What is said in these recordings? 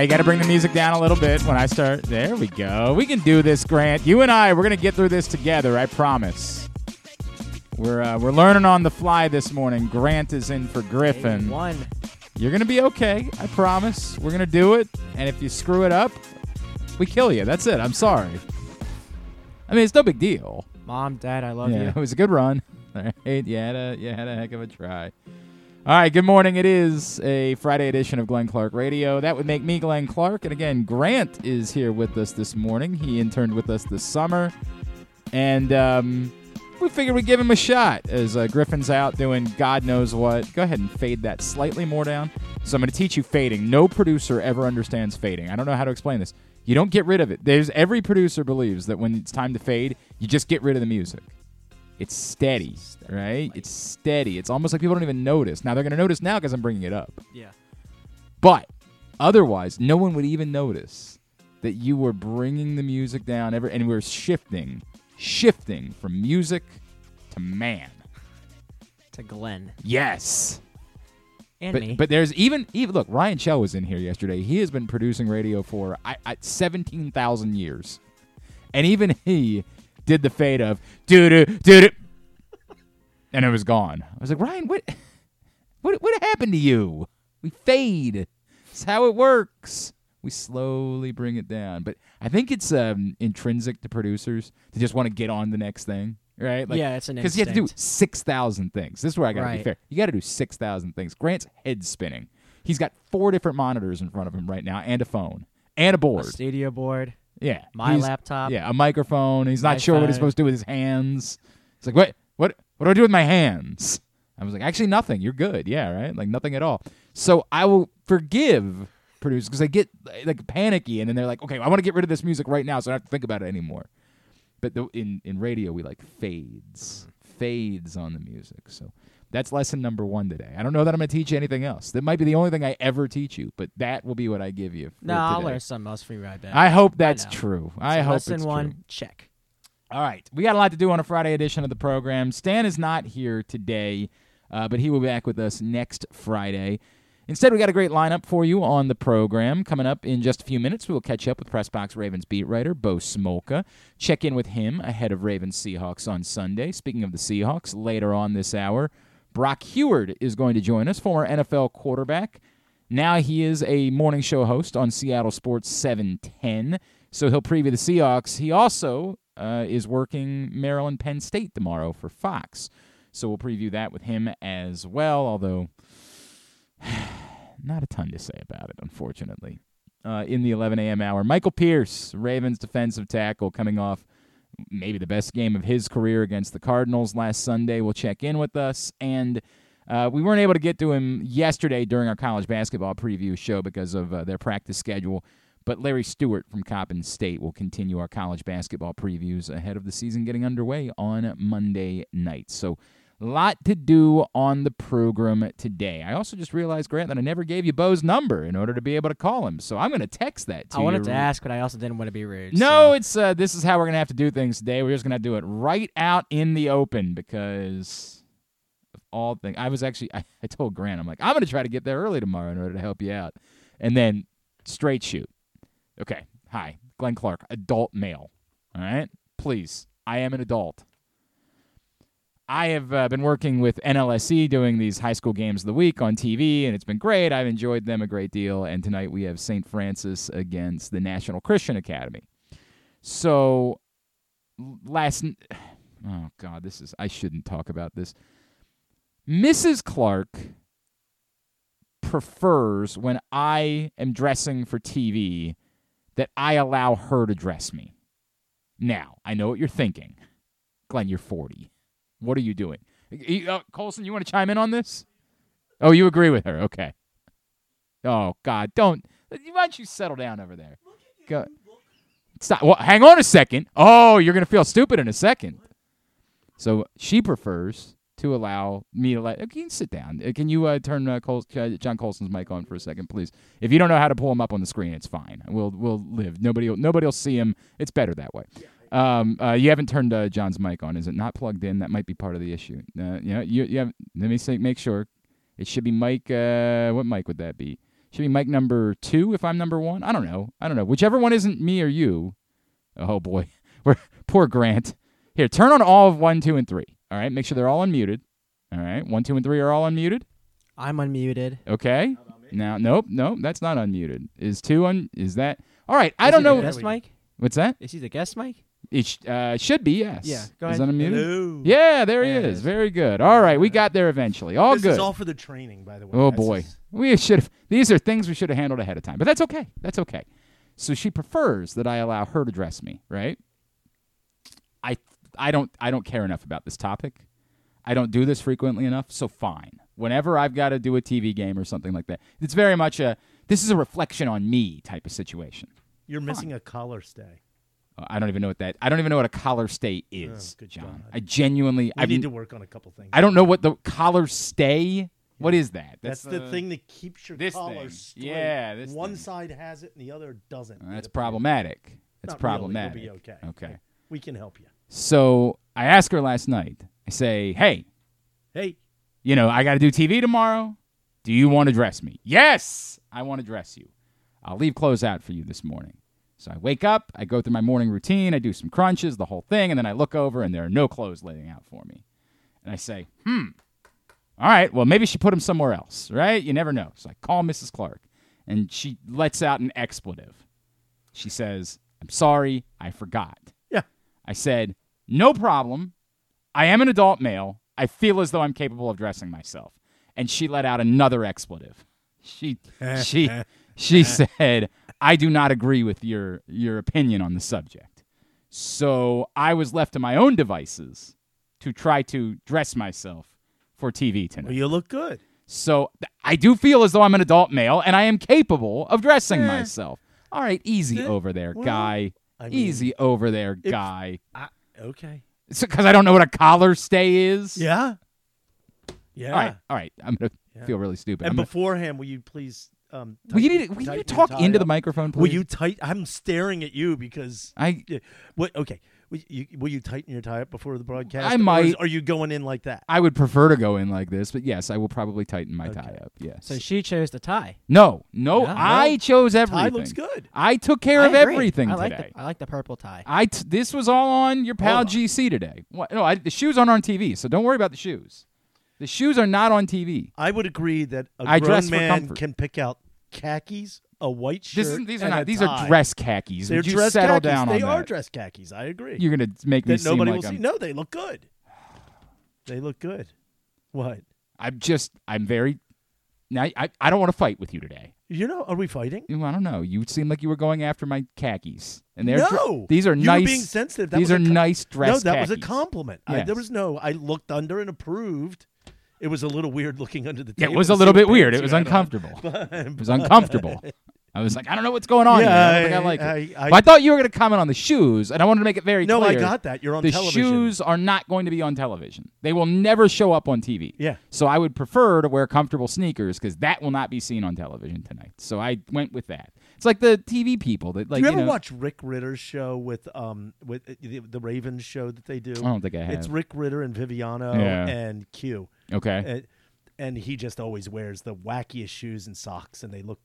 Now you got to bring the music down a little bit when I start. There we go. We can do this, Grant. You and I, we're gonna get through this together. I promise. We're uh, we're learning on the fly this morning. Grant is in for Griffin. One. You're gonna be okay. I promise. We're gonna do it. And if you screw it up, we kill you. That's it. I'm sorry. I mean, it's no big deal. Mom, Dad, I love yeah, you. it was a good run. All right, you had a you had a heck of a try. All right, good morning. It is a Friday edition of Glenn Clark Radio. That would make me Glenn Clark. And again, Grant is here with us this morning. He interned with us this summer. And um, we figured we'd give him a shot as uh, Griffin's out doing God knows what. Go ahead and fade that slightly more down. So I'm going to teach you fading. No producer ever understands fading. I don't know how to explain this. You don't get rid of it. There's every producer believes that when it's time to fade, you just get rid of the music. It's steady, right? It's steady. It's almost like people don't even notice. Now they're going to notice now because I'm bringing it up. Yeah. But otherwise, no one would even notice that you were bringing the music down ever and we are shifting, shifting from music to man. To Glenn Yes. and But, me. but there's even even look, Ryan Shell was in here yesterday. He has been producing radio for I, I, 17,000 years. And even he did the fade of doo doo doo doo and it was gone. I was like, "Ryan, what what what happened to you?" We fade. It's how it works. We slowly bring it down. But I think it's um, intrinsic to producers to just want to get on the next thing, right? Yeah, it's an Because you have to do 6,000 things. This is where I got to be fair. You got to do 6,000 things. Grant's head spinning. He's got four different monitors in front of him right now and a phone and a a board. studio board, Yeah. my He's- laptop. Yeah, a microphone. He's not sure what he's Wi-Fi. supposed to do with his hands. He's like, what, what, what do I do with my hands? I was like, actually, nothing. You're good. Yeah, right. Like nothing at all. So I will forgive producers because they get like panicky and then they're like, okay, I want to get rid of this music right now, so I don't have to think about it anymore. But the, in in radio, we like fades, fades on the music. So that's lesson number one today. I don't know that I'm going to teach you anything else. That might be the only thing I ever teach you, but that will be what I give you. For No, I'll learn something else from you, I bet. I hope that's know. true. So I hope lesson one, true. check. All right. We got a lot to do on a Friday edition of the program. Stan is not here today, uh, but he will be back with us next Friday. Instead, we got a great lineup for you on the program. Coming up in just a few minutes, we will catch up with Pressbox Ravens beat writer Bo Smolka. Check in with him ahead of Ravens Seahawks on Sunday. Speaking of the Seahawks, later on this hour, Brock Huard is going to join us, former NFL quarterback. Now he is a morning show host on Seattle Sports 710. So he'll preview the Seahawks. He also uh, is working Maryland Penn State tomorrow for Fox. So we'll preview that with him as well, although not a ton to say about it, unfortunately. Uh, in the 11 a.m. hour, Michael Pierce, Ravens defensive tackle, coming off maybe the best game of his career against the Cardinals last Sunday, will check in with us. And uh, we weren't able to get to him yesterday during our college basketball preview show because of uh, their practice schedule. But Larry Stewart from Coppin State will continue our college basketball previews ahead of the season getting underway on Monday night. So, lot to do on the program today. I also just realized, Grant, that I never gave you Bo's number in order to be able to call him. So, I'm going to text that to I you. wanted to ask, but I also didn't want to be rude. No, so- it's uh, this is how we're gonna have to do things today. We're just gonna do it right out in the open because of all things. I was actually I, I told Grant I'm like I'm gonna try to get there early tomorrow in order to help you out, and then straight shoot. Okay, hi, Glenn Clark, adult male. All right, please, I am an adult. I have uh, been working with NLSE doing these high school games of the week on TV, and it's been great. I've enjoyed them a great deal. And tonight we have St. Francis against the National Christian Academy. So last, n- oh God, this is I shouldn't talk about this. Mrs. Clark prefers when I am dressing for TV that I allow her to dress me. Now I know what you're thinking, Glenn. You're 40. What are you doing? Uh, Colson, you want to chime in on this? Oh, you agree with her? Okay. Oh God, don't. Why don't you settle down over there? Go. Stop. Well, hang on a second. Oh, you're gonna feel stupid in a second. So she prefers to allow me to let. Can you sit down? Can you uh, turn uh, Col- John Colson's mic on for a second, please? If you don't know how to pull him up on the screen, it's fine. We'll we'll live. Nobody will, nobody will see him. It's better that way. Um, uh, you haven't turned uh, John's mic on. Is it not plugged in? That might be part of the issue. Uh, you know, you, you have. Let me say, make sure. It should be mic. Uh, what mic would that be? Should be mic number two if I'm number one. I don't know. I don't know. Whichever one isn't me or you. Oh boy, we're poor Grant. Here, turn on all of one, two, and three. All right, make sure they're all unmuted. All right, one, two, and three are all unmuted. I'm unmuted. Okay. Now, nope, nope, that's not unmuted. Is two un? Is that? All right, I Is don't he the know. guest mic? What's that? Is he the guest mic? It sh- uh, should be yes. Yeah, go Is ahead. that unmuted? Hello. Yeah, there he There is. is. Very good. All right, we got there eventually. All this good. is all for the training, by the way. Oh This boy, is- we should have. These are things we should have handled ahead of time, but that's okay. That's okay. So she prefers that I allow her to dress me, right? I I don't I don't care enough about this topic. I don't do this frequently enough, so fine. Whenever I've got to do a TV game or something like that, it's very much a this is a reflection on me type of situation. You're missing a collar stay. I don't even know what that. I don't even know what a collar stay is, Oh, good John. God. I genuinely. I need to work on a couple things. I don't know what the collar stay. What is that? That's, the uh, thing that keeps your this collar thing. straight. Yeah, this One thing. side has it and the other doesn't. That's problematic. That's Not really, problematic. Be okay. Okay. We can help you. So I asked her last night. I say, "Hey, Hey, you know, I got to do TV tomorrow. Do you want to dress me?" Yes, I want to dress you. I'll leave clothes out for you this morning. So I wake up, I go through my morning routine, I do some crunches, the whole thing, and then I look over and there are no clothes laying out for me. And I say, "Hmm. All right, well maybe she put them somewhere else, right? You never know." So I call Mrs. Clark, and she lets out an expletive. She says, "I'm sorry, I forgot." yeah. I said, No problem. I am an adult male. I feel as though I'm capable of dressing myself. And she let out another expletive. She she she said, I do not agree with your your opinion on the subject. So I was left to my own devices to try to dress myself for TV tonight. Well, you look good. So I do feel as though I'm an adult male and I am capable of dressing Eh. myself. All right, easy Eh, over there, well, guy. I mean, easy over there, if- guy. I, okay. Because I don't know what a collar stay is. Yeah. Yeah. All right. All right. I'm gonna Yeah. feel really stupid. And I'm gonna- beforehand, will you please? Um, will you need? Will you talk tie into the up? microphone, please? Will you tight? I'm staring at you because. I Yeah, What? Okay. Will you, will you tighten your tie up before the broadcast? I Or is- might. Are you going in like that? I would prefer to go in like this, but yes, I will probably tighten my tie up. Yes. So she chose the tie. no, no, No? I chose everything. Tie everything. looks good. I took care I of agree. everything I like today. The, I like the purple tie. I t- this was all on your pal on. GC today. What? No, I, the shoes aren't on TV, so don't worry about the shoes. The shoes are not on TV. I would agree that a I grown dress for man comfort. can pick out khakis, a white shirt. This is, these are and not. a These tie. are dress khakis. They're Would you dress settle khakis. down they on are that? dress khakis. I agree. You're gonna make me that seem nobody like will I'm, see. No, they look good. They look good. What? I'm just. I'm very. Now I, I don't want to fight with you today. You know? Are we fighting? I don't know. You seem like you were going after my khakis, and they're dr- no. these are you nice. Were being sensitive. That these was are a co- nice dress. No, that was a khakis. compliment. I, Yes. there was no. I looked under and approved. It was a little weird looking under the Yeah, table. It was a little bit weird. It was you uncomfortable. It was uncomfortable. I was like, I don't know what's going on. Yeah, here. I I I- like it. I- I- I thought you were going to comment on the shoes, and I wanted to make it very No, clear. No, I got that. You're on the television. shoes are not going to be on television. They will never show up on TV. Yeah. So I would prefer to wear comfortable sneakers because that will not be seen on television tonight. So I went with that. It's like the TV people that like Do you ever know, watch Rick Ritter's show with um with uh, the, the Ravens show that they do? I don't think I have. It's Rick Ritter and Viviano Yeah. and Q. okay. And, and he just always wears the wackiest shoes and socks, and they look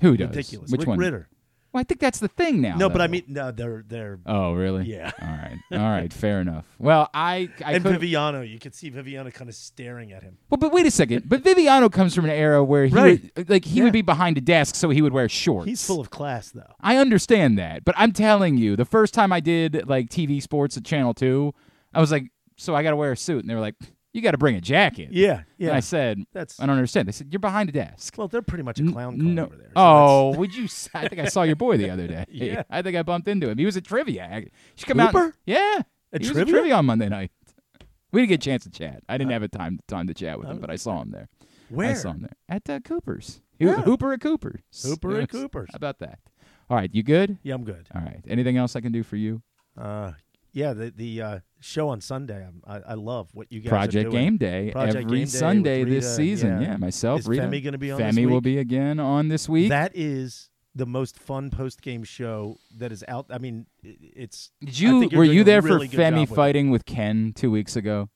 Who does? ridiculous. Which Rick one? Ritter. Well, I think that's the thing now. No, but I mean, no, they're they're Oh, really? yeah. All right. All right. Fair enough. Well, I I and could Viviano, you could see Viviano kind of staring at him. Well, but wait a second. But Viviano comes from an era where he Right. would, like he Yeah. would be behind a desk, so he would wear shorts. He's full of class, though. I understand that, but I'm telling you, the first time I did like TV sports at Channel Two, I was like, so I got to wear a suit, and they were like, you got to bring a jacket. Yeah, And yeah. I said, That's I don't understand. They said you're behind a desk. well, they're pretty much a clown car no. over there. so oh, would you? s- I think I saw your boy the other day. Yeah. I think I bumped into him. He was at trivia. Should come out. Cooper? Yeah, At he was trivia? at trivia on Monday night. We didn't get a chance to chat. I didn't have a time time to chat with him, Oh. but I saw him there. where? I saw him there at uh, Cooper's. Yeah. Hooper at Cooper's. Hooper at Cooper's. How about that? All right, you good? Yeah, I'm good. All right. Anything else I can do for you? Uh, yeah, the the uh, show on Sunday. I'm, I I love what you guys are Project. Game Day Project every Game Day Sunday with this season. yeah. Yeah, myself, Is Rita. Femi going to be on this Femi will be again on this week. That is the most fun post game show that is out. I mean, it's. Did you were you there really for Femi with fighting with Ken two weeks ago?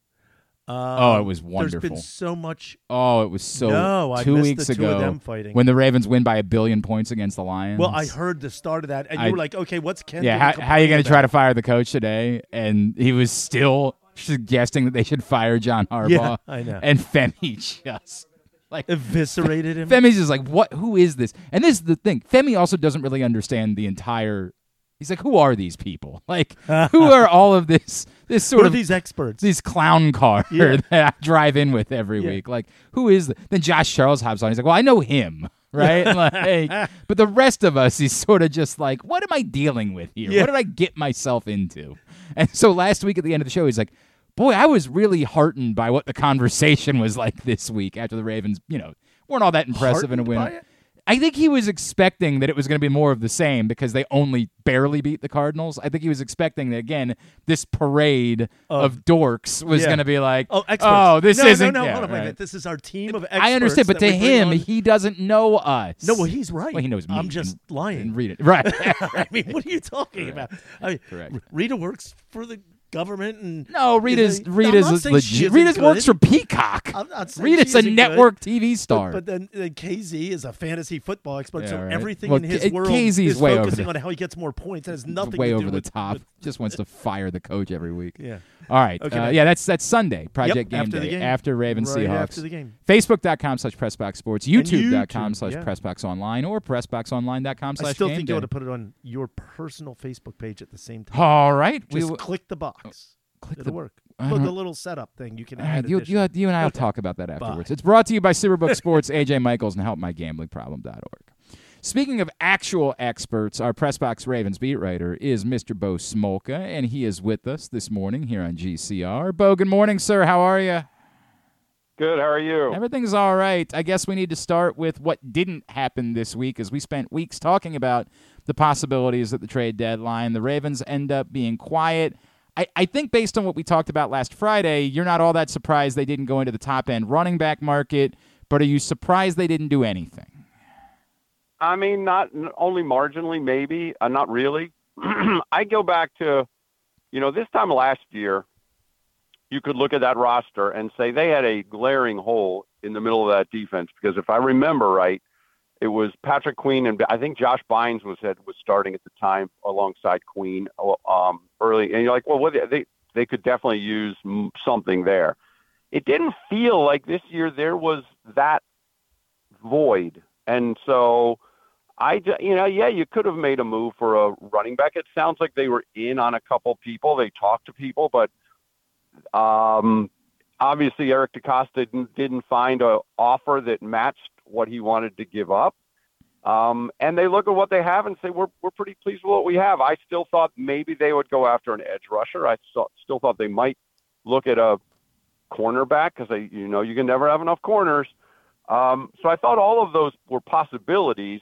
Um, oh, it was There's wonderful. been so much. Oh, it was so. no, I two missed weeks the two ago of them fighting. when the Ravens win by a billion points against the Lions. well, I heard the start of that, and I- you were like, "Okay, what's Ken?" Yeah, how, how are you going to try to fire the coach today? And he was still suggesting that they should fire John Harbaugh. Yeah, I know. And Femi just like eviscerated him? Femi's just like, what? Who is this? And this is the thing. Femi also doesn't really understand the entire. He's like, who are these people? Like, who are all of this? This sort of these experts? these clown car Yeah. that I drive in with every Yeah. week. Like, who is the, then Josh Charles hops on? He's like, well, I know him, right? like, but the rest of us, he's sort of just like, what am I dealing with here? Yeah. What did I get myself into? And so last week at the end of the show, he's like, boy, I was really heartened by what the conversation was like this week after the Ravens, you know, weren't all that impressive in a Heartened win. I think he was expecting that it was going to be more of the same because they only barely beat the Cardinals. I think he was expecting that again, this parade of, dorks was yeah. going to be like, Oh, experts. oh, this no, isn't. No, no, yeah, hold on, wait a minute. This is our team of experts. I understand, but to him, he doesn't know us. no, well, he's right. Well, he knows me. I'm just lying. and read it right. I mean, what are you talking about? I mean, Correct. Rita works for the government, and no, Rita's Is it- Rita's I'm not saying she legit. Rita's works for. Peacock. I'm not saying Rita's a isn't good, network TV star. But, but then, then KZ is a fantasy football expert, Yeah, so right. everything Well, in his K- world KZ 's is way over focusing the- on how he gets more points. It has nothing way to do over the with, top. with- Just wants to fire the coach every week. yeah, All right. Okay, uh, yeah, that's that's Sunday. Project Game after Day the game. after Ravens right Seahawks. after the game. Facebook.com slash Pressbox Sports, YouTube.com YouTube, slash yeah. Pressbox Online, or PressboxOnline.com I still think you ought to put it on your personal Facebook page at the same time. All right. we Just will- click the box. click It'll the- work. I Look, the little setup thing you can All add. you, you, you and I will Okay. talk about that afterwards. Bye. It's brought to you by Superbook Sports, AJ Michaels, and HelpMyGamblingProblem.org. Speaking of actual experts, our Pressbox Ravens beat writer is Mr. Bo Smolka, and he is with us this morning here on GCR. Bo, good morning, sir. How are you? Good. How are you? Everything's all right. I guess we need to start with what didn't happen this week, as we spent weeks talking about the possibilities at the trade deadline. The Ravens end up being quiet. I, I think, based on what we talked about last Friday, you're not all that surprised they didn't go into the top end running back market, but are you surprised they didn't do anything? I mean, not only marginally, maybe, uh, not really. I go back to, you know, this time last year, you could look at that roster and say they had a glaring hole in the middle of that defense because if I remember right, it was Patrick Queen and I think Josh Bynes was was starting at the time alongside Queen um, early, and you're like, well, what they they could definitely use something there. It didn't feel like this year there was that void, and so I, you know, yeah, you could have made a move for a running back. It sounds like they were in on a couple people. They talked to people, but um, obviously Eric DeCosta didn't, didn't find a offer that matched what he wanted to give up. Um, and they look at what they have and say, we're, we're pretty pleased with what we have. I still thought maybe they would go after an edge rusher. I still, thought they might look at a cornerback because they, you know, you can never have enough corners. Um, so I thought all of those were possibilities,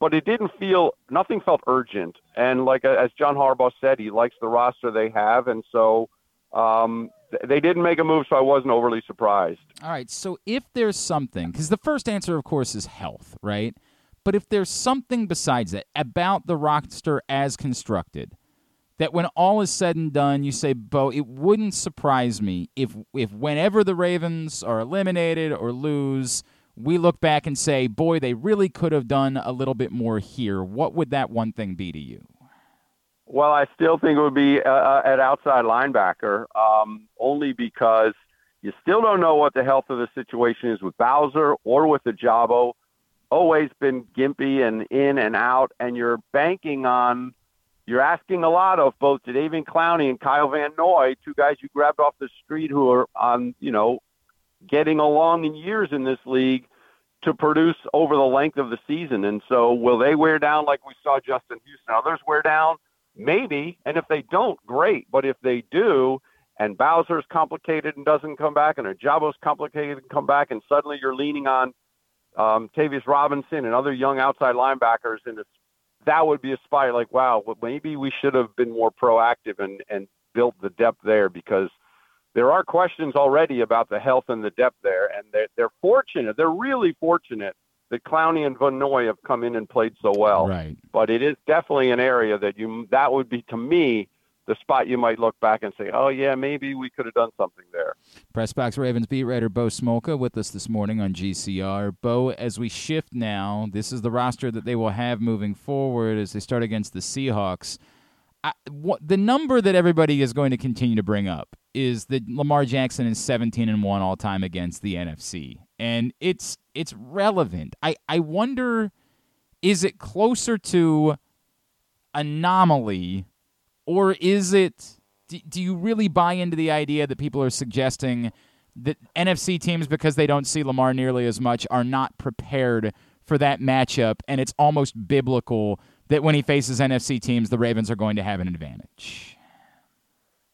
but it didn't feel, nothing felt urgent. And like uh, as John Harbaugh said, he likes the roster they have. And so um, they didn't make a move, so I wasn't overly surprised. All right, so if there's something, because the first answer, of course, is health, right? But if there's something besides that about the roster as constructed, that when all is said and done, you say, Bo, it wouldn't surprise me if, if whenever the Ravens are eliminated or lose, we look back and say, boy, they really could have done a little bit more here. What would that one thing be to you? Well, I still think it would be uh, uh, at outside linebacker, um, only because you still don't know what the health of the situation is with Bowser or with the Jabo. Always been gimpy and in and out, and you're banking on, you're asking a lot of both David Clowney and Kyle Van Noy, two guys you grabbed off the street who are on, you know, getting along in years in this league to produce over the length of the season. And so, will they wear down like we saw Justin Houston? Others wear down. Maybe, and if they don't, great. But if they do, and Bowser's complicated and doesn't come back, and Ojabo's complicated and come back, and suddenly you're leaning on um, Tavius Robinson and other young outside linebackers, and it's, that would be a spot like, wow, maybe we should have been more proactive and and built the depth there because there are questions already about the health and the depth there, and they're, they're fortunate. They're really fortunate that Clowney and Van Noy have come in and played so well right. but it is definitely an area that you that would be to me the spot you might look back and say, oh yeah, maybe we could have done something there. Press Box Ravens beat writer Bo Smolka with us this morning on GCR. Bo, as we shift now, this is the roster that they will have moving forward as they start against the Seahawks. I, what, the number that everybody is going to continue to bring up is that Lamar Jackson is 17 and 1 all time against the NFC. And it's it's relevant. I, I wonder is it closer to anomaly or is it do, do you really buy into the idea that people are suggesting that NFC teams because they don't see Lamar nearly as much are not prepared for that matchup and it's almost biblical that when he faces NFC teams the Ravens are going to have an advantage.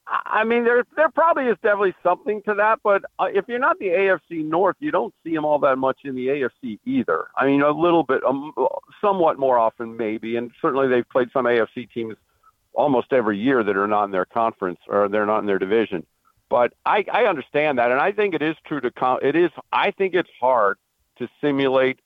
I mean, there there probably is definitely something to that, but uh, if you're not the AFC North, you don't see them all that much in the AFC either. I mean, a little bit, um, somewhat more often maybe, and certainly they've played some AFC teams almost every year that are not in their conference or they're not in their division. But I, I understand that, and I think it is true to com- it is. I think it's hard to simulate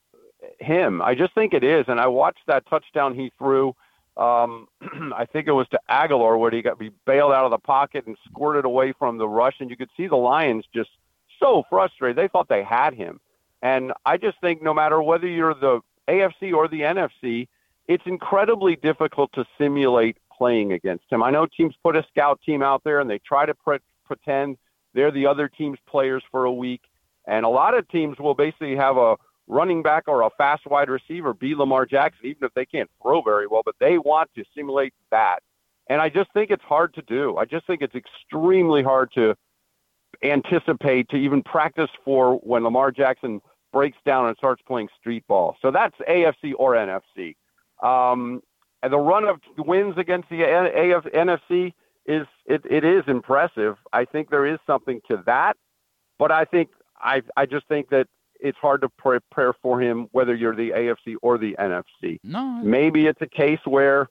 him. I just think it is, and I watched that touchdown he threw um, I think it was to Agholor where he got be bailed out of the pocket and squirted away from the rush, and you could see the Lions just so frustrated. They thought they had him, and I just think no matter whether you're the AFC or the NFC, it's incredibly difficult to simulate playing against him. I know teams put a scout team out there and they try to pre- pretend they're the other team's players for a week, and a lot of teams will basically have a running back or a fast wide receiver be Lamar Jackson, even if they can't throw very well, but they want to simulate that. And I just think it's hard to do. I just think it's extremely hard to anticipate, to even practice for when Lamar Jackson breaks down and starts playing street ball. So that's AFC or NFC. Um, and the run of wins against the AF, NFC is it, it is impressive. I think there is something to that, but I think I I just think that it's hard to prepare for him whether you're the AFC or the NFC. No, maybe it's a case where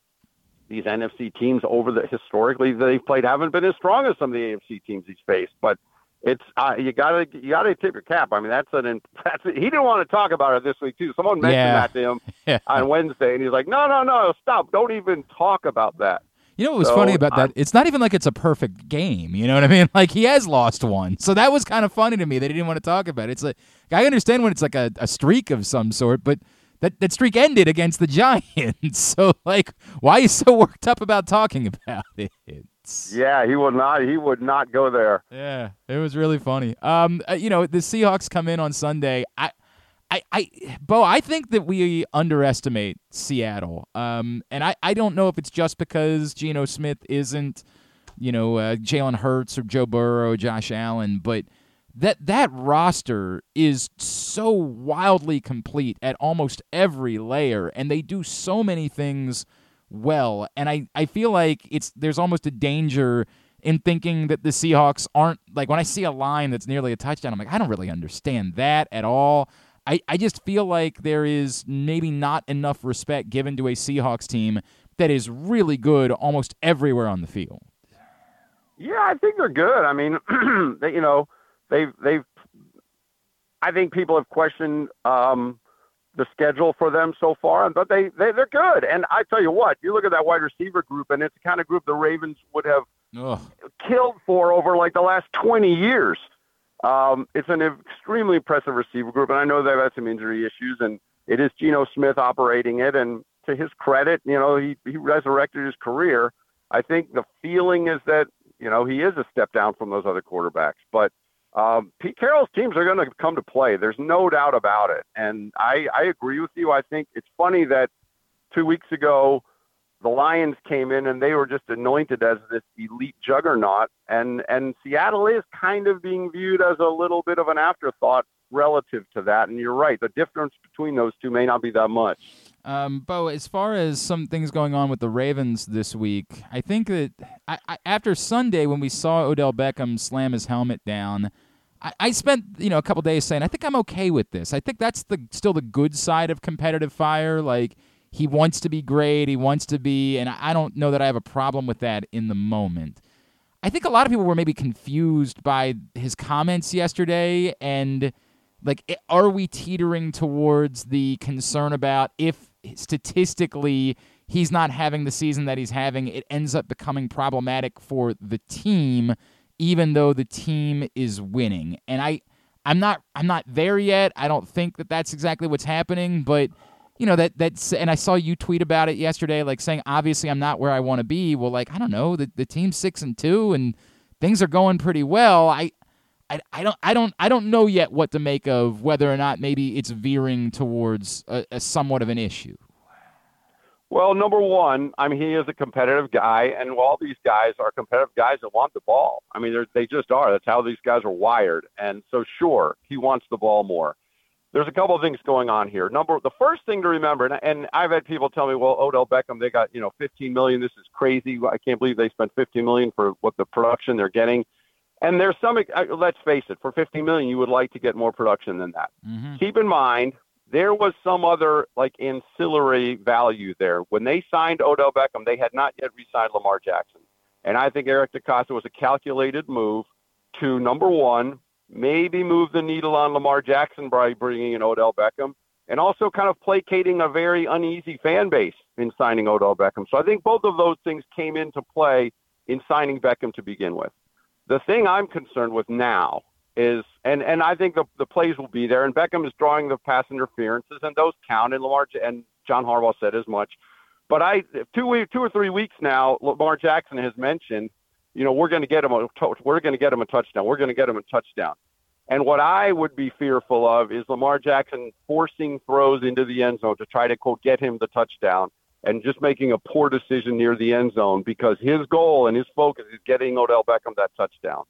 these NFC teams over the historically they've played haven't been as strong as some of the AFC teams he's faced, but it's uh, you gotta you gotta tip your cap. I mean that's an that's he didn't want to talk about it this week too. Someone mentioned yeah. that to him on Wednesday, and he's like, no, no, no, stop! Don't even talk about that. You know what was so, funny about that? It's not even like it's a perfect game. You know what I mean? Like he has lost one, so that was kind of funny to me that he didn't want to talk about it. It's like I understand when it's like a, a streak of some sort, but that that streak ended against the Giants. So like, why are you so worked up about talking about it? Yeah, he would not. He would not go there. Yeah, it was really funny. Um, uh, you know, the Seahawks come in on Sunday. I I, I, Bo, I think that we underestimate Seattle. Um, and I, I don't know if it's just because Geno Smith isn't, you know, uh, Jalen Hurts or Joe Burrow, or Josh Allen, but that that roster is so wildly complete at almost every layer, and they do so many things well. And I, I feel like it's there's almost a danger in thinking that the Seahawks aren't like when I see a line that's nearly a touchdown, I'm like, I don't really understand that at all. I, I just feel like there is maybe not enough respect given to a Seahawks team that is really good almost everywhere on the field. Yeah, I think they're good. I mean, they, you know, they've they've. I think people have questioned um, the schedule for them so far, but they, they they're good. And I tell you what, you look at that wide receiver group, and it's the kind of group the Ravens would have Ugh. killed for over like the last twenty years. Um, it's an extremely impressive receiver group, and I know they've had some injury issues, and it is Geno Smith operating it. And to his credit, you know, he, he resurrected his career. I think the feeling is that, you know, he is a step down from those other quarterbacks. But um, Pete Carroll's teams are going to come to play. There's no doubt about it. And I, I agree with you. I think it's funny that two weeks ago, the Lions came in and they were just anointed as this elite juggernaut, and and Seattle is kind of being viewed as a little bit of an afterthought relative to that. And you're right, the difference between those two may not be that much. Um, Bo, as far as some things going on with the Ravens this week, I think that I, I, after Sunday when we saw Odell Beckham slam his helmet down. I, I spent you know a couple days saying I think I'm okay with this. I think that's the still the good side of competitive fire. Like he wants to be great. He wants to be, and I don't know that I have a problem with that in the moment. I think a lot of people were maybe confused by his comments yesterday and like are we teetering towards the concern about if statistically he's not having the season that he's having, it ends up becoming problematic for the team, even though the team is winning. And I, I'm not, I'm not there yet. I don't think that that's exactly what's happening, but you know that that's and I saw you tweet about it yesterday, like saying obviously I'm not where I want to be. Well, like I don't know, the the team's six and two and things are going pretty well. I, I, I don't I don't I don't know yet what to make of whether or not maybe it's veering towards a, a somewhat of an issue. Well, number one, I mean, he is a competitive guy, and all these guys are competitive guys that want the ball. I mean, they just are. That's how these guys are wired. And so, sure, he wants the ball more there's a couple of things going on here. Number, the first thing to remember, and, and I've had people tell me, well, Odell Beckham, they got you know 15 million. This is crazy. I can't believe they spent 15 million for what the production they're getting. And there's some. Uh, let's face it, for 15 million, you would like to get more production than that. Mm-hmm. Keep in mind, there was some other like ancillary value there when they signed Odell Beckham. They had not yet re-signed Lamar Jackson, and I think Eric DeCosta was a calculated move to number one maybe move the needle on Lamar Jackson by bringing in Odell Beckham, and also kind of placating a very uneasy fan base in signing Odell Beckham. So I think both of those things came into play in signing Beckham to begin with. The thing I'm concerned with now is, and and I think the the plays will be there, and Beckham is drawing the pass interferences, and those count, and Lamar and John Harbaugh said as much. But I two two or three weeks now, Lamar Jackson has mentioned you know, we're going to get him a we're going to get him a touchdown. We're going to get him a touchdown. And what I would be fearful of is Lamar Jackson forcing throws into the end zone to try to quote get him the touchdown and just making a poor decision near the end zone because his goal and his focus is getting Odell Beckham that touchdown.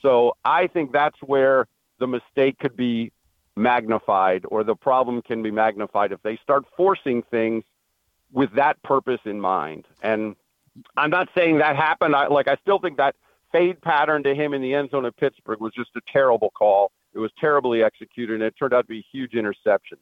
So I think that's where the mistake could be magnified or the problem can be magnified if they start forcing things with that purpose in mind. And I'm not saying that happened. I, like I still think that fade pattern to him in the end zone at Pittsburgh was just a terrible call. It was terribly executed, and it turned out to be a huge interception.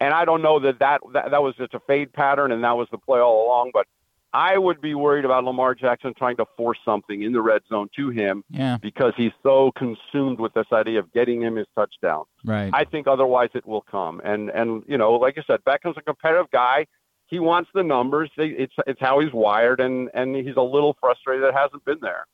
And I don't know that that, that that was just a fade pattern and that was the play all along, but I would be worried about Lamar Jackson trying to force something in the red zone to him yeah. because he's so consumed with this idea of getting him his touchdown. Right. I think otherwise it will come. And and you know, like I said, Beckham's a competitive guy he wants the numbers. It's it's how he's wired, and and he's a little frustrated that it hasn't been there.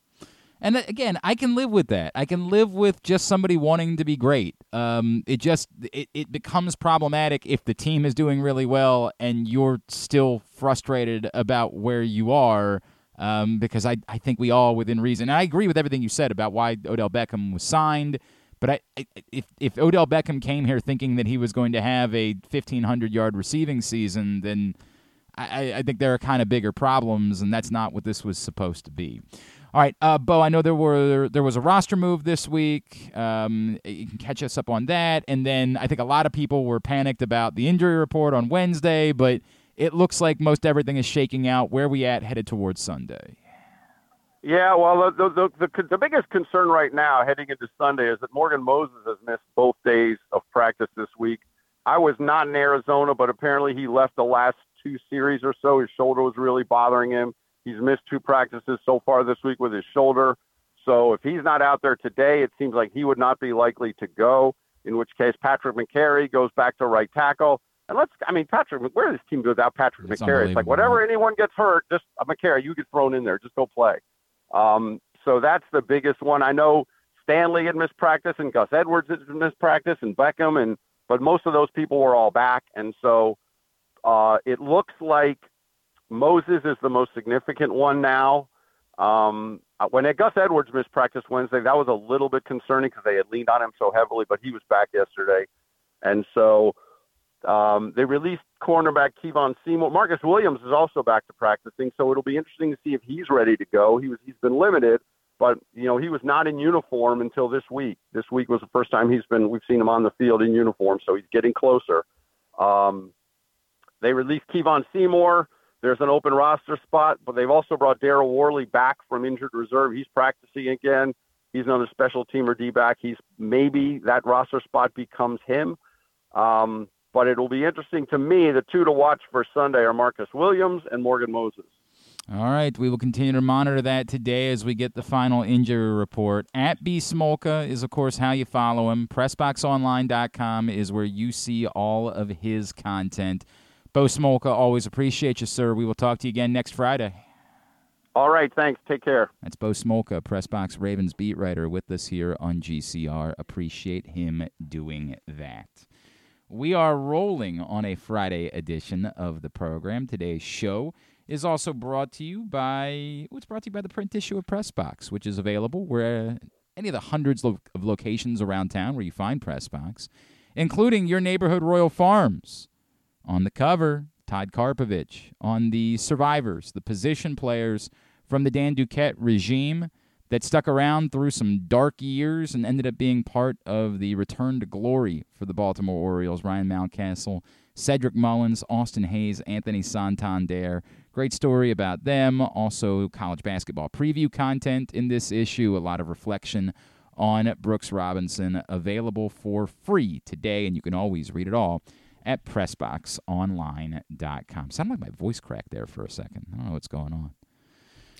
And again, I can live with that. I can live with just somebody wanting to be great. Um, it just it, it becomes problematic if the team is doing really well and you're still frustrated about where you are. Um, because I, I think we all within reason. I agree with everything you said about why Odell Beckham was signed. But I, I, if if Odell Beckham came here thinking that he was going to have a 1500 yard receiving season, then I, I think there are kind of bigger problems, and that's not what this was supposed to be. All right, uh, Bo. I know there were there was a roster move this week. Um, you can catch us up on that, and then I think a lot of people were panicked about the injury report on Wednesday, but it looks like most everything is shaking out. Where we at headed towards Sunday? Yeah, well, the, the the, the biggest concern right now heading into Sunday is that Morgan Moses has missed both days of practice this week. I was not in Arizona, but apparently he left the last two series or so. His shoulder was really bothering him. He's missed two practices so far this week with his shoulder. So if he's not out there today, it seems like he would not be likely to go. In which case, Patrick Mekari goes back to right tackle. And let's, I mean, Patrick, where this team goes without Patrick it's Mekari? It's like whatever anyone gets hurt, just uh, Mekari, you get thrown in there, just go play. Um, so that's the biggest one. I know Stanley had missed practice and Gus Edwards had missed practice and Beckham and but most of those people were all back, and so uh, it looks like Moses is the most significant one now. Um, uh, when Gus Edwards missed practice Wednesday, that was a little bit concerning because they had leaned on him so heavily, but he was back yesterday, and so um, they released cornerback Kevon Seymour. Marcus Williams is also back to practicing, so it'll be interesting to see if he's ready to go. He was he's been limited, but you know he was not in uniform until this week. This week was the first time he's been. We've seen him on the field in uniform, so he's getting closer. Um, they released Kevon Seymour. There's an open roster spot, but they've also brought Daryl Worley back from injured reserve. He's practicing again. He's another special teamer D back. He's maybe that roster spot becomes him. Um, but it'll be interesting to me. The two to watch for Sunday are Marcus Williams and Morgan Moses. All right, we will continue to monitor that today as we get the final injury report. At B Smolka is, of course, how you follow him. PressBoxOnline.com is where you see all of his content. Bo Smolka, always appreciate you, sir. We will talk to you again next Friday. All right, thanks. Take care. That's Bo Smolka, Pressbox Ravens beat writer, with us here on GCR. Appreciate him doing that. We are rolling on a Friday edition of the program. Today's show is also brought to you by what's brought to you by the print issue of Pressbox, which is available where any of the hundreds of locations around town where you find Pressbox, including your neighborhood Royal Farms. On the cover, Todd Karpovich. On the survivors, the position players from the Dan Duquette regime that stuck around through some dark years and ended up being part of the return to glory for the Baltimore Orioles. Ryan Mountcastle, Cedric Mullins, Austin Hays, Anthony Santander. Great story about them. Also, college basketball preview content in this issue. A lot of reflection on Brooks Robinson available for free today, and you can always read it all at PressBoxOnline.com. Sound like my voice cracked there for a second. I don't know what's going on.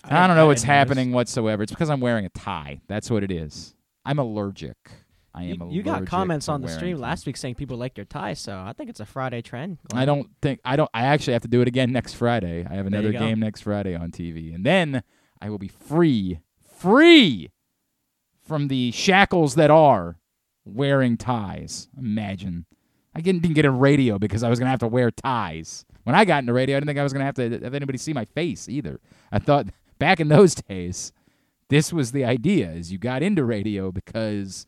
I, don't know what's happening whatsoever. It's because I'm wearing a tie. That's what it is. I'm allergic. I am You, you got comments on the stream last week saying people like your tie, so I think it's a Friday trend. I don't think I don't. I actually have to do it again next Friday. I have another game next Friday on TV, and then I will be free, free from the shackles that are wearing ties. Imagine, I didn't didn't get a radio because I was gonna have to wear ties. When I got into radio, I didn't think I was gonna have to have anybody see my face either. I thought back in those days, this was the idea: is you got into radio because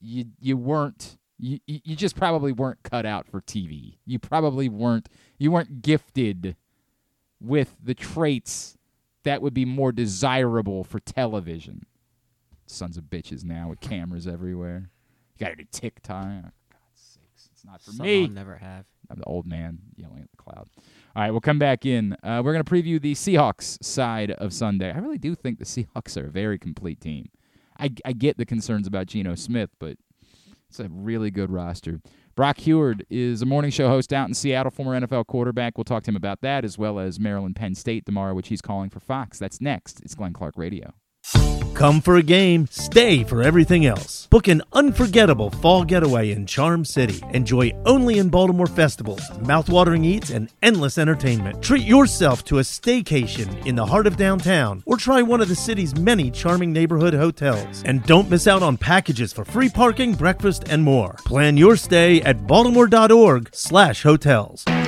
you you weren't you you just probably weren't cut out for TV. You probably weren't you weren't gifted with the traits that would be more desirable for television. Sons of bitches now with cameras everywhere. You got to do tick tie. Oh, God's sakes, it's not for me. I'll never have. I'm the old man yelling at the cloud. All right, we'll come back in. Uh, we're going to preview the Seahawks side of Sunday. I really do think the Seahawks are a very complete team. I, I get the concerns about Geno Smith, but it's a really good roster. Brock Huard is a morning show host out in Seattle, former NFL quarterback. We'll talk to him about that as well as Maryland Penn State tomorrow, which he's calling for Fox. That's next. It's Glenn Clark Radio. Come for a game, stay for everything else. Book an unforgettable fall getaway in Charm City. Enjoy only in Baltimore festivals, mouthwatering eats, and endless entertainment. Treat yourself to a staycation in the heart of downtown or try one of the city's many charming neighborhood hotels. And don't miss out on packages for free parking, breakfast, and more. Plan your stay at baltimore.org/hotels.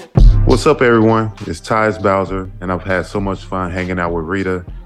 What's up, everyone? It's Tyus Bowser, and I've had so much fun hanging out with Rita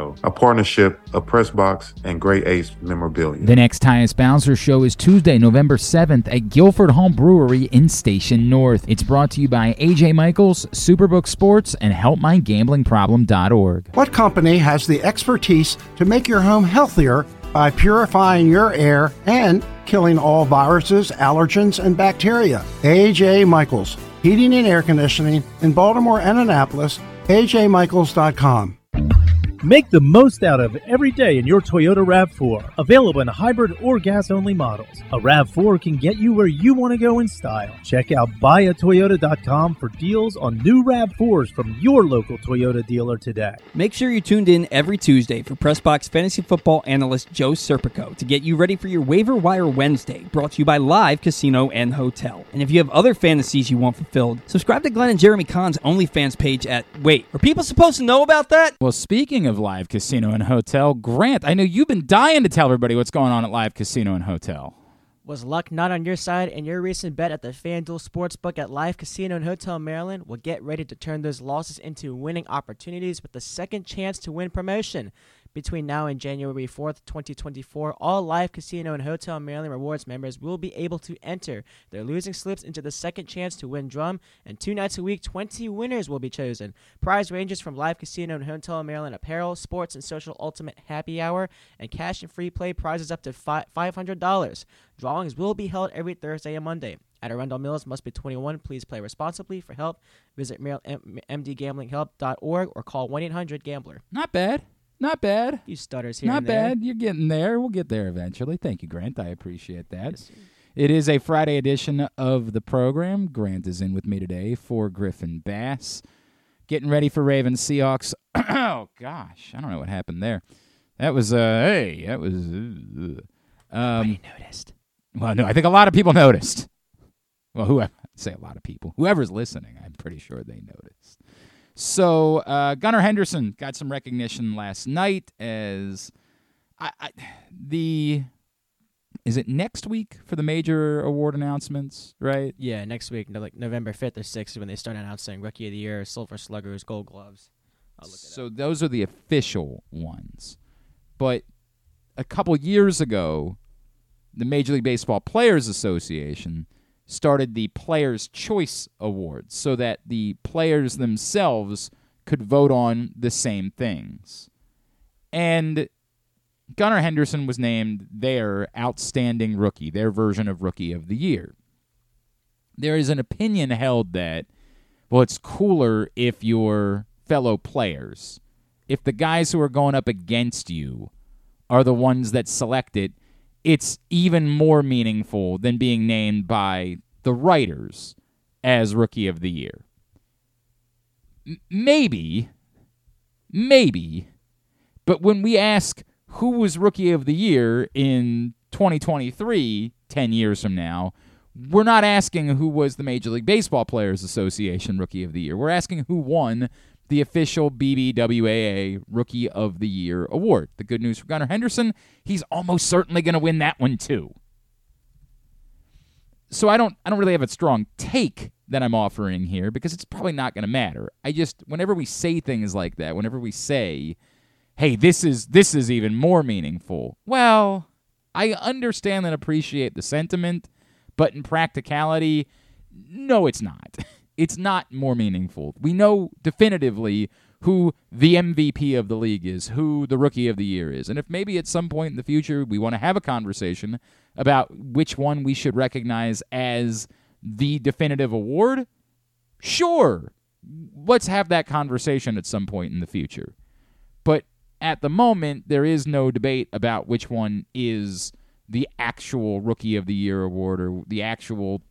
Show, a partnership of Pressbox and Great Ace Memorabilia. The next Tyus Bowser show is Tuesday, November 7th at Guilford Home Brewery in Station North. It's brought to you by AJ Michaels, Superbook Sports, and HelpMyGamblingProblem.org. What company has the expertise to make your home healthier by purifying your air and killing all viruses, allergens, and bacteria? AJ Michaels, Heating and Air Conditioning in Baltimore and Annapolis, ajmichaels.com. Make the most out of every day in your Toyota RAV4. Available in hybrid or gas only models. A RAV4 can get you where you want to go in style. Check out buyatoyota.com for deals on new RAV4s from your local Toyota dealer today. Make sure you're tuned in every Tuesday for Pressbox fantasy football analyst Joe Serpico to get you ready for your waiver wire Wednesday, brought to you by Live Casino and Hotel. And if you have other fantasies you want fulfilled, subscribe to Glenn and Jeremy Kahn's OnlyFans page at Wait, are people supposed to know about that? Well, speaking of Live Casino and Hotel, Grant, I know you've been dying to tell everybody what's going on at Live Casino and Hotel. Was luck not on your side in your recent bet at the FanDuel Sportsbook at Live Casino and Hotel Maryland? Well, get ready to turn those losses into winning opportunities with the second chance to win promotion. Between now and January 4th, 2024, all Live Casino and Hotel Maryland Rewards members will be able to enter their losing slips into the second chance to win drum, and two nights a week, 20 winners will be chosen. Prize ranges from Live Casino and Hotel Maryland apparel, sports and social ultimate happy hour, and cash and free play prizes up to fi- $500. Drawings will be held every Thursday and Monday. At Arundel Mills must be 21. Please play responsibly. For help, visit mdgamblinghelp.org or call 1-800-GAMBLER. Not bad. Not bad. You stutters here Not bad. You're getting there. We'll get there eventually. Thank you, Grant. I appreciate that. it is a Friday edition of the program. Grant is in with me today for Griffin Bass. Getting ready for Ravens Seahawks. oh gosh, I don't know what happened there. That was uh hey, that was uh, um noticed. well no, I think a lot of people noticed. Well, who I say a lot of people. Whoever's listening, I'm pretty sure they noticed. So uh, Gunnar Henderson got some recognition last night as I, I, the is it next week for the major award announcements, right? Yeah, next week, no- like November 5th or 6th, when they start announcing Rookie of the Year, Silver Sluggers, Gold Gloves. I'll look it So those are the official ones. But a couple years ago, the Major League Baseball Players Association started the Players' Choice Awards so that the players themselves could vote on the same things. And Gunnar Henderson was named their outstanding rookie, their version of Rookie of the Year. There is an opinion held that, well, it's cooler if your fellow players, if the guys who are going up against you are the ones that select it, it's even more meaningful than being named by the writers as Rookie of the Year. M- maybe, maybe, but when we ask who was Rookie of the Year in 2023, 10 years from now, we're not asking who was the Major League Baseball Players Association Rookie of the Year. We're asking who won the official BBWAA Rookie of the Year award. The good news for Gunnar Henderson, he's almost certainly going to win that one too. So I don't I don't really have a strong take that I'm offering here because it's probably not going to matter. I just whenever we say things like that, whenever we say, "Hey, this is this is even more meaningful." Well, I understand and appreciate the sentiment, but in practicality, no it's not. It's not more meaningful. We know definitively who the MVP of the league is, who the rookie of the year is. And if maybe at some point in the future we want to have a conversation about which one we should recognize as the definitive award, sure. Let's have that conversation at some point in the future. But at the moment, there is no debate about which one is the actual Rookie of the Year award or the actual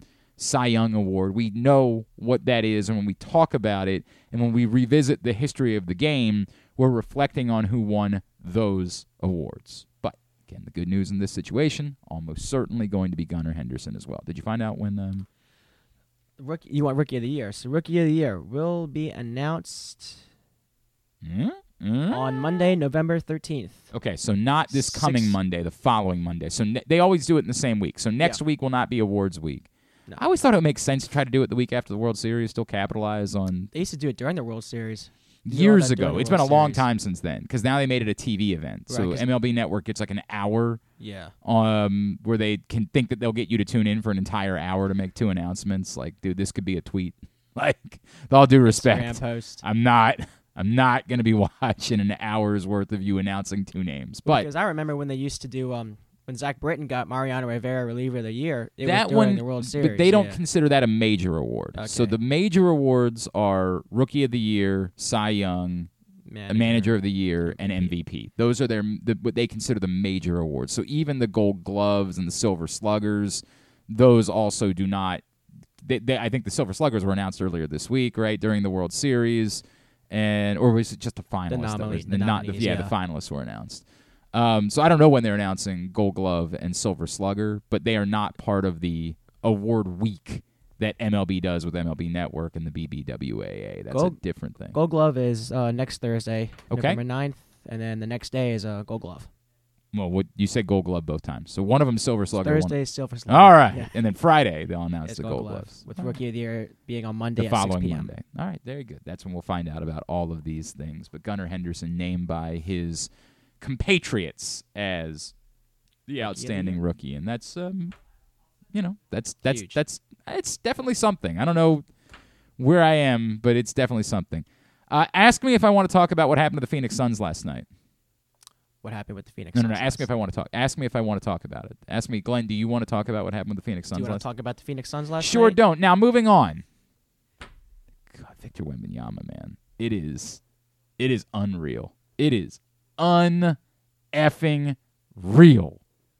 Cy Young award. We know what that is, and when we talk about it and when we revisit the history of the game, we're reflecting on who won those awards. But again, the good news in this situation, almost certainly going to be Gunnar Henderson as well. Did you find out when? Um, Rookie, you want Rookie of the Year. So Rookie of the Year will be announced? Hmm? on Monday, November 13th. Okay, so not this coming Six- Monday, the following Monday. So ne- they always do it in the same week. So next Yeah. week will not be awards week. No. I always thought it would make sense to try to do it the week after the World Series, still capitalize on. They used to do it during the World Series. years ago. It's been a long Series. time since then because now they made it a TV event. Right, so 'cause- MLB Network gets like an hour Yeah. um, where they can think that they'll get you to tune in for an entire hour to make two announcements. Like, dude, this could be a tweet. Like, with all due respect, post. I'm not. I'm not going to be watching an hour's worth of you announcing two names. But because I remember when they used to do um when Zach Britton got Mariano Rivera reliever of the year. It that was during one, the World Series. but they don't yeah. consider that a major award. So the major awards are Rookie of the Year, Cy Young, Manager. Manager of the Year, and MVP. Those are their the, what they consider the major awards. So even the Gold Gloves and the Silver Sluggers, those also do not. They, they, I think the Silver Sluggers were announced earlier this week, right during the World Series, and or was it just the finalists? that nomine- was- the not the, yeah, yeah. the finalists were announced. Um, so I don't know when they're announcing Gold Glove and Silver Slugger, but they are not part of the award week that MLB does with MLB Network and the BBWAA. That's a Gold- different thing. Gold Glove is uh, next Thursday, Okay. November 9th, and then the next day is uh, Gold Glove. Well, what you said Gold Glove both times. So one of them Silver Slugger. one- Thursday is Silver Slugger. All right, Yeah. and then Friday they'll announce It's the Gold Gold Glove, Gloves with Rookie of the Year being on Monday the at 6 following. Monday. All right, very good. That's when we'll find out about all of these things. But Gunnar Henderson named by his compatriots as the outstanding Year. rookie, and that's um, you know, that's that's Huge. that's it's definitely something. I don't know where I am, but it's definitely something. Uh, ask me if I want to talk about what happened to the Phoenix Suns last night. What happened with the Phoenix No, no, no. Suns Ask me if I want to talk. Ask me if I want to talk about it. Ask me, Glenn. Do you want to talk about what happened with the Phoenix Suns? Do you want last to talk about the Phoenix Suns last Sure night? don't. Now moving on. God, Victor Wembanyama, man, it is, it is unreal. It is un effing real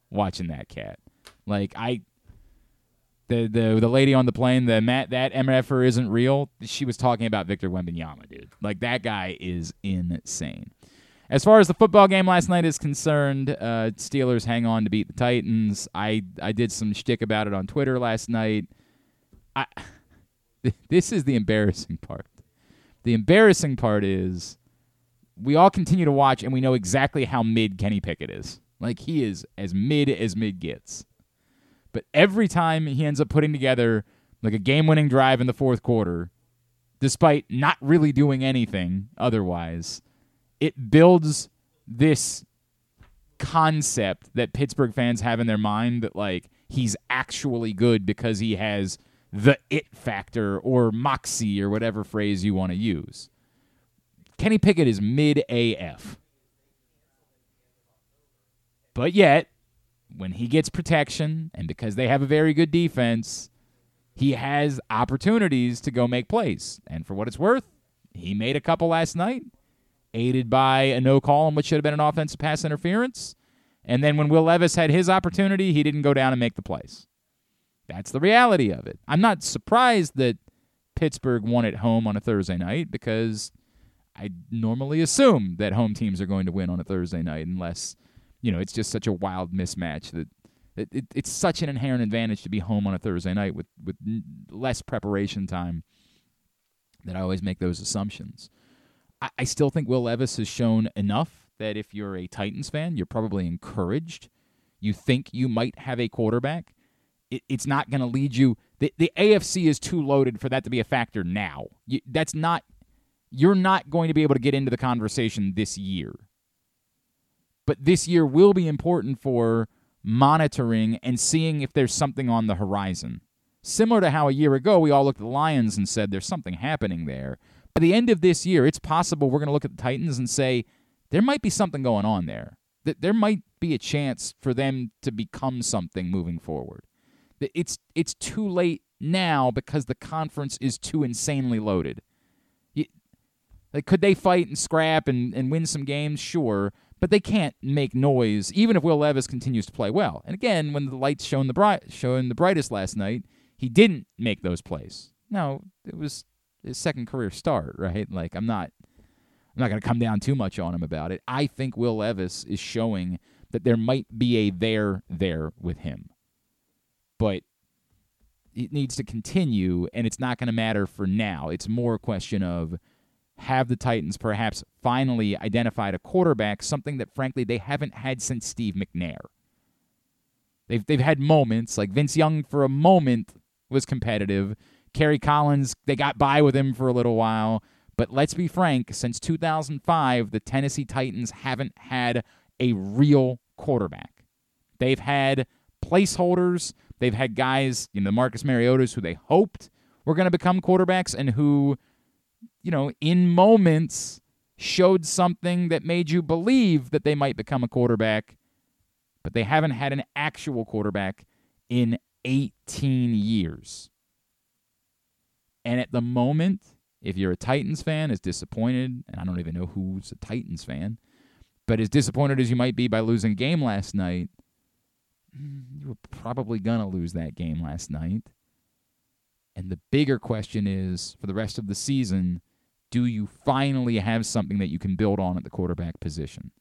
watching that cat. Like I, the the the lady on the plane, the Matt that MFer isn't real. She was talking about Victor Wembanyama, dude. Like that guy is insane. As far as the football game last night is concerned, uh, Steelers hang on to beat the Titans. I I did some shtick about it on Twitter last night. I this is the embarrassing part. The embarrassing part is we all continue to watch and we know exactly how mid Kenny Pickett is. Like he is as mid as mid gets. But every time he ends up putting together like a game-winning drive in the fourth quarter, despite not really doing anything otherwise, it builds this concept that Pittsburgh fans have in their mind that like he's actually good because he has the it factor or moxie or whatever phrase you want to use. Kenny Pickett is mid AF. But yet, when he gets protection and because they have a very good defense, he has opportunities to go make plays. And for what it's worth, he made a couple last night, aided by a no call on what should have been an offensive pass interference. And then when Will Levis had his opportunity, he didn't go down and make the plays. That's the reality of it. I'm not surprised that Pittsburgh won at home on a Thursday night because I normally assume that home teams are going to win on a Thursday night unless, you know, it's just such a wild mismatch that it, it, it's such an inherent advantage to be home on a Thursday night with, with less preparation time that I always make those assumptions. I, I still think Will Levis has shown enough that if you're a Titans fan, you're probably encouraged. You think you might have a quarterback. It, it's not going to lead you. The, the AFC is too loaded for that to be a factor now. You, that's not. You're not going to be able to get into the conversation this year. But this year will be important for monitoring and seeing if there's something on the horizon. Similar to how a year ago we all looked at the Lions and said there's something happening there. By the end of this year, it's possible we're going to look at the Titans and say there might be something going on there. That there might be a chance for them to become something moving forward. That It's it's too late now because the conference is too insanely loaded. Like, could they fight and scrap and, and win some games? Sure, but they can't make noise, even if Will Levis continues to play well. And again, when the lights shone the bright shone the brightest last night, he didn't make those plays. No, it was his second career start, right? Like I'm not I'm not going to come down too much on him about it. I think Will Levis is showing that there might be a there there with him. But it needs to continue and it's not going to matter for now. It's more a question of have the Titans perhaps finally identified a quarterback, something that frankly they haven't had since Steve McNair. They've they've had moments like Vince Young for a moment was competitive. Kerry Collins, they got by with him for a little while, But let's be frank, since 2005, the Tennessee Titans haven't had a real quarterback. They've had placeholders, they've had guys, you know, the Marcus Mariota's who they hoped were going to become quarterbacks and who, you know, in moments showed something that made you believe that they might become a quarterback, but they haven't had an actual quarterback in 18 years. And at the moment, if you're a Titans fan, as disappointed, and I don't even know who's a Titans fan, but as disappointed as you might be by losing game last night, you were probably going to lose that game last night. And the bigger question is for the rest of the season, do you finally have something that you can build on at the quarterback position?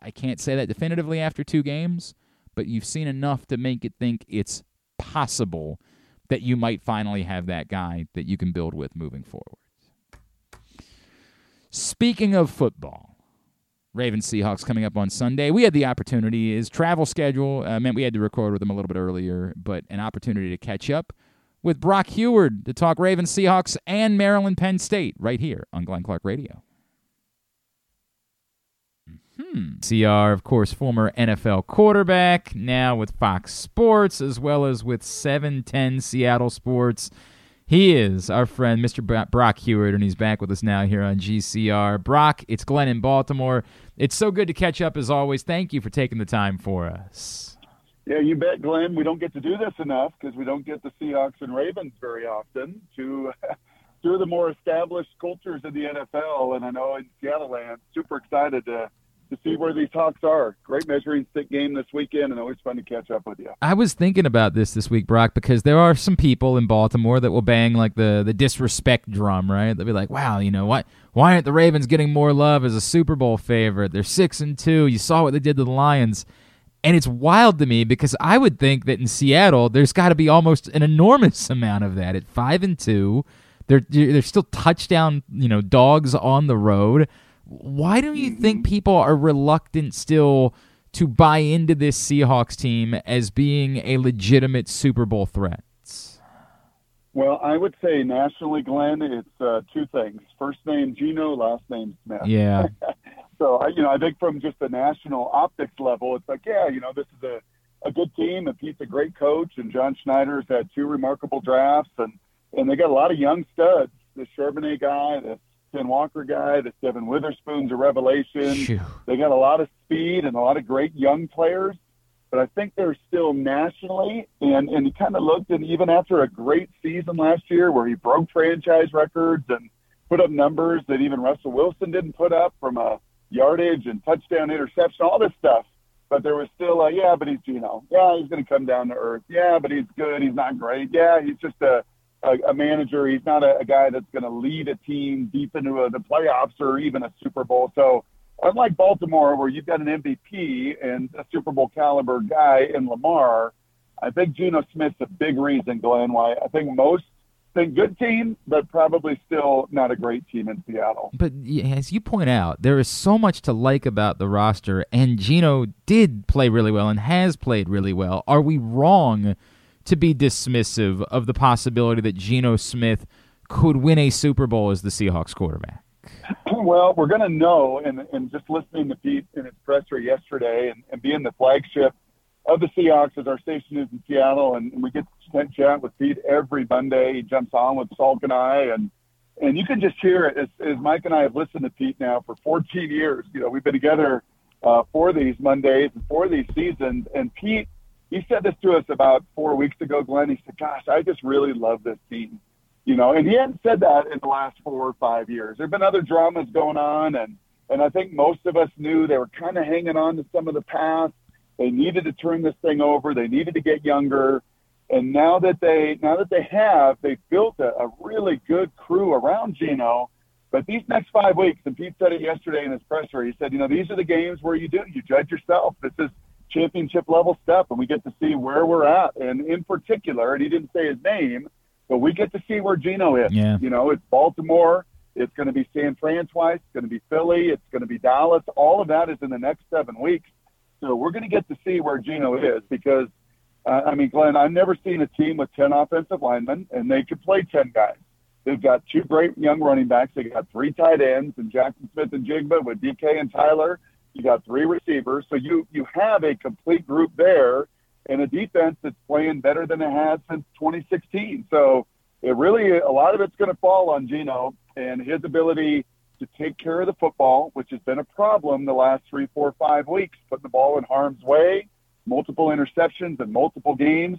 I can't say that definitively after two games, but you've seen enough to make it think it's possible that you might finally have that guy that you can build with moving forward. Speaking of football, Ravens Seahawks coming up on Sunday. We had the opportunity, his travel schedule uh, meant we had to record with him a little bit earlier, but an opportunity to catch up with Brock Huard to talk Ravens Seahawks and Maryland Penn State right here on Glenn Clark Radio. Hmm. CR, of course, former NFL quarterback, now with Fox Sports as well as with 710 Seattle Sports. He is our friend, Mr. Brock Huard, and he's back with us now here on GCR. Brock, it's Glenn in Baltimore. It's so good to catch up as always. Thank you for taking the time for us. Yeah, you bet, Glenn. We don't get to do this enough because we don't get the Seahawks and Ravens very often to two of the more established cultures in the NFL. And I know in Seattle land, super excited to to see where these Hawks are. Great measuring stick game this weekend, and always fun to catch up with you. I was thinking about this this week, Brock, because there are some people in Baltimore that will bang like the the disrespect drum, right? They'll be like, "Wow, you know what? Why aren't the Ravens getting more love as a Super Bowl favorite? They're six and two. You saw what they did to the Lions." And it's wild to me because I would think that in Seattle there's got to be almost an enormous amount of that. At five and two, they're they're still touchdown, you know, dogs on the road. Why don't you think mm-hmm. people are reluctant still to buy into this Seahawks team as being a legitimate Super Bowl threat? Well, I would say nationally, Glenn, it's uh, two things. First name Geno, last name Smith. Yeah. so, I, you know, I think from just the national optics level, it's like, yeah, you know, this is a, a good team, and Pete's a great coach, and John Schneider's had two remarkable drafts, and, and they got a lot of young studs. The Charbonnet guy, the Ken Walker guy. The Devon Witherspoon's a revelation. Phew. They got a lot of speed and a lot of great young players. But I think they're still nationally, and and he kind of looked, and even after a great season last year, where he broke franchise records and put up numbers that even Russell Wilson didn't put up from a yardage and touchdown interception, all this stuff. But there was still a yeah, but he's Geno. Yeah, he's going to come down to earth. Yeah, but he's good. He's not great. Yeah, he's just a a, a manager. He's not a, a guy that's going to lead a team deep into a, the playoffs or even a Super Bowl. So unlike Baltimore, where you've got an MVP and a Super Bowl caliber guy in Lamar, I think Geno Smith's a big reason, Glenn, why I think most think good team, but probably still not a great team in Seattle. But as you point out, there is so much to like about the roster, and Geno did play really well and has played really well. Are we wrong to be dismissive of the possibility that Geno Smith could win a Super Bowl as the Seahawks quarterback? Well, we're going to know, and, and just listening to Pete in his presser yesterday and, and being the flagship of the Seahawks as our station is in Seattle, and, we get to chat with Pete every Monday. He jumps on with Salk and I, and and you can just hear it as, as Mike and I have listened to Pete now for 14 years. You know, we've been together uh, for these Mondays and for these seasons, and Pete – he said this to us about four weeks ago, Glenn. He said, "Gosh, I just really love this team." You know, and he hadn't said that in the last four or five years. There've been other dramas going on, and and I think most of us knew they were kind of hanging on to some of the past. They needed to turn this thing over. They needed to get younger, and now that they now that they have, they've built a, a really good crew around Geno. But these next five weeks, and Pete said it yesterday in his presser. He said, you know, these are the games where you do you judge yourself. This is championship level stuff, and we get to see where we're at. And in particular, and he didn't say his name, but we get to see where Geno is. Yeah. You know, it's Baltimore. It's going to be San Fran twice. It's going to be Philly. It's going to be Dallas. All of that is in the next seven weeks. So we're going to get to see where Geno is because, uh, I mean, Glenn, I've never seen a team with 10 offensive linemen and they could play 10 guys. They've got two great young running backs. They got three tight ends and Jaxon Smith-Njigba with DK and Tyler. You got three receivers. So you you have a complete group there and a defense that's playing better than it has since 2016. So it really a lot of it's going to fall on Geno and his ability to take care of the football, which has been a problem the last three, four, five weeks, putting the ball in harm's way, multiple interceptions in multiple games.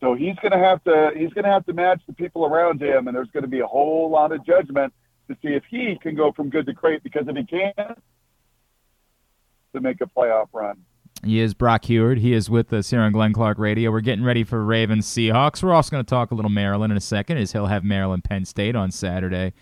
So he's going to have to he's going to have to match the people around him, and there's going to be a whole lot of judgment to see if he can go from good to great. Because if he can, to make a playoff run. He is Brock Huard. He is with us here on Glenn Clark Radio. We're getting ready for Ravens Seahawks. We're also going to talk a little Maryland in a second, as he'll have Maryland Penn State on Saturday.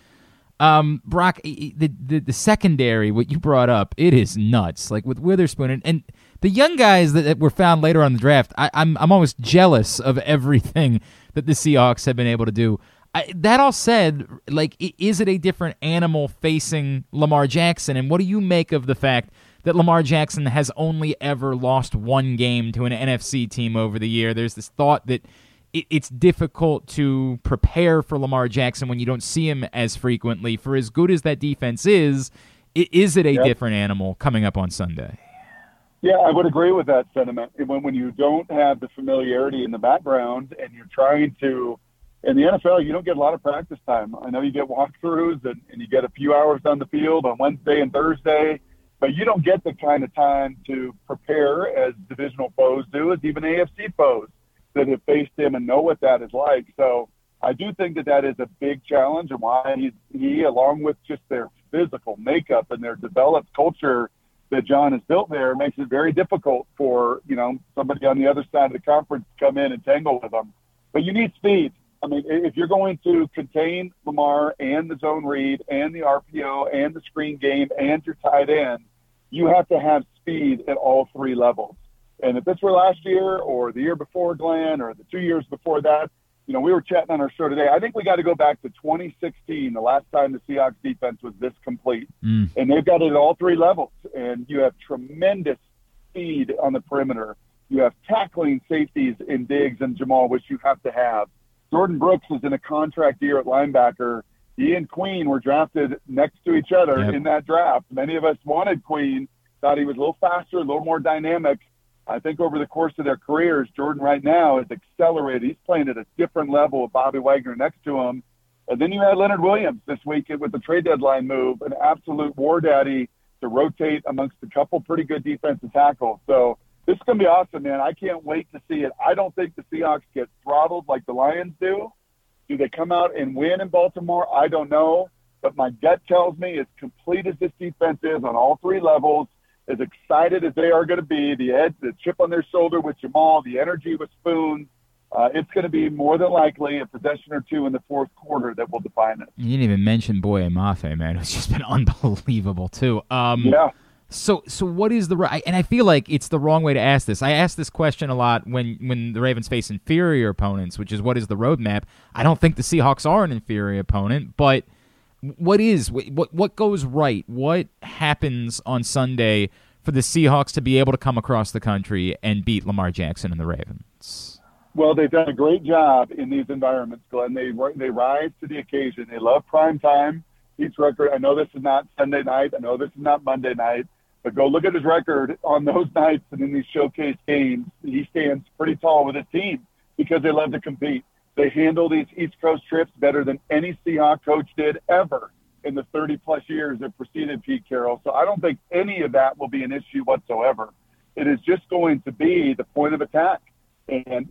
Um, Brock, the, the the secondary, what you brought up, it is nuts. Like with Witherspoon and, and the young guys that, that, were found later on the draft, I, I'm I'm almost jealous of everything that the Seahawks have been able to do. I, that all said, like, is it a different animal facing Lamar Jackson? And what do you make of the fact that Lamar Jackson has only ever lost one game to an NFC team over the year? There's this thought that it, it's difficult to prepare for Lamar Jackson when you don't see him as frequently. For as good as that defense is, it, is it a yep. different animal coming up on Sunday? Yeah, I would agree with that sentiment. When when you don't have the familiarity in the background and you're trying to, in the NFL, you don't get a lot of practice time. I know you get walkthroughs and, and you get a few hours on the field on Wednesday and Thursday, but you don't get the kind of time to prepare as divisional foes do, as even AFC foes that have faced him and know what that is like. So I do think that that is a big challenge and why he's, he, along with just their physical makeup and their developed culture that John has built there, makes it very difficult for, you know, somebody on the other side of the conference to come in and tangle with them. But you need speed. I mean, if you're going to contain Lamar and the zone read and the RPO and the screen game and your tight end, you have to have speed at all three levels. And if this were last year or the year before, Glenn, or the two years before that, you know, we were chatting on our show today. I think we got to go back to 2016, the last time the Seahawks defense was this complete. Mm. And they've got it at all three levels. And you have tremendous speed on the perimeter. You have tackling safeties in Diggs and Jamal, which you have to have. Jordyn Brooks is in a contract year at linebacker. He and Queen were drafted next to each other yep. in that draft. Many of us wanted Queen, thought he was a little faster, a little more dynamic. I think over the course of their careers, Jordyn right now has accelerated. He's playing at a different level with Bobby Wagner next to him. And then you had Leonard Williams this week with the trade deadline move, an absolute war daddy to rotate amongst a couple pretty good defensive tackles. So this is going to be awesome, man. I can't wait to see it. I don't think the Seahawks get throttled like the Lions do. Do they come out and win in Baltimore? I don't know. But my gut tells me, as complete as this defense is on all three levels, as excited as they are going to be, the edge, the chip on their shoulder with Jamal, the energy with Spoon, uh, it's going to be more than likely a possession or two in the fourth quarter that will define it. You didn't even mention Boye Mafe, man. It's just been unbelievable too. Um, yeah. So, so what is the right? And I feel like it's the wrong way to ask this. I ask this question a lot when when the Ravens face inferior opponents, which is what is the roadmap. I don't think the Seahawks are an inferior opponent, but what is what what goes right? What happens on Sunday for the Seahawks to be able to come across the country and beat Lamar Jackson and the Ravens? Well, they've done a great job in these environments, Glenn. They they rise to the occasion. They love prime time. Pete's record. I know this is not Sunday night. I know this is not Monday night. But go look at his record on those nights and in these showcase games. He stands pretty tall with his team because they love to compete. They handle these East Coast trips better than any Seahawk coach did ever in the 30 plus years that preceded Pete Carroll. So I don't think any of that will be an issue whatsoever. It is just going to be the point of attack. And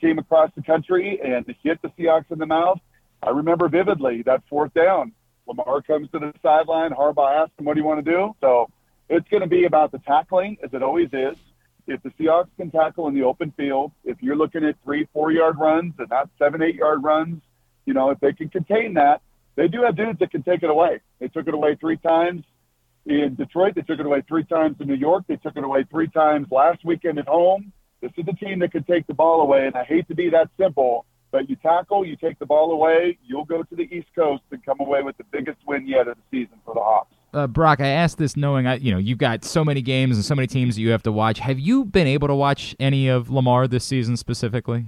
came across the country and hit the Seahawks in the mouth. I remember vividly that fourth down. Lamar comes to the sideline. Harbaugh asks him, "What do you want to do?" So it's going to be about the tackling, as it always is if the Seahawks can tackle in the open field, if you're looking at three, four yard runs and not seven, eight yard runs, you know, if they can contain that, they do have dudes that can take it away. They took it away three times in Detroit. They took it away three times in New York. They took it away three times last weekend at home. This is the team that can take the ball away, and I hate to be that simple, but you tackle, you take the ball away, you'll go to the East Coast and come away with the biggest win yet of the season for the Hawks uh, Brock, I asked this knowing I, you know, you've got so many games and so many teams that you have to watch. Have you been able to watch any of Lamar this season specifically?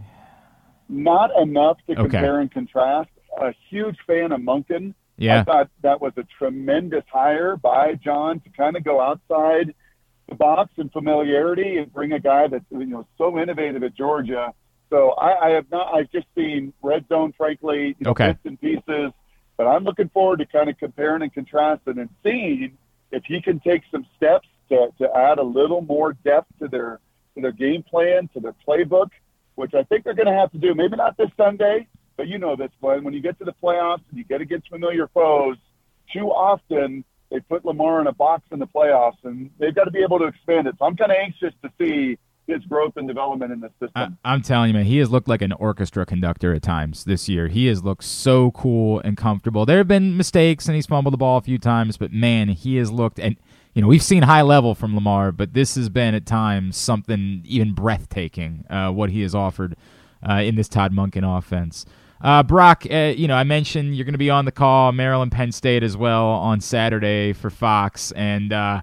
Not enough to compare and contrast. a huge fan of Monken. Yeah. I thought that was a tremendous hire by John to kind of go outside the box and familiarity and bring a guy that's you know so innovative at Georgia. So I, I have not. I've just seen red zone, frankly, you know, Okay. bits and pieces. But I'm looking forward to kind of comparing and contrasting and seeing if he can take some steps to, to add a little more depth to their to their game plan, to their playbook, which I think they're going to have to do. Maybe not this Sunday, but you know this, Glenn. When you get to the playoffs and you get against familiar foes, too often they put Lamar in a box in the playoffs, and they've got to be able to expand it. So I'm kind of anxious to see his growth and development in the system. I, I'm telling you, man, he has looked like an orchestra conductor at times this year. He has looked so cool and comfortable. There have been mistakes, and he's fumbled the ball a few times, but man, he has looked and you know we've seen high level from Lamar, but this has been at times something even breathtaking. Uh, what he has offered uh, in this Todd Monken offense. Uh, Brock, uh, you know, I mentioned you're going to be on the call, Maryland, Penn State as well on Saturday for Fox, and uh,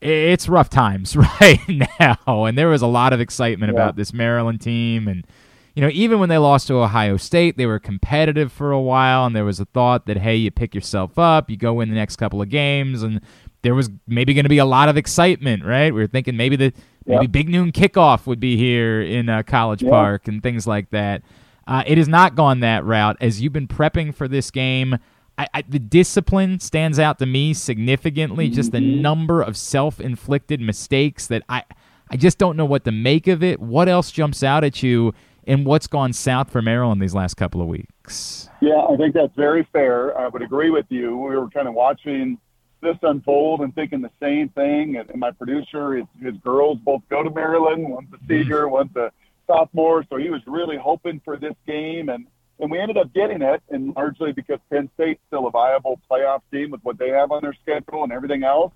it's rough times right now. And there was a lot of excitement Yeah. about this Maryland team. And, you know, even when they lost to Ohio State, they were competitive for a while. And there was a thought that, hey, you pick yourself up, you go win the next couple of games. And there was maybe going to be a lot of excitement, right? We were thinking maybe the maybe Yeah. big noon kickoff would be here in uh, College Yeah. Park and things like that. Uh, it has not gone that route. As you've been prepping for this game, I, I, the discipline stands out to me significantly. Just the mm-hmm. number of self-inflicted mistakes that I, I just don't know what to make of it. What else jumps out at you, and what's gone south for Maryland these last couple of weeks? Yeah, I think that's very fair. I would agree with you. We were kind of watching this unfold and thinking the same thing. And, my producer, his, his girls both go to Maryland. One's a mm-hmm. senior, one's a sophomore. So he was really hoping for this game. And, and we ended up getting it, and largely because Penn State's still a viable playoff team with what they have on their schedule and everything else.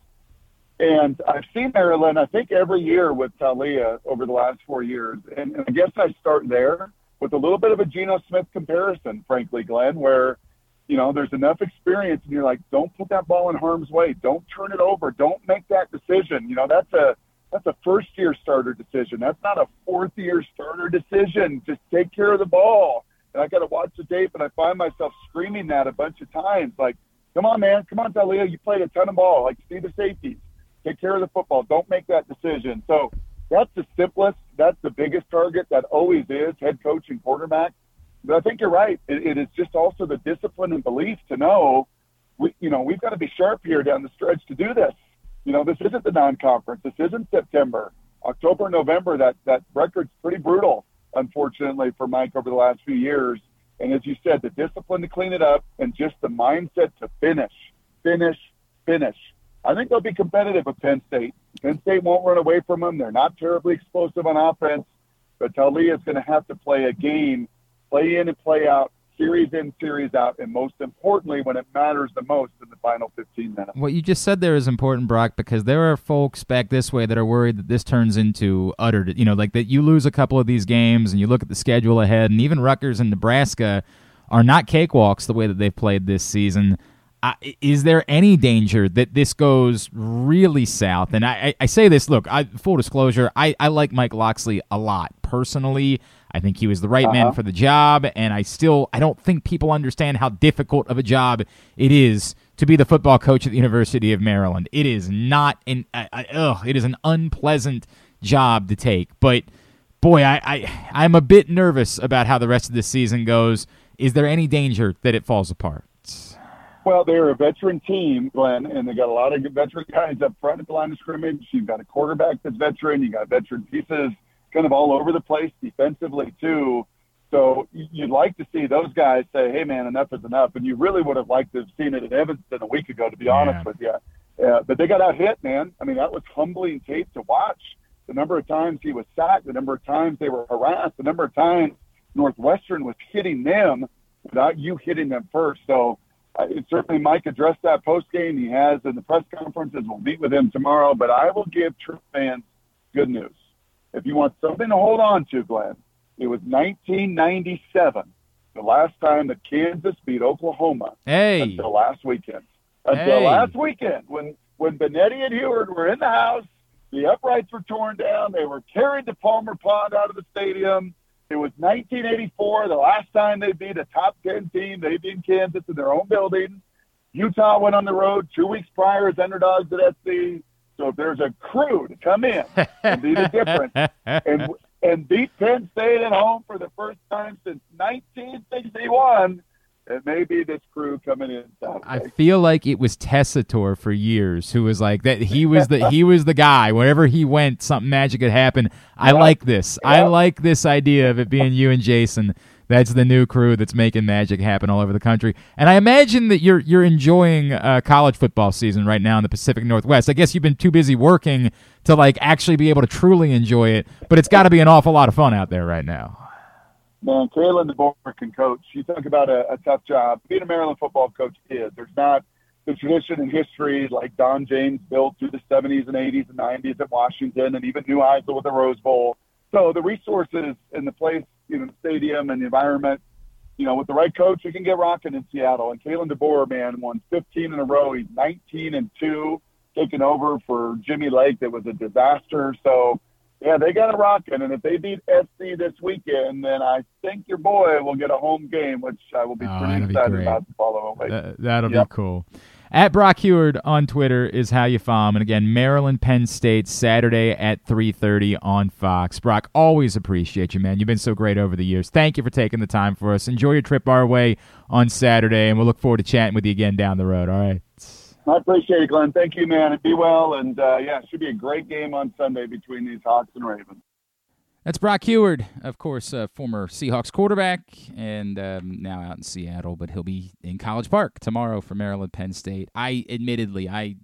And I've seen Maryland, I think, every year with Taulia over the last four years. And, and I guess I start there with a little bit of a Geno Smith comparison, frankly, Glenn, where, you know, there's enough experience and you're like, don't put that ball in harm's way. Don't turn it over. Don't make that decision. You know, that's a that's a first year starter decision. That's not a fourth year starter decision. Just take care of the ball. And I got to watch the tape and I find myself screaming that a bunch of times. Like, come on, man. Come on, Taulia. You played a ton of ball. Like, see the safeties. Take care of the football. Don't make that decision. So that's the simplest. That's the biggest target. That always is head coach and quarterback. But I think you're right. It, it is just also the discipline and belief to know, we, you know, we've got to be sharp here down the stretch to do this. You know, this isn't the non-conference. This isn't September, October, November. That that record's pretty brutal, unfortunately, for Mike over the last few years. And as you said, the discipline to clean it up and just the mindset to finish, finish, finish. I think they'll be competitive with Penn State. Penn State won't run away from them. They're not terribly explosive on offense, but Taulia is going to have to play a game, play in and play out, series in, series out, and most importantly, when it matters the most in the final 15 minutes. What you just said there is important, Brock, because there are folks back this way that are worried that this turns into utter, you know, like that you lose a couple of these games and you look at the schedule ahead, and even Rutgers and Nebraska are not cakewalks the way that they've played this season. Uh, is there any danger that this goes really south? And I, I, I say this, look, I, full disclosure, I, I like Mike Locksley a lot personally. I think he was the right man Uh-huh. for the job, and I still I don't think people understand how difficult of a job it is to be the football coach at the University of Maryland. It is not an I, I, ugh, it is an unpleasant job to take. But boy, I, I I'm a bit nervous about how the rest of this season goes. Is there any danger that it falls apart? Well, they're a veteran team, Glenn, and they got a lot of veteran guys up front at the line of scrimmage. You've got a quarterback that's veteran. You got veteran pieces kind of all over the place defensively too. So you'd like to see those guys say, "Hey, man, enough is enough." And you really would have liked to have seen it at Evanston a week ago, to be honest with you. Uh, but they got out hit, man. I mean, that was humbling tape to watch. The number of times he was sacked, the number of times they were harassed, the number of times Northwestern was hitting them without you hitting them first. So uh, it certainly Mike addressed that post game. He has in the press conferences. We'll meet with him tomorrow. But I will give True fans good news. If you want something to hold on to, Glenn, it was 1997, the last time that Kansas beat Oklahoma. Hey. Until last weekend. Until Hey. last weekend, when when Benetti and Huard were in the house, the uprights were torn down. They were carried to Palmer Pond out of the stadium. It was 1984, the last time they beat a top 10 team. They beat Kansas in their own building. Utah went on the road two weeks prior as underdogs at SC. So if there's a crew to come in and be the difference and and beat Penn State at home for the first time since 1961, it may be this crew coming in. Saturday. I feel like it was Tessitore for years who was like that. He was the he was the guy. Wherever he went, something magic had happened. I like this. I like this idea of it being you and Jason. That's the new crew that's making magic happen all over the country. And I imagine that you're you're enjoying uh, college football season right now in the Pacific Northwest. I guess you've been too busy working to like actually be able to truly enjoy it. But it's got to be an awful lot of fun out there right now. Man, Kalen DeBoer can coach. You talk about a, a tough job. Being a Maryland football coach is. There's not the tradition and history like Don James built through the 70s and 80s and 90s at Washington, and even Neuheisel with the Rose Bowl. So the resources and the place, you know, the stadium and the environment, you know, with the right coach, you can get rocking in Seattle. And Kalen DeBoer, man, won 15 in a row. He's 19 and two, taking over for Jimmy Lake. That was a disaster. So yeah, they got it rocking. And if they beat SC this weekend, then I think your boy will get a home game, which I will be Oh, pretty that'd be excited about to follow away. That, that'll Yep. be cool. At Brock Huard on Twitter is how you follow him. And again, Maryland Penn State Saturday at 3:30 on Fox. Brock, always appreciate you, man. You've been so great over the years. Thank you for taking the time for us. Enjoy your trip our way on Saturday, and we'll look forward to chatting with you again down the road. All right. I appreciate it, Glenn. Thank you, man. And be well. And uh, yeah, it should be a great game on Sunday between these Hawks and Ravens. That's Brock Huard, of course, former Seahawks quarterback, and um, now out in Seattle. But he'll be in College Park tomorrow for Maryland Penn State. I, admittedly, I,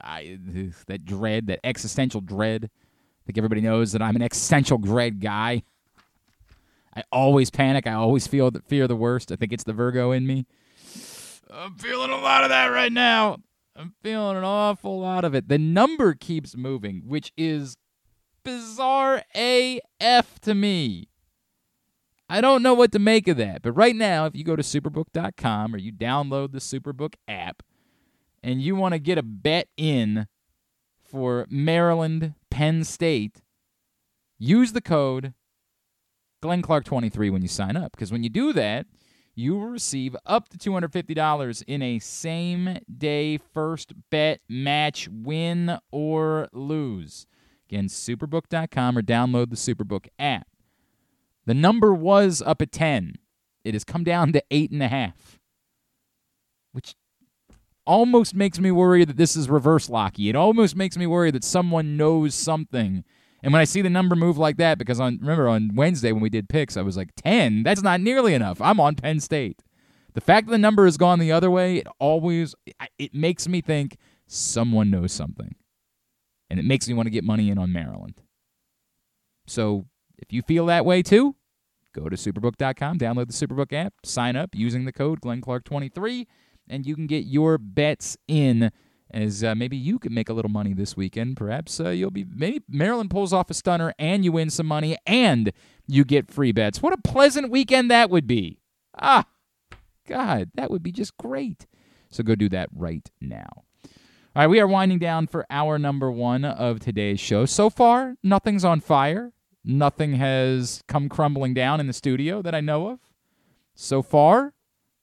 I that dread, that existential dread. I think everybody knows that I'm an existential dread guy. I always panic. I always feel the fear the worst. I think it's the Virgo in me. I'm feeling a lot of that right now. I'm feeling an awful lot of it. The number keeps moving, which is bizarre AF to me. I don't know what to make of that. But right now, if you go to superbook.com or you download the Superbook app and you want to get a bet in for Maryland Penn State, use the code Glenn Clark 23 when you sign up. Because when you do that, you will receive up to $250 in a same day first bet match, win or lose. Again, superbook.com or download the Superbook app. The number was up at 10. It has come down to 8.5, which almost makes me worry that this is reverse locky. It almost makes me worry that someone knows something. And when I see the number move like that, because on remember on Wednesday when we did picks, I was like 10. That's not nearly enough. I'm on Penn State. The fact that the number has gone the other way, it always it makes me think someone knows something, and it makes me want to get money in on Maryland. So if you feel that way too, go to superbook.com, download the Superbook app, sign up using the code GlennClark23, and you can get your bets in. As uh, maybe you can make a little money this weekend. Perhaps uh, you'll be maybe Maryland pulls off a stunner and you win some money and you get free bets. What a pleasant weekend that would be! Ah, God, that would be just great. So go do that right now. All right, we are winding down for hour number one of today's show. So far, nothing's on fire. Nothing has come crumbling down in the studio that I know of. So far,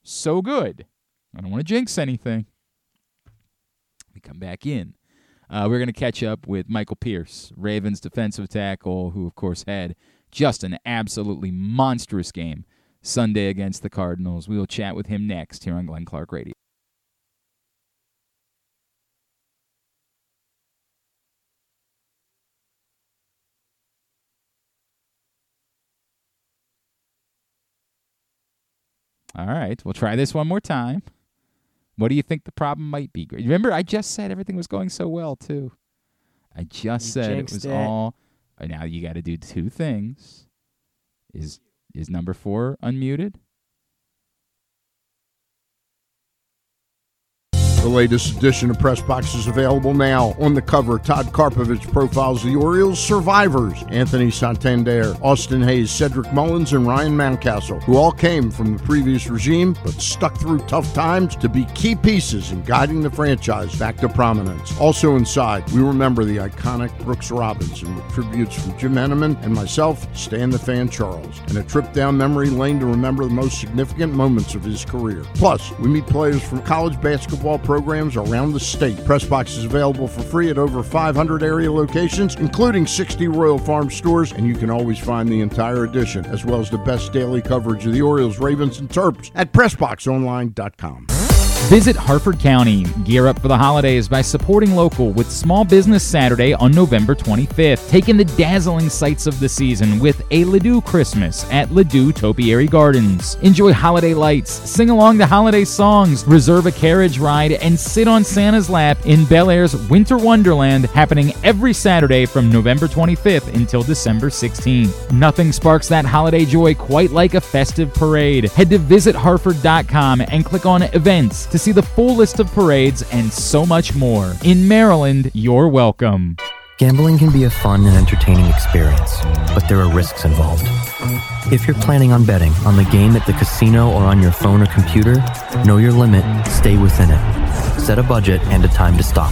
so good. I don't want to jinx anything. We come back in. Uh, we're going to catch up with Michael Pierce, Ravens defensive tackle, who, of course, had just an absolutely monstrous game Sunday against the Cardinals. We will chat with him next here on Glenn Clark Radio. All right, we'll try this one more time. What do you think the problem might be? Remember, I just said everything was going so well too. I just You said it was it. all. Now you got to do two things. Is is number four unmuted? The latest edition of Press Box is available now. On the cover, Todd Karpovich profiles the Orioles survivors Anthony Santander, Austin Hays, Cedric Mullins, and Ryan Mountcastle, who all came from the previous regime but stuck through tough times to be key pieces in guiding the franchise back to prominence. Also inside, we remember the iconic Brooks Robinson with tributes from Jim Henneman and myself, Stan the Fan Charles, and a trip down memory lane to remember the most significant moments of his career. Plus, we meet players from college basketball programs around the state. Pressbox is available for free at over 500 area locations, including 60 Royal Farm stores, and you can always find the entire edition, as well as the best daily coverage of the Orioles, Ravens, and Terps at PressBoxOnline.com. Visit Harford County. Gear up for the holidays by supporting local with Small Business Saturday on November 25th. Take in the dazzling sights of the season with a Ladew Christmas at Ladew Topiary Gardens. Enjoy holiday lights, sing along to holiday songs, reserve a carriage ride, and sit on Santa's lap in Bel Air's Winter Wonderland happening every Saturday from November 25th until December 16th. Nothing sparks that holiday joy quite like a festive parade. Head to visitharford.com and click on events to see the full list of parades and so much more. In Maryland, you're welcome. Gambling can be a fun and entertaining experience, but there are risks involved. If you're planning on betting on the game at the casino or on your phone or computer, know your limit, stay within it. Set a budget and a time to stop.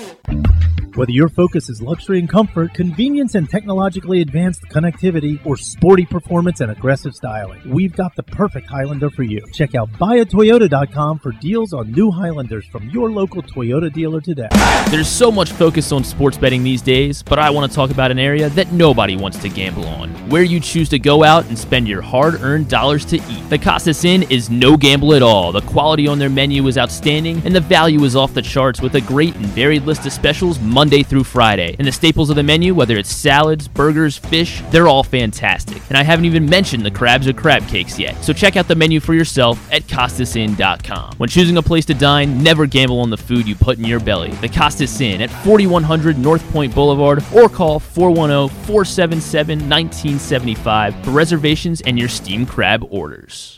Whether your focus is luxury and comfort, convenience and technologically advanced connectivity, or sporty performance and aggressive styling, we've got the perfect Highlander for you. Check out buyatoyota.com for deals on new Highlanders from your local Toyota dealer today. There's so much focus on sports betting these days, but I want to talk about an area that nobody wants to gamble on where you choose to go out and spend your hard earned dollars to eat. The Costas Inn is no gamble at all. The quality on their menu is outstanding, and the value is off the charts with a great and varied list of specials Monday through Friday. And the staples of the menu, whether it's salads, burgers, fish, they're all fantastic. And I haven't even mentioned the crabs or crab cakes yet. So check out the menu for yourself at CostasInn.com. When choosing a place to dine, never gamble on the food you put in your belly. The Costas Inn at 4100 North Point Boulevard or call 410 477 1975 for reservations and your steamed crab orders.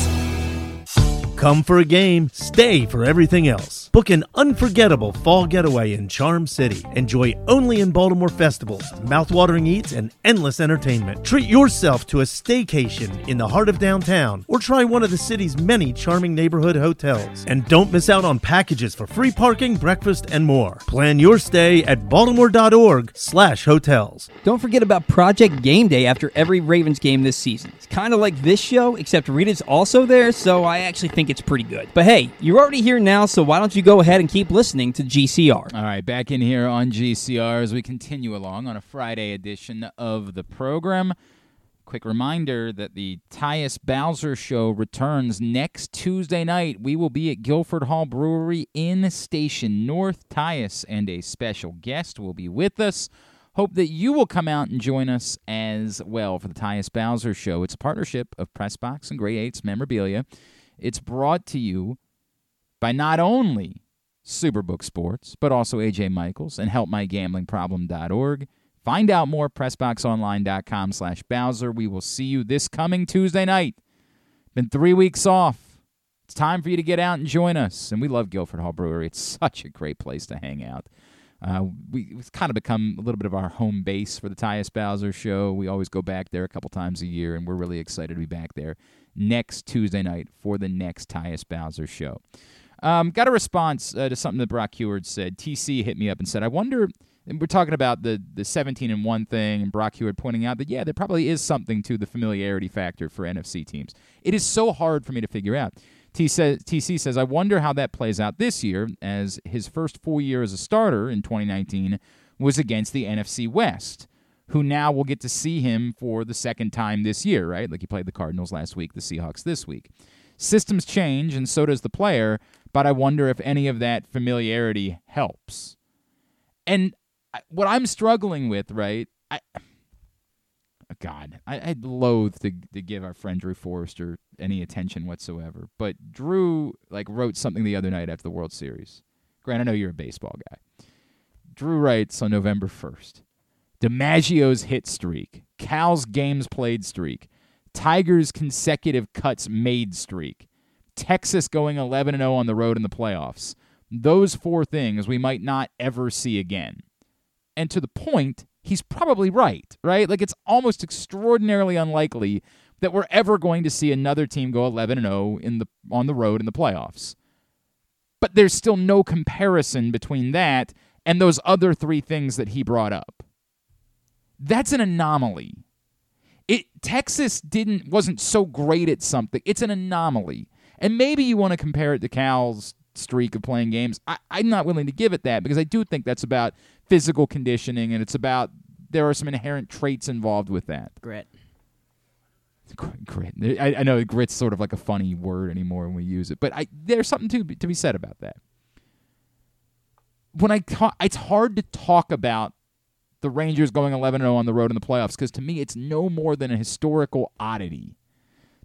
Come for a game, stay for everything else. Book an unforgettable fall getaway in Charm City. Enjoy only in Baltimore festivals, mouthwatering eats, and endless entertainment. Treat yourself to a staycation in the heart of downtown or try one of the city's many charming neighborhood hotels. And don't miss out on packages for free parking, breakfast, and more. Plan your stay at baltimore.org slash hotels. Don't forget about Project Game Day after every Ravens game this season. It's kind of like this show, except Rita's also there, so I actually think it's pretty good. But hey, you're already here now, so why don't you go ahead and keep listening to GCR? All right, back in here on GCR as we continue along on a Friday edition of the program. Quick reminder that the Tyus Bowser Show returns next Tuesday night. We will be at Guilford Hall Brewery in Station North. Tyus and a special guest will be with us. Hope that you will come out and join us as well for the Tyus Bowser Show. It's a partnership of Pressbox and Gray Eights memorabilia. It's brought to you by not only Superbook Sports, but also AJ Michaels and HelpMyGamblingProblem.org. Find out more PressBoxOnline.com slash Bowser. We will see you this coming Tuesday night. Been three weeks off. It's time for you to get out and join us. And we love Guilford Hall Brewery. It's such a great place to hang out. Uh, we, it's kind of become a little bit of our home base for the Tyus Bowser show. We always go back there a couple times a year, and we're really excited to be back there next Tuesday night for the next Tyus Bowser show. Um, got a response uh, to something that Brock Huard said. TC hit me up and said, I wonder, and we're talking about the, the 17 and 1 thing, and Brock Huard pointing out that, yeah, there probably is something to the familiarity factor for NFC teams. It is so hard for me to figure out. TC says, I wonder how that plays out this year, as his first full year as a starter in 2019 was against the NFC West, who now will get to see him for the second time this year, right? Like he played the Cardinals last week, the Seahawks this week. Systems change, and so does the player, but I wonder if any of that familiarity helps. And what I'm struggling with, right? I God, I, I'd loathe to, to give our friend Drew Forrester any attention whatsoever. But Drew like wrote something the other night after the World Series. Grant, I know you're a baseball guy. Drew writes on November 1st DiMaggio's hit streak, Cal's games played streak, Tigers' consecutive cuts made streak, Texas going 11 0 on the road in the playoffs. Those four things we might not ever see again. And to the point, he's probably right, right? Like it's almost extraordinarily unlikely that we're ever going to see another team go 11 0 in the on the road in the playoffs. But there's still no comparison between that and those other three things that he brought up. That's an anomaly. It Texas didn't wasn't so great at something. It's an anomaly. And maybe you want to compare it to Cal's streak of playing games. I, I'm not willing to give it that because I do think that's about physical conditioning and it's about there are some inherent traits involved with that. Grit. Grit. I, I know grit's sort of like a funny word anymore when we use it, but I, there's something to be, to be said about that. When I talk, it's hard to talk about the Rangers going 11 0 on the road in the playoffs because to me it's no more than a historical oddity.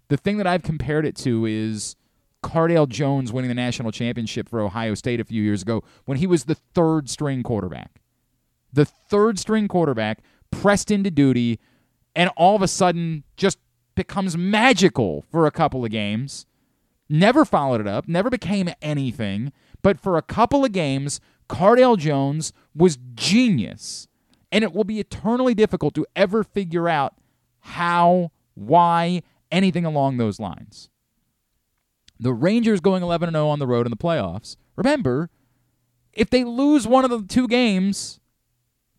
The thing that I've compared it to is Cardale Jones winning the national championship for Ohio State a few years ago when he was the third string quarterback. The third string quarterback pressed into duty and all of a sudden just becomes magical for a couple of games. Never followed it up, never became anything, but for a couple of games, Cardale Jones was genius. And it will be eternally difficult to ever figure out how, why, anything along those lines. The Rangers going 11 0 on the road in the playoffs. Remember, if they lose one of the two games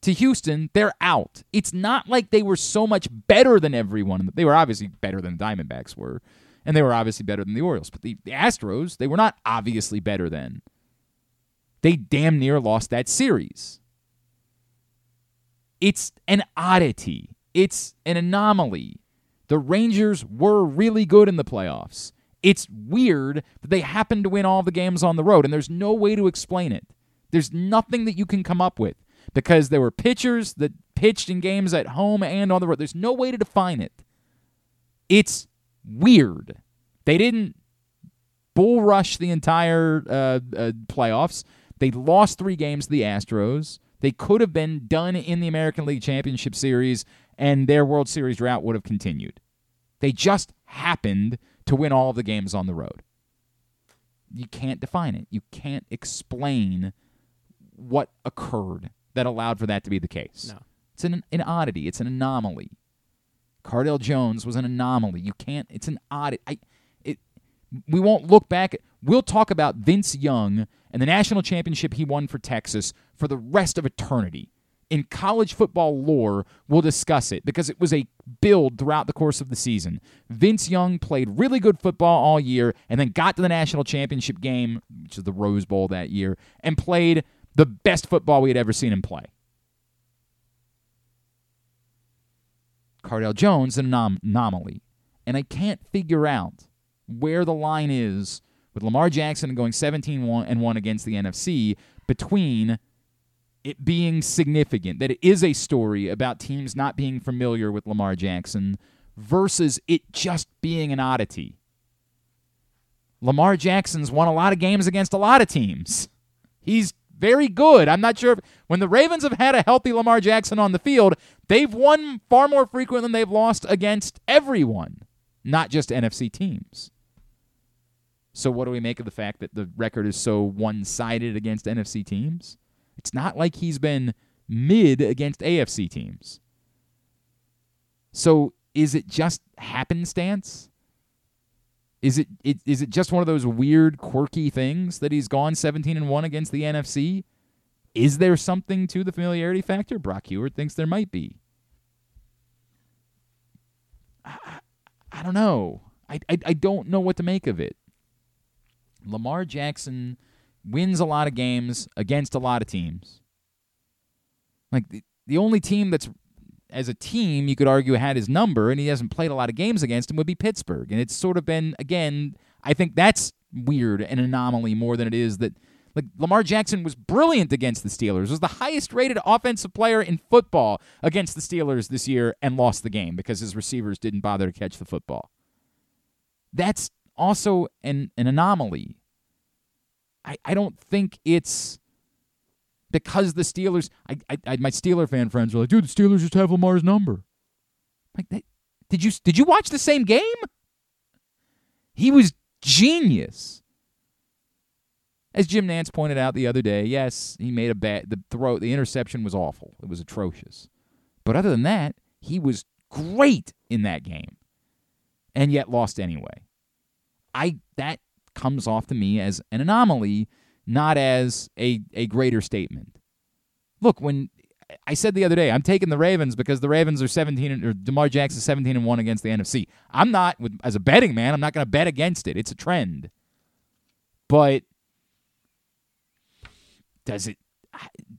to Houston, they're out. It's not like they were so much better than everyone. They were obviously better than the Diamondbacks were, and they were obviously better than the Orioles. But the, the Astros, they were not obviously better than. They damn near lost that series. It's an oddity. It's an anomaly. The Rangers were really good in the playoffs. It's weird that they happened to win all the games on the road, and there's no way to explain it. There's nothing that you can come up with because there were pitchers that pitched in games at home and on the road. There's no way to define it. It's weird. They didn't bull rush the entire uh, uh, playoffs. They lost three games to the Astros. They could have been done in the American League Championship Series, and their World Series drought would have continued. They just happened to win all of the games on the road. You can't define it. You can't explain what occurred that allowed for that to be the case. No. It's an, an oddity. It's an anomaly. Cardale Jones was an anomaly. You can't. It's an oddity. I. We won't look back. We'll talk about Vince Young and the national championship he won for Texas for the rest of eternity in college football lore, we'll discuss it because it was a build throughout the course of the season. Vince Young played really good football all year and then got to the national championship game, which is the Rose Bowl that year, and played the best football we had ever seen him play. Cardale Jones, an anom- anomaly. And I can't figure out where the line is with Lamar Jackson going 17 and 1 against the NFC between it being significant, that it is a story about teams not being familiar with Lamar Jackson versus it just being an oddity. Lamar Jackson's won a lot of games against a lot of teams. He's very good. I'm not sure if when the Ravens have had a healthy Lamar Jackson on the field, they've won far more frequent than they've lost against everyone, not just NFC teams. So what do we make of the fact that the record is so one-sided against NFC teams? It's not like he's been mid against AFC teams. So is it just happenstance? Is it, it is it just one of those weird quirky things that he's gone 17 and 1 against the NFC? Is there something to the familiarity factor? Brock Huard thinks there might be. I, I don't know. I, I, I don't know what to make of it. Lamar Jackson wins a lot of games against a lot of teams. Like the, the only team that's as a team you could argue had his number and he hasn't played a lot of games against him would be Pittsburgh. And it's sort of been again, I think that's weird an anomaly more than it is that like Lamar Jackson was brilliant against the Steelers. Was the highest rated offensive player in football against the Steelers this year and lost the game because his receivers didn't bother to catch the football. That's also an an anomaly. I, I don't think it's because the Steelers. I, I, I my Steeler fan friends are like, dude, the Steelers just have Lamar's number. Like, that, did you did you watch the same game? He was genius. As Jim Nantz pointed out the other day, yes, he made a bad the throw the interception was awful. It was atrocious. But other than that, he was great in that game. And yet lost anyway. I that comes off to me as an anomaly, not as a, a greater statement. Look, when I said the other day, I'm taking the Ravens because the Ravens are 17 or DeMar Jackson 17 and 1 against the NFC. I'm not with as a betting man, I'm not going to bet against it. It's a trend. But does it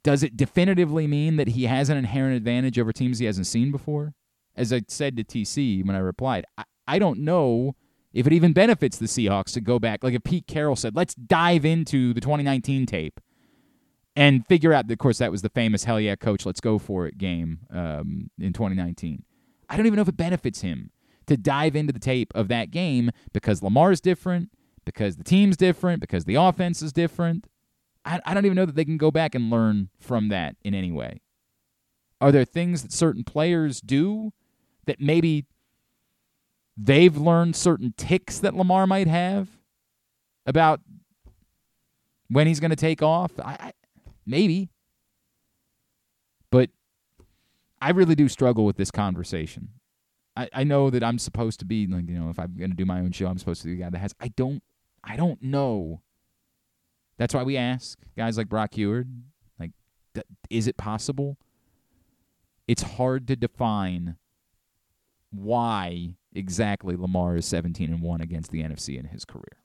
does it definitively mean that he has an inherent advantage over teams he hasn't seen before? As I said to TC when I replied, I, I don't know if it even benefits the Seahawks to go back. Like if Pete Carroll said, let's dive into the 2019 tape and figure out, of course, that was the famous hell yeah, coach, let's go for it game um, in 2019. I don't even know if it benefits him to dive into the tape of that game because Lamar's different, because the team's different, because the offense is different. I, I don't even know that they can go back and learn from that in any way. Are there things that certain players do that maybe they've learned certain ticks that Lamar might have about when he's going to take off? I, I, maybe. But I really do struggle with this conversation. I, I know that I'm supposed to be like, you know, if I'm going to do my own show, I'm supposed to be the guy that has. I don't. I don't know. That's why we ask guys like Brock Huard, like, th- is it possible? It's hard to define why exactly Lamar is 17 and 1 against the NFC in his career.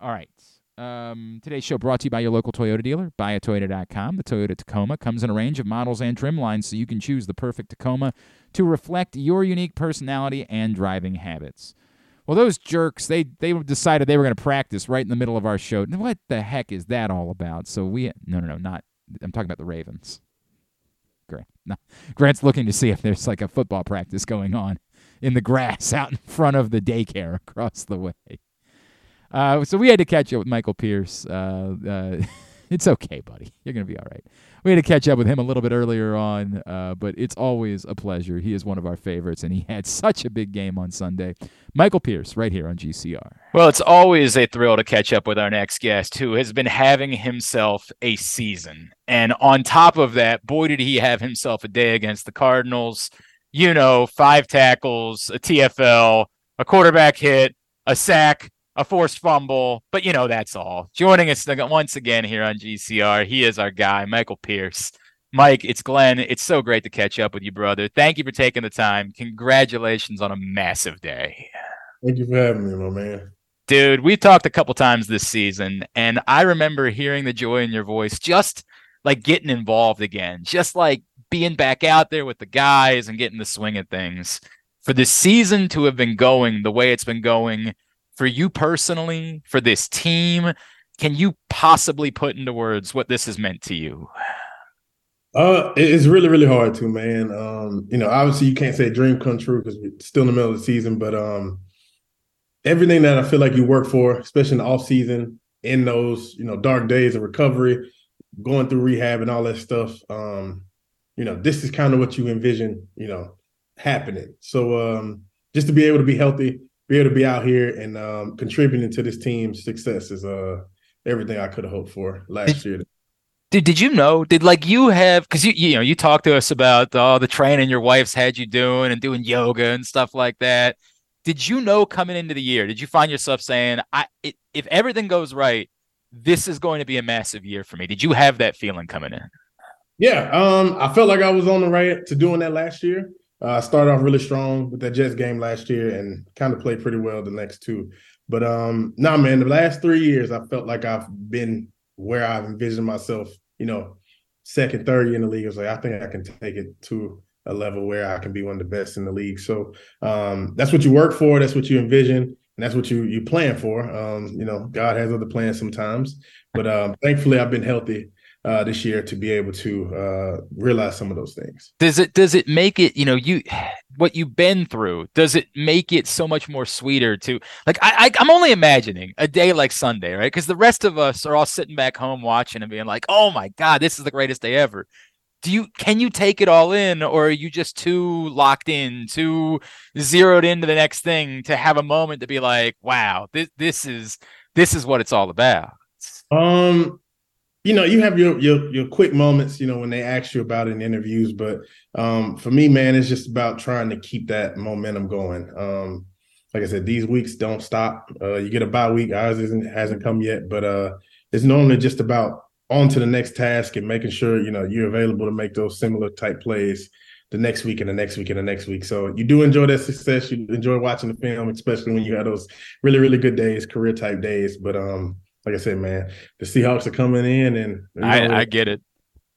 All right. Um, today's show brought to you by your local Toyota dealer, buyatoyota.com. The Toyota Tacoma comes in a range of models and trim lines so you can choose the perfect Tacoma to reflect your unique personality and driving habits. Well, those jerks, they they decided they were going to practice right in the middle of our show. What the heck is that all about? So we no no no, not I'm talking about the Ravens. Grant. No. Grant's looking to see if there's like a football practice going on in the grass out in front of the daycare across the way. Uh, so we had to catch up with Michael Pierce. Uh, uh, it's okay, buddy. You're to be all right. We had to catch up with him a little bit earlier on, uh, but it's always a pleasure. He is one of our favorites, and he had such a big game on Sunday. Michael Pierce, right here on GCR. Well, it's always a thrill to catch up with our next guest, who has been having himself a season. And on top of that, boy, did he have himself a day against the Cardinals. You know, five tackles, a TFL, a quarterback hit, a sack, a forced fumble, but you know that's all. Joining us once again here on GCR, he is our guy, Michael Pierce. Mike, it's Glenn. It's so great to catch up with you, brother. Thank you for taking the time. Congratulations on a massive day. Thank you for having me, my man. Dude, we've talked a couple times this season, and I remember hearing the joy in your voice, just like getting involved again, just like being back out there with the guys and getting the swing of things. For the season to have been going the way it's been going, for you personally, for this team, can you possibly put into words what this has meant to you? Uh, it's really, really hard to, man. Um, you know, obviously you can't say dream come true because we're still in the middle of the season, but um, everything that I feel like you work for, especially in the off season, in those, you know, dark days of recovery, going through rehab and all that stuff, um, you know, this is kind of what you envision, you know, happening. So um, just to be able to be healthy, be able to be out here and um, contributing to this team's success is uh everything I could have hoped for last year. Did did you know? Did like you have because you you know you talked to us about all the training your wife's had you doing and doing yoga and stuff like that. Did you know coming into the year? Did you find yourself saying, "I it, if everything goes right, this is going to be a massive year for me"? Did you have that feeling coming in? Yeah, um, I felt like I was on the right to doing that last year. Uh, started off really strong with that Jets game last year and kind of played pretty well the next two. But um, nah, man, the last three years I felt like I've been where I've envisioned myself. You know, second, third year in the league. I was like, I think I can take it to a level where I can be one of the best in the league. So um, that's what you work for. That's what you envision. And that's what you you plan for. Um, you know, God has other plans sometimes, but um, thankfully I've been healthy uh, this year to be able to uh, realize some of those things. Does it does it make it you know you what you've been through? Does it make it so much more sweeter to like I, I am only imagining a day like Sunday, right? Because the rest of us are all sitting back home watching and being like, oh my god, this is the greatest day ever. Do you can you take it all in, or are you just too locked in, too zeroed into the next thing to have a moment to be like, wow, this this is this is what it's all about? Um, you know, you have your your your quick moments, you know, when they ask you about it in interviews. But um, for me, man, it's just about trying to keep that momentum going. Um, like I said, these weeks don't stop. Uh, you get a bye week. Ours isn't hasn't come yet, but uh, it's normally just about on to the next task and making sure you know you're available to make those similar type plays the next week and the next week and the next week. So you do enjoy that success. You enjoy watching the film, especially when you have those really really good days, career type days. But um, like I said, man, the Seahawks are coming in, and you know, I, I get it.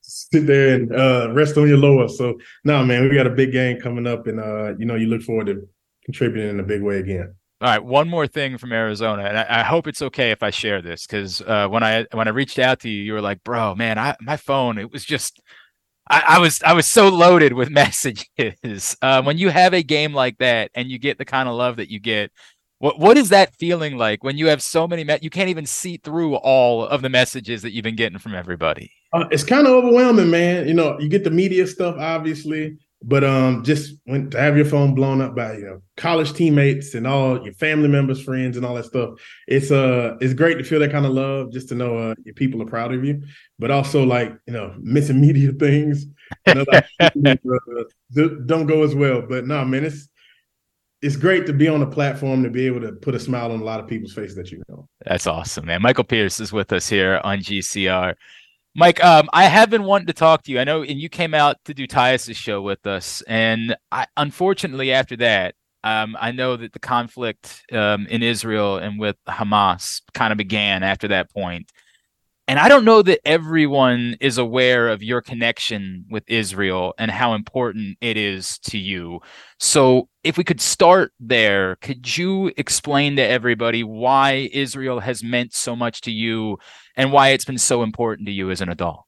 Sit there and uh, rest on your lower. So, no, nah, man, we got a big game coming up, and uh, you know, you look forward to contributing in a big way again. All right, one more thing from Arizona, and I, I hope it's okay if I share this because uh, when I when I reached out to you, you were like, "Bro, man, I my phone it was just." I, I was I was so loaded with messages. Uh, when you have a game like that and you get the kind of love that you get, what what is that feeling like when you have so many me- you can't even see through all of the messages that you've been getting from everybody? Uh, it's kind of overwhelming, man. You know, you get the media stuff obviously, but um just when to have your phone blown up by you know college teammates and all your family members, friends and all that stuff. It's uh it's great to feel that kind of love just to know uh, your people are proud of you, but also like, you know, missing media things you know, like, uh, don't go as well. But no, man, it's it's great to be on a platform to be able to put a smile on a lot of people's faces that you know. That's awesome, man. Michael Pierce is with us here on GCR. Mike, um, I have been wanting to talk to you. I know, and you came out to do Tyus's show with us, and I, unfortunately, after that, um, I know that the conflict um, in Israel and with Hamas kind of began after that point. And I don't know that everyone is aware of your connection with Israel and how important it is to you. So, if we could start there, could you explain to everybody why Israel has meant so much to you and why it's been so important to you as an adult?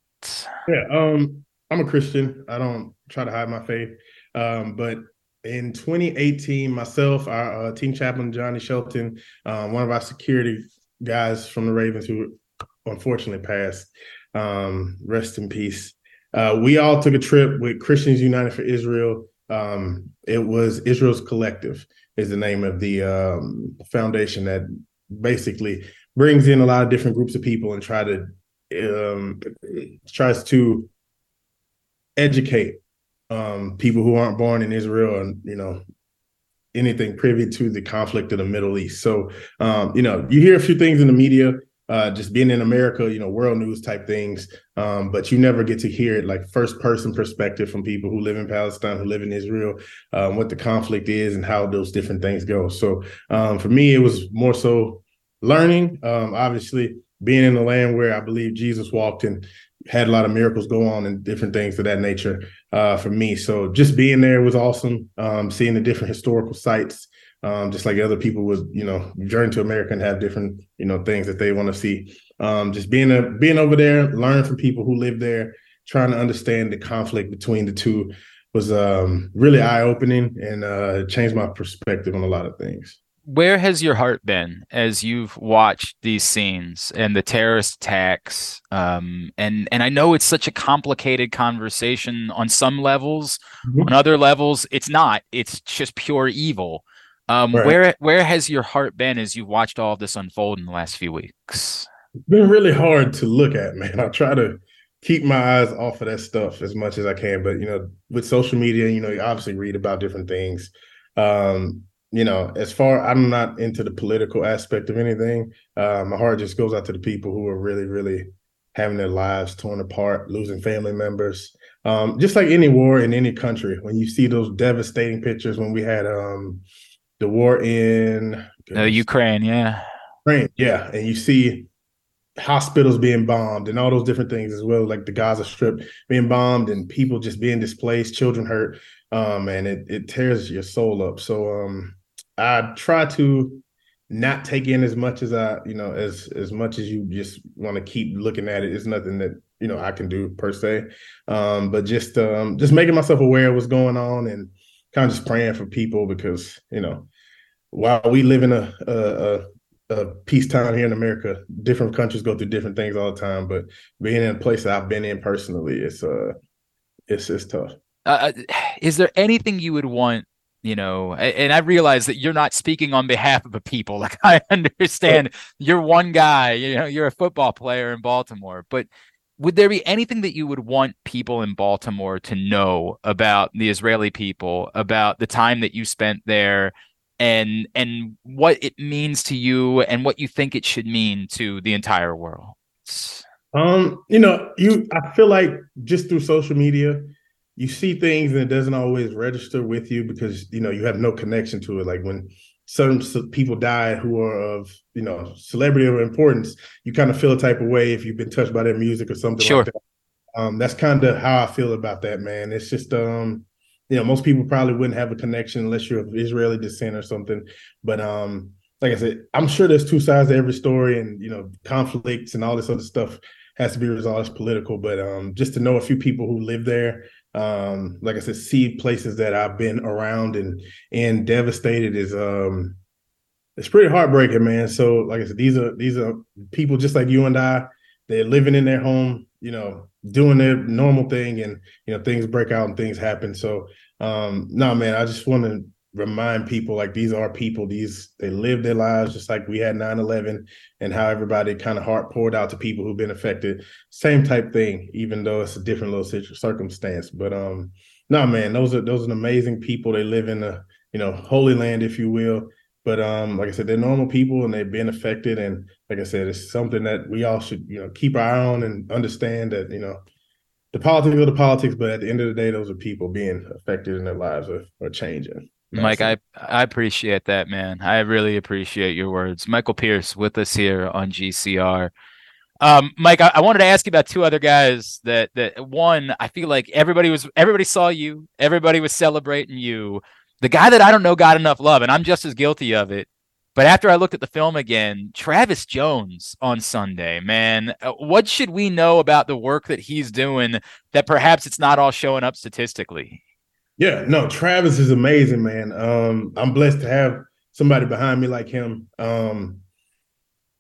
Yeah, um, I'm a Christian. I don't try to hide my faith. Um, but in 2018, myself, our uh, team chaplain Johnny Shelton, um, one of our security guys from the Ravens who unfortunately passed. Um, rest in peace. Uh, we all took a trip with Christians United for Israel. Um, it was Israel's Collective is the name of the um, foundation that basically brings in a lot of different groups of people and try to um, tries to educate um, people who aren't born in Israel and you know anything privy to the conflict of the Middle East. So um, you know you hear a few things in the media uh, just being in America, you know, world news type things. Um, but you never get to hear it like first person perspective from people who live in Palestine, who live in Israel, um, what the conflict is and how those different things go. So um, for me, it was more so learning. Um, obviously, being in the land where I believe Jesus walked and had a lot of miracles go on and different things of that nature uh, for me. So just being there was awesome. Um, seeing the different historical sites um, just like other people would, you know, journey to America and have different, you know, things that they want to see. Um, just being a being over there, learn from people who live there, trying to understand the conflict between the two was um, really eye opening and uh, changed my perspective on a lot of things. Where has your heart been as you've watched these scenes and the terrorist attacks? Um, and and I know it's such a complicated conversation on some levels. Mm-hmm. On other levels, it's not. It's just pure evil. Um, right. Where where has your heart been as you've watched all of this unfold in the last few weeks? It's been really hard to look at, man. I try to keep my eyes off of that stuff as much as I can, but you know, with social media, you know, you obviously read about different things. Um, you know, as far I'm not into the political aspect of anything. Uh, my heart just goes out to the people who are really, really having their lives torn apart, losing family members. Um, just like any war in any country, when you see those devastating pictures, when we had um, the war in uh, Ukraine, yeah, Ukraine, yeah, and you see hospitals being bombed and all those different things as well, like the Gaza Strip being bombed and people just being displaced, children hurt, um, and it it tears your soul up. So um, I try to not take in as much as I, you know, as as much as you just want to keep looking at it. It's nothing that you know I can do per se, um, but just um, just making myself aware of what's going on and kind of just praying for people because you know while we live in a a, a, peacetime here in America, different countries go through different things all the time. But being in a place that I've been in personally, it's uh, it's it's tough. Uh, uh is there anything you would want you know and i realize that you're not speaking on behalf of a people like i understand you're one guy you know you're a football player in baltimore but would there be anything that you would want people in baltimore to know about the israeli people about the time that you spent there and and what it means to you and what you think it should mean to the entire world? Um you know you i feel like just through social media you see things and it doesn't always register with you because you know you have no connection to it. Like when certain people die who are of you know celebrity or importance you kind of feel a type of way if you've been touched by their music or something sure. like that. Um, that's kind of how i feel about that man. It's just um you know most people probably wouldn't have a connection unless you're of israeli descent or something. But um like i said i'm sure there's two sides to every story and you know conflicts and all this other stuff has to be resolved. As political. But um just to know a few people who live there um like i said see places that i've been around and and devastated is um it's pretty heartbreaking man. So like i said these are these are people just like you and i they're living in their home you know doing their normal thing and you know things break out and things happen. So um no man i just want to remind people like these are people. These they live their lives just like we had 9-11 and how everybody kind of heart poured out to people who've been affected. Same type thing even though it's a different little circumstance. But um no man those are those are amazing people. They live in a you know holy land if you will. But um like i said they're normal people and they've been affected and like i said it's something that we all should you know keep our eye on and understand that you know the politics are the politics but at the end of the day those are people being affected in their lives or, or changing Mike, I I appreciate that, man. I really appreciate your words. Michael Pierce with us here on GCR. Um, Mike, I, I, wanted to ask you about two other guys that that one, I feel like everybody was everybody saw you, everybody was celebrating you. The guy that I don't know got enough love, and I'm just as guilty of it. But after I looked at the film again, Travis Jones on Sunday, man, uh, what should we know about the work that he's doing that perhaps it's not all showing up statistically? Yeah, no, Travis is amazing, man. Um, I'm blessed to have somebody behind me like him. Um,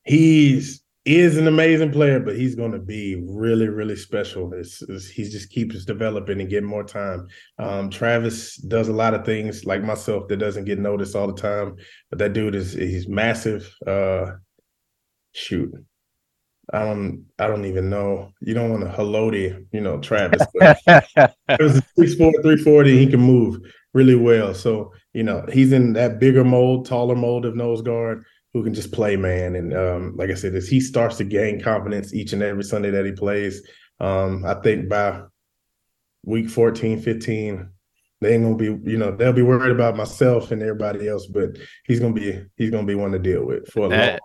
he's is an amazing player, but he's going to be really, really special. It's, it's, he just keeps developing and getting more time. Um, Travis does a lot of things like myself that doesn't get noticed all the time, but that dude is he's massive. Uh, shoot, I don't I don't even know. You don't want to haloti, you know, Travis. it was a 6'4, 340. He can move really well. So, you know, he's in that bigger mold, taller mold of nose guard who can just play, man. And um, like I said, as he starts to gain confidence each and every Sunday that he plays, um, I think by week 14, 15, they ain't gonna be, you know, they'll be worried about myself and everybody else, but he's gonna be he's gonna be one to deal with for a that, long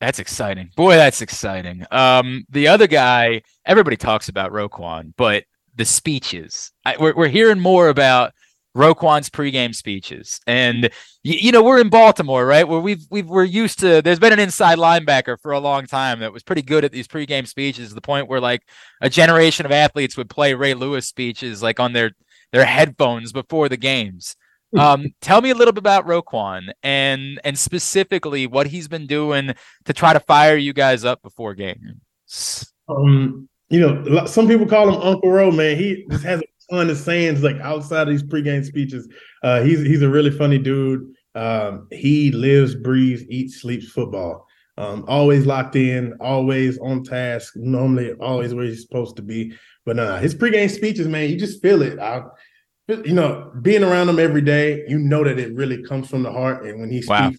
that's exciting. Boy, that's exciting. Um, the other guy, everybody talks about Roquan, but the speeches, I, we're, we're hearing more about Roquan's pregame speeches. And you, you, know, we're in Baltimore, right? Where we've we've we're used to there's been an inside linebacker for a long time that was pretty good at these pregame speeches to the point where like a generation of athletes would play Ray Lewis speeches like on their their headphones before the games. Um, tell me a little bit about Roquan and and specifically what he's been doing to try to fire you guys up before games. Um, you know, some people call him Uncle Ro, man. He just has a ton of sayings like outside of these pregame speeches. Uh, he's he's a really funny dude. Um, he lives, breathes, eats, sleeps football. Um, always locked in, always on task, normally always where he's supposed to be. But uh, his pregame speeches, man, you just feel it. I, you know, being around him every day, you know that it really comes from the heart. And when he speaks, wow.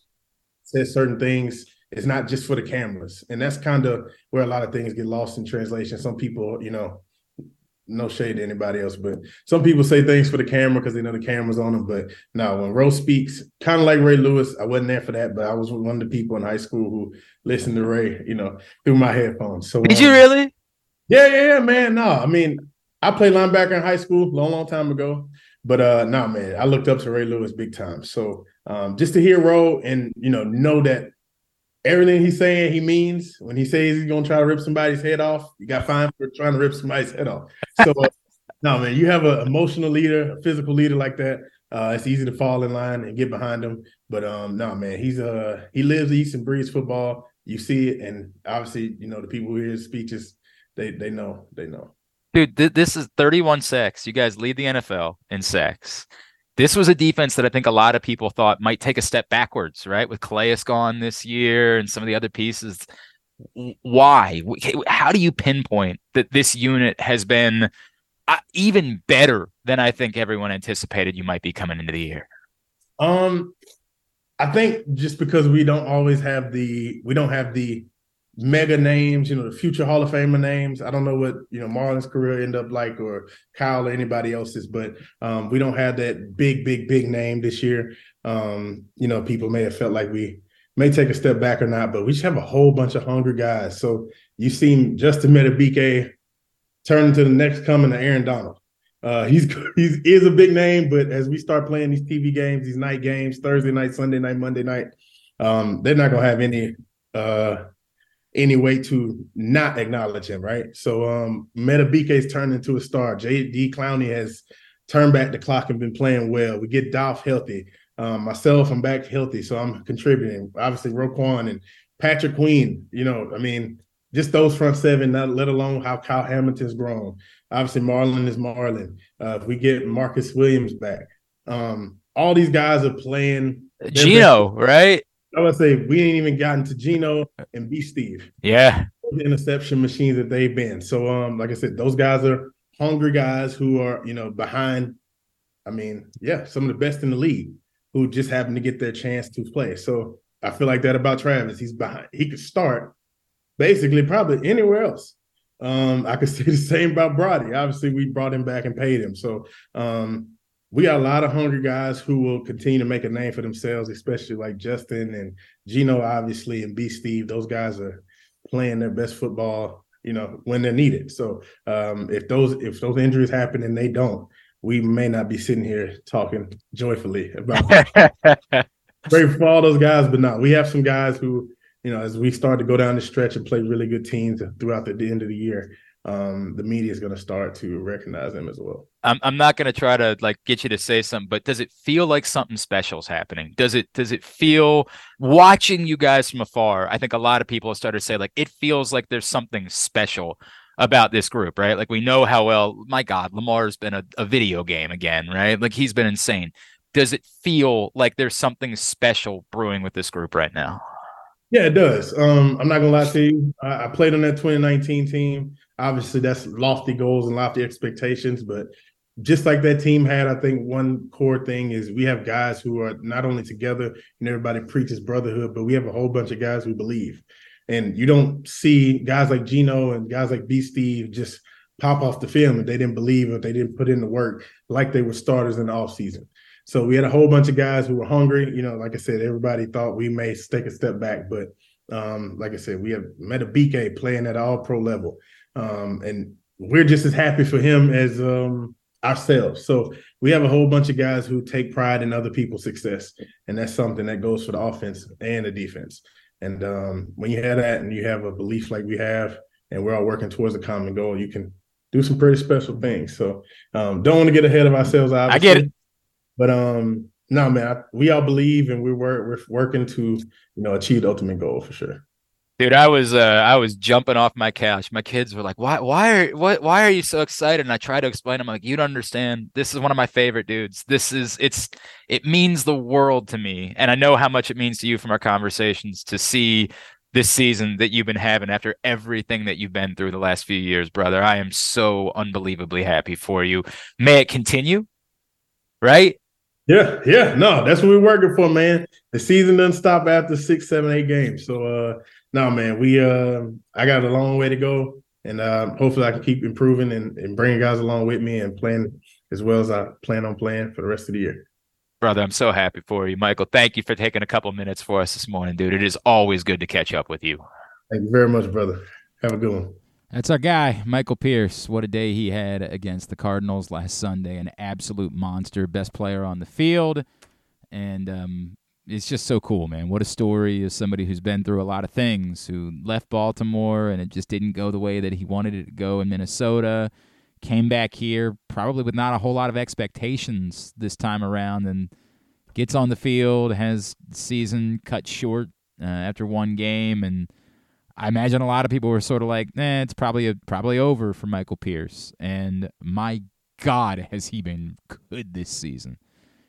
says certain things, It's not just for the cameras, and that's kind of where a lot of things get lost in translation. Some people, you know, no shade to anybody else, but some people say things for the camera because they know the camera's on them. But no, when Ro speaks, kind of like Ray Lewis, I wasn't there for that, but I was one of the people in high school who listened to Ray, you know, through my headphones. So did um, you really? Yeah, yeah, yeah, man. No, I mean, I played linebacker in high school, long, long time ago. But uh, no, man, I looked up to Ray Lewis big time. So um, just to hear Ro and you know know that everything he's saying he means when he says he's gonna try to rip somebody's head off, you got fined for trying to rip somebody's head off. So uh, no, man, you have an emotional leader, a physical leader like that. Uh, it's easy to fall in line and get behind him. But um, no, man, he's uh he lives, eats, and breathes football. You see it, and obviously, you know the people who hear his speeches, they they know, they know. Dude, th- this is 31 sacks. You guys lead the NFL in sacks. This was a defense that I think a lot of people thought might take a step backwards, right? With Calais gone this year and some of the other pieces. Why? How do you pinpoint that this unit has been uh, even better than I think everyone anticipated you might be coming into the year? Um, I think just because we don't always have the we don't have the mega names, you know, the future Hall of Famer names. I don't know what, you know, Marlon's career end up like or Kyle or anybody else's, but um, we don't have that big, big, big name this year. Um, you know, people may have felt like we may take a step back or not, but we just have a whole bunch of hungry guys. So you seen Justin Madubuike turn into the next coming to Aaron Donald. Uh, he's he's is a big name, but as we start playing these TV games, these night games, Thursday night, Sunday night, Monday night, um, they're not gonna have any uh any way to not acknowledge him, right? So um Madubuike's turned into a star. JD Clowney has turned back the clock and been playing well. We get Dolph healthy. Um, myself, I'm back healthy, so I'm contributing. Obviously, Roquan and Patrick Queen, you know, I mean, just those front seven, not let alone how Kyle Hamilton's grown. Obviously, Marlon is Marlon. Uh, if we get Marcus Williams back, um, all these guys are playing. Geno, right? I would say we ain't even gotten to Geno and B Steve. Yeah. The interception machines that they've been. So um, like I said, those guys are hungry guys who are, you know, behind, I mean, yeah, some of the best in the league who just happen to get their chance to play. So I feel like that about Travis. He's behind, he could start basically probably anywhere else. Um, I could say the same about Brody. Obviously, we brought him back and paid him. So um, we got a lot of hungry guys who will continue to make a name for themselves, especially like Justin and Geno, obviously, and B Steve. Those guys are playing their best football, you know, when they're needed. So um, if those if those injuries happen and they don't, we may not be sitting here talking joyfully about great for all those guys. But no, we have some guys who, you know, as we start to go down the stretch and play really good teams throughout the, the end of the year, um, the media is going to start to recognize them as well. I'm I'm not going to try to like get you to say something, but does it feel like something special is happening? Does it does it feel watching you guys from afar? I think a lot of people have started to say like it feels like there's something special about this group, right? Like we know how well, my God, Lamar's been a, a video game again, right? Like he's been insane. Does it feel like there's something special brewing with this group right now? Yeah, it does. Um, I'm not gonna lie to you. I, I played on that 2019 team obviously that's lofty goals and lofty expectations, but just like that team had, I think one core thing is we have guys who are not only together and everybody preaches brotherhood, but we have a whole bunch of guys who believe. And you don't see guys like Geno and guys like B Steve just pop off the field if they didn't believe or they didn't put in the work like they were starters in the offseason. So we had a whole bunch of guys who were hungry. You know, like I said, everybody thought we may take a step back, but um, like I said, we have Madubuike playing at all pro level. Um, and we're just as happy for him as um, ourselves. So we have a whole bunch of guys who take pride in other people's success, and that's something that goes for the offense and the defense. And um, when you have that, and you have a belief like we have, and we're all working towards a common goal, you can do some pretty special things. So um, don't want to get ahead of ourselves. I get it, but um, no, man, I, we all believe, and we work, we're working to you know achieve the ultimate goal for sure. Dude, I was uh, I was jumping off my couch. My kids were like, "Why why are what why are you so excited?" And I try to explain I'm like, "You don't understand. This is one of my favorite dudes. This is it's it means the world to me. And I know how much it means to you from our conversations to see this season that you've been having after everything that you've been through the last few years, brother. I am so unbelievably happy for you. May it continue. Right? Yeah, yeah, no, that's what we're working for, man. The season doesn't stop after six, seven, eight games. So, uh, no, man, we, uh, I got a long way to go, and uh, hopefully, I can keep improving and, and bringing guys along with me and playing as well as I plan on playing for the rest of the year. Brother, I'm so happy for you. Michael, thank you for taking a couple minutes for us this morning, dude. It is always good to catch up with you. Thank you very much, brother. Have a good one. That's our guy, Michael Pierce. What a day he had against the Cardinals last Sunday. An absolute monster, best player on the field. And um, it's just so cool, man. What a story as somebody who's been through a lot of things, who left Baltimore and it just didn't go the way that he wanted it to go in Minnesota. Came back here probably with not a whole lot of expectations this time around and gets on the field, has season cut short uh, after one game and – I imagine a lot of people were sort of like, "Eh, it's probably a, probably over for Michael Pierce." And my God, has he been good this season?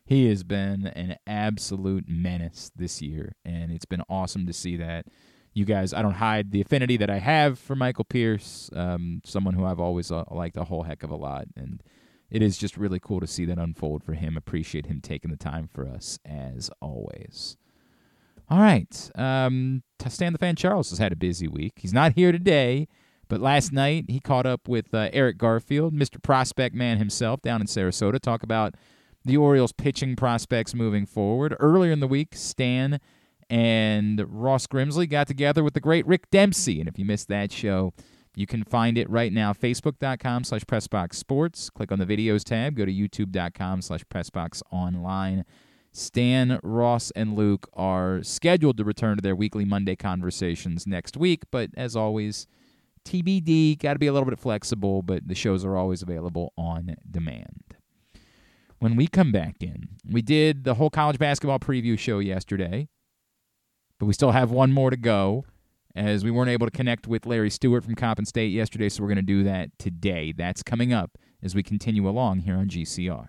He has been an absolute menace this year, and it's been awesome to see that. You guys, I don't hide the affinity that I have for Michael Pierce, um, someone who I've always uh, liked a whole heck of a lot, and it is just really cool to see that unfold for him. Appreciate him taking the time for us as always. All right. Um, Stan the Fan Charles has had a busy week. He's not here today, but last night he caught up with uh, Eric Garfield, Mr. Prospect Man himself, down in Sarasota, talk about the Orioles' pitching prospects moving forward. Earlier in the week, Stan and Ross Grimsley got together with the great Rick Dempsey, and if you missed that show, you can find it right now, facebook.com slash pressboxsports. Click on the videos tab, go to youtube.com slash pressboxonline. Stan, Ross, and Luke are scheduled to return to their weekly Monday conversations next week, but as always, TBD, got to be a little bit flexible, but the shows are always available on demand. When we come back in, we did the whole college basketball preview show yesterday, but we still have one more to go as we weren't able to connect with Larry Stewart from Coppin State yesterday, so we're going to do that today. That's coming up as we continue along here on GCR.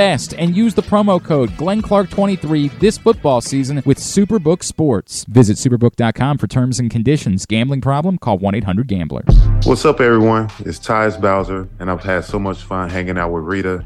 and use the promo code GlennClark23 this football season with Superbook Sports. Visit superbook.com for terms and conditions. Gambling problem? Call 1 800 Gambler. What's up, everyone? It's Tyus Bowser, and I've had so much fun hanging out with Rita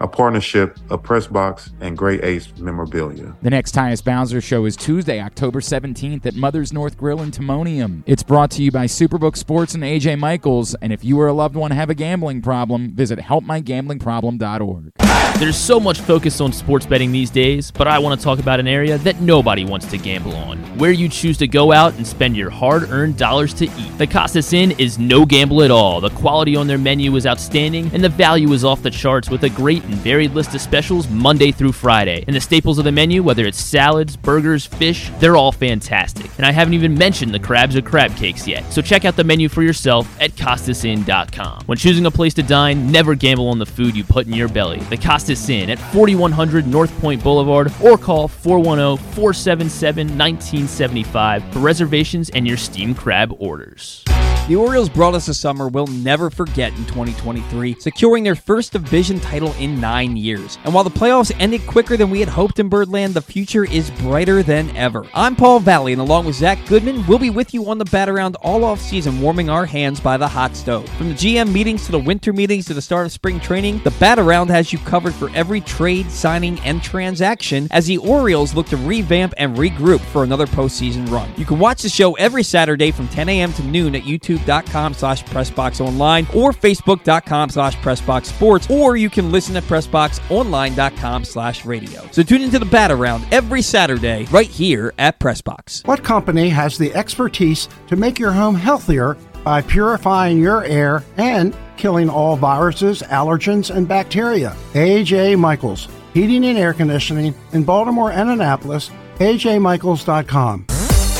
a partnership of Pressbox and Great Ace Memorabilia. The next Tyus Bowser show is Tuesday, October 17th at Mother's North Grill in Timonium. It's brought to you by Superbook Sports and AJ Michaels. And if you or a loved one have a gambling problem, visit helpmygamblingproblem.org. There's so much focus on sports betting these days, but I want to talk about an area that nobody wants to gamble on, where you choose to go out and spend your hard earned dollars to eat. The Costas Inn is no gamble at all. The quality on their menu is outstanding, and the value is off the charts with a great and varied list of specials Monday through Friday. And the staples of the menu, whether it's salads, burgers, fish, they're all fantastic. And I haven't even mentioned the crabs or crab cakes yet. So check out the menu for yourself at CostasInn.com. When choosing a place to dine, never gamble on the food you put in your belly. The Costas Inn at 4100 North Point Boulevard or call 410 477 1975 for reservations and your steamed crab orders. The Orioles brought us a summer we'll never forget in 2023, securing their first division title in nine years. And while the playoffs ended quicker than we had hoped in Birdland, the future is brighter than ever. I'm Paul Valley, and along with Zach Goodman, we'll be with you on the bat around all off season, warming our hands by the hot stove. From the GM meetings to the winter meetings to the start of spring training, the bat around has you covered for every trade, signing, and transaction as the Orioles look to revamp and regroup for another postseason run. You can watch the show every Saturday from 10 a.m. to noon at YouTube youtube.com slash pressboxonline or facebook.com slash pressboxsports, or you can listen to pressboxonline.com slash radio. So tune into the Bat Around every Saturday right here at Pressbox. What company has the expertise to make your home healthier by purifying your air and killing all viruses, allergens, and bacteria? AJ Michaels, Heating and Air Conditioning in Baltimore and Annapolis, ajmichaels.com.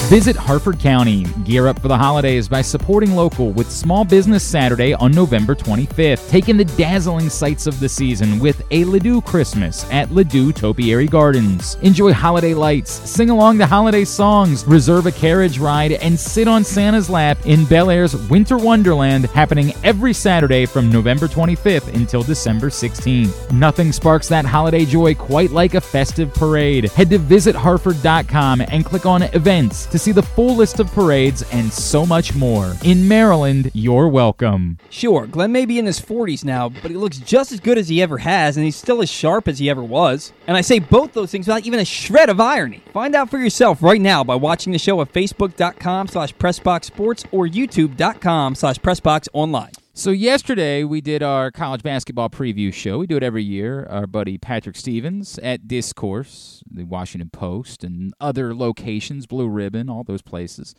Visit Harford County. Gear up for the holidays by supporting local with Small Business Saturday on November 25th. Take in the dazzling sights of the season with a Ladew Christmas at Ladew Topiary Gardens. Enjoy holiday lights, sing along the holiday songs, reserve a carriage ride, and sit on Santa's lap in Bel Air's Winter Wonderland happening every Saturday from November 25th until December 16th. Nothing sparks that holiday joy quite like a festive parade. Head to visitharford.com and click on events to see the full list of parades and so much more. In Maryland, you're welcome. Sure, Glenn may be in his 40s now, but he looks just as good as he ever has, and he's still as sharp as he ever was. And I say both those things without even a shred of irony. Find out for yourself right now by watching the show at facebook.com slash pressboxsports or youtube.com slash pressboxonline. So yesterday we did our college basketball preview show. We do it every year. Our buddy Patrick Stevens at D1scourse, the Washington Post, and other locations, Blue Ribbon, all those places.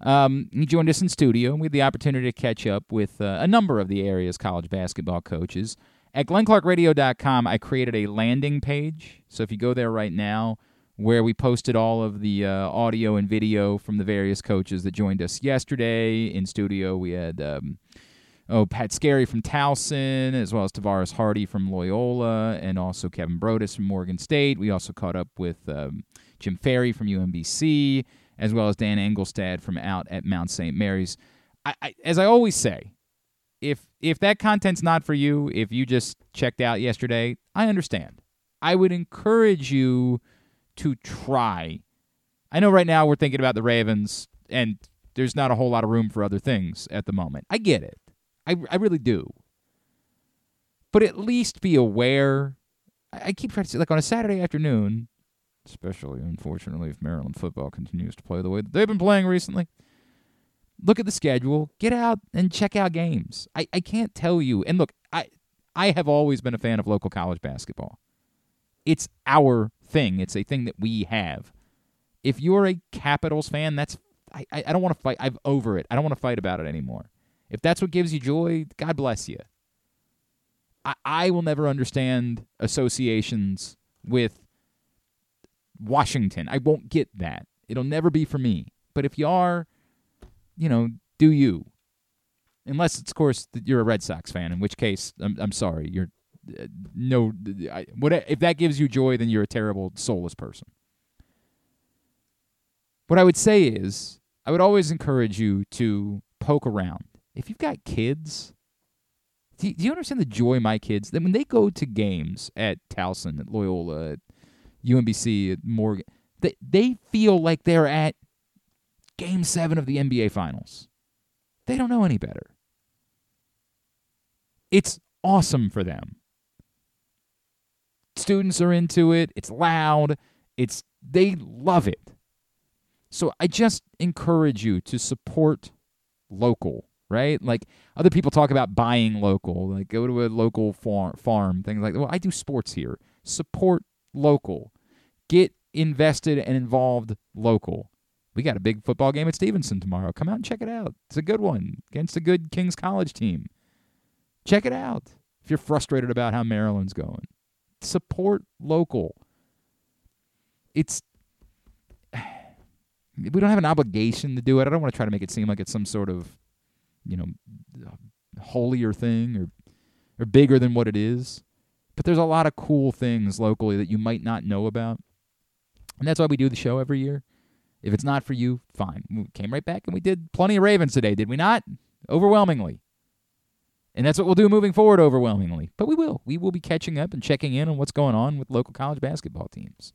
Um, he joined us in studio, and we had the opportunity to catch up with uh, a number of the area's college basketball coaches. At glennclarkradio.com, I created a landing page. So if you go there right now, where we posted all of the uh, audio and video from the various coaches that joined us yesterday in studio, we had. Um, oh, Pat Skerry from Towson, as well as Tavaras Hardy from Loyola, and also Kevin Broadus from Morgan State. We also caught up with um, Jim Ferry from UMBC, as well as Dan Engelstad from out at Mount St. Mary's. I, I, as I always say, if if that content's not for you, if you just checked out yesterday, I understand. I would encourage you to try. I know right now we're thinking about the Ravens, and there's not a whole lot of room for other things at the moment. I get it. I, I really do. But at least be aware. I, I keep trying to say, like on a Saturday afternoon, especially unfortunately if Maryland football continues to play the way that they've been playing recently, look at the schedule, get out and check out games. I, I can't tell you. And look, I I have always been a fan of local college basketball. It's our thing. It's a thing that we have. If you're a Capitals fan, that's I, I don't want to fight. I'm over it. I don't want to fight about it anymore. If that's what gives you joy, God bless you. I, I will never understand associations with Washington. I won't get that. It'll never be for me. But if you are, you know, do you. Unless, it's, of course, you're a Red Sox fan, in which case, I'm, I'm sorry. You're uh, no. I, what if that gives you joy? Then you're a terrible, soulless person. What I would say is, I would always encourage you to poke around if you've got kids, do, do you understand the joy my kids that when they go to games at Towson, at Loyola, at UMBC, at Morgan, they they feel like they're at Game Seven of the NBA Finals. They don't know any better. It's awesome for them. Students are into it. It's loud. It's they love it. So I just encourage you to support local right? Like other people talk about buying local, like go to a local farm, farm things like that. Well, I do sports here. Support local. Get invested and involved local. We got a big football game at Stevenson tomorrow. Come out and check it out. It's a good one against a good King's College team. Check it out if you're frustrated about how Maryland's going. Support local. It's we don't have an obligation to do it. I don't want to try to make it seem like it's some sort of you know, holier thing or or bigger than what it is. But there's a lot of cool things locally that you might not know about. And that's why we do the show every year. If it's not for you, fine. We came right back and we did plenty of Ravens today, did we not? Overwhelmingly. And that's what we'll do moving forward overwhelmingly. But we will. We will be catching up and checking in on what's going on with local college basketball teams.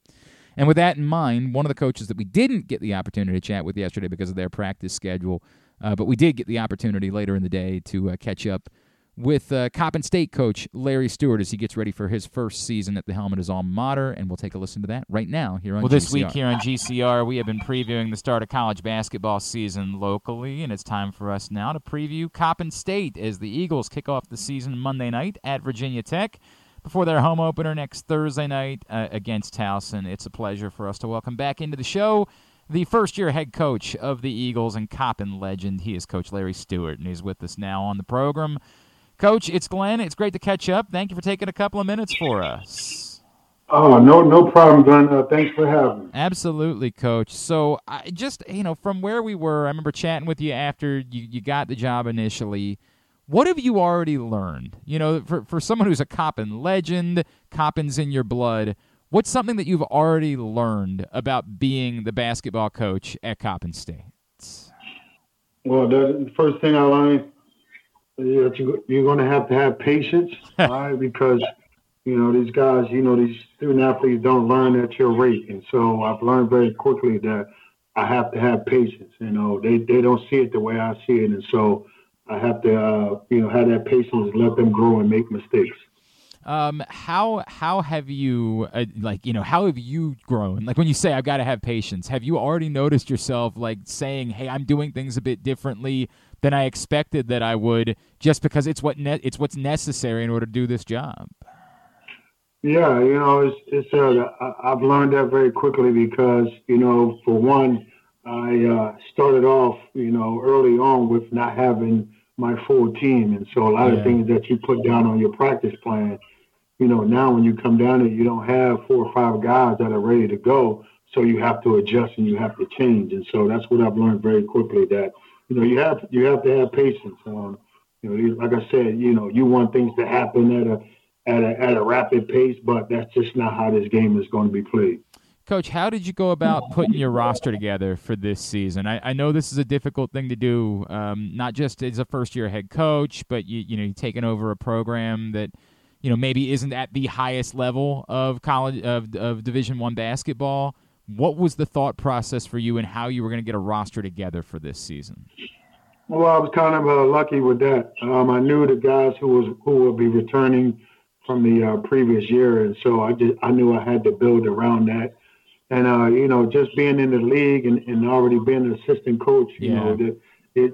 And with that in mind, one of the coaches that we didn't get the opportunity to chat with yesterday because of their practice schedule uh, but we did get the opportunity later in the day to uh, catch up with uh, Coppin State coach Larry Stewart as he gets ready for his first season at the helmet his alma mater, and we'll take a listen to that right now here on. Well, GCR. this week here on GCR, we have been previewing the start of college basketball season locally, and it's time for us now to preview Coppin State as the Eagles kick off the season Monday night at Virginia Tech before their home opener next Thursday night uh, against Towson. It's a pleasure for us to welcome back into the show the first year head coach of the Eagles and Coppin legend. He is Coach Larry Stewart, and he's with us now on the program. Coach, it's Glenn. It's great to catch up. Thank you for taking a couple of minutes for us. Oh, no, no problem, Glenn. Uh, thanks for having me. Absolutely, Coach. So, I just you know, from where we were, I remember chatting with you after you, you got the job initially. What have you already learned? You know, for for someone who's a Coppin legend, Coppin's in your blood. What's something that you've already learned about being the basketball coach at Coppin State? Well, the first thing I learned is you, you're going to have to have patience, right? Because you know these guys, you know these student athletes don't learn at your rate, and so I've learned very quickly that I have to have patience. You know, they they don't see it the way I see it, and so I have to uh, you know have that patience, let them grow and make mistakes. Um, how how have you uh, like you know how have you grown? Like when you say I've got to have patience, have you already noticed yourself like saying, "Hey, I'm doing things a bit differently than I expected that I would," just because it's what ne- it's what's necessary in order to do this job? Yeah, you know, it's it's uh, I've learned that very quickly because you know, for one, I uh, started off you know early on with not having my full team, and so a lot yeah. of things that you put down on your practice plan you know, now when you come down there, you don't have four or five guys that are ready to go. So you have to adjust and you have to change. And so that's what I've learned very quickly that, you know, you have you have to have patience. Um, you know, like I said, you know, you want things to happen at a at a at a rapid pace, but that's just not how this game is going to be played. Coach, how did you go about putting your roster together for this season? I, I know this is a difficult thing to do, um, not just as a first year head coach, but you you know, you're taking over a program that you know maybe isn't at the highest level of college of, of division one basketball. What was the thought process for you and how you were going to get a roster together for this season? Well i was kind of uh, lucky with that. Um, i knew the guys who was who would be returning from the uh, previous year and so i just i knew i had to build around that. And uh, you know just being in the league and, and already being an assistant coach you yeah. know that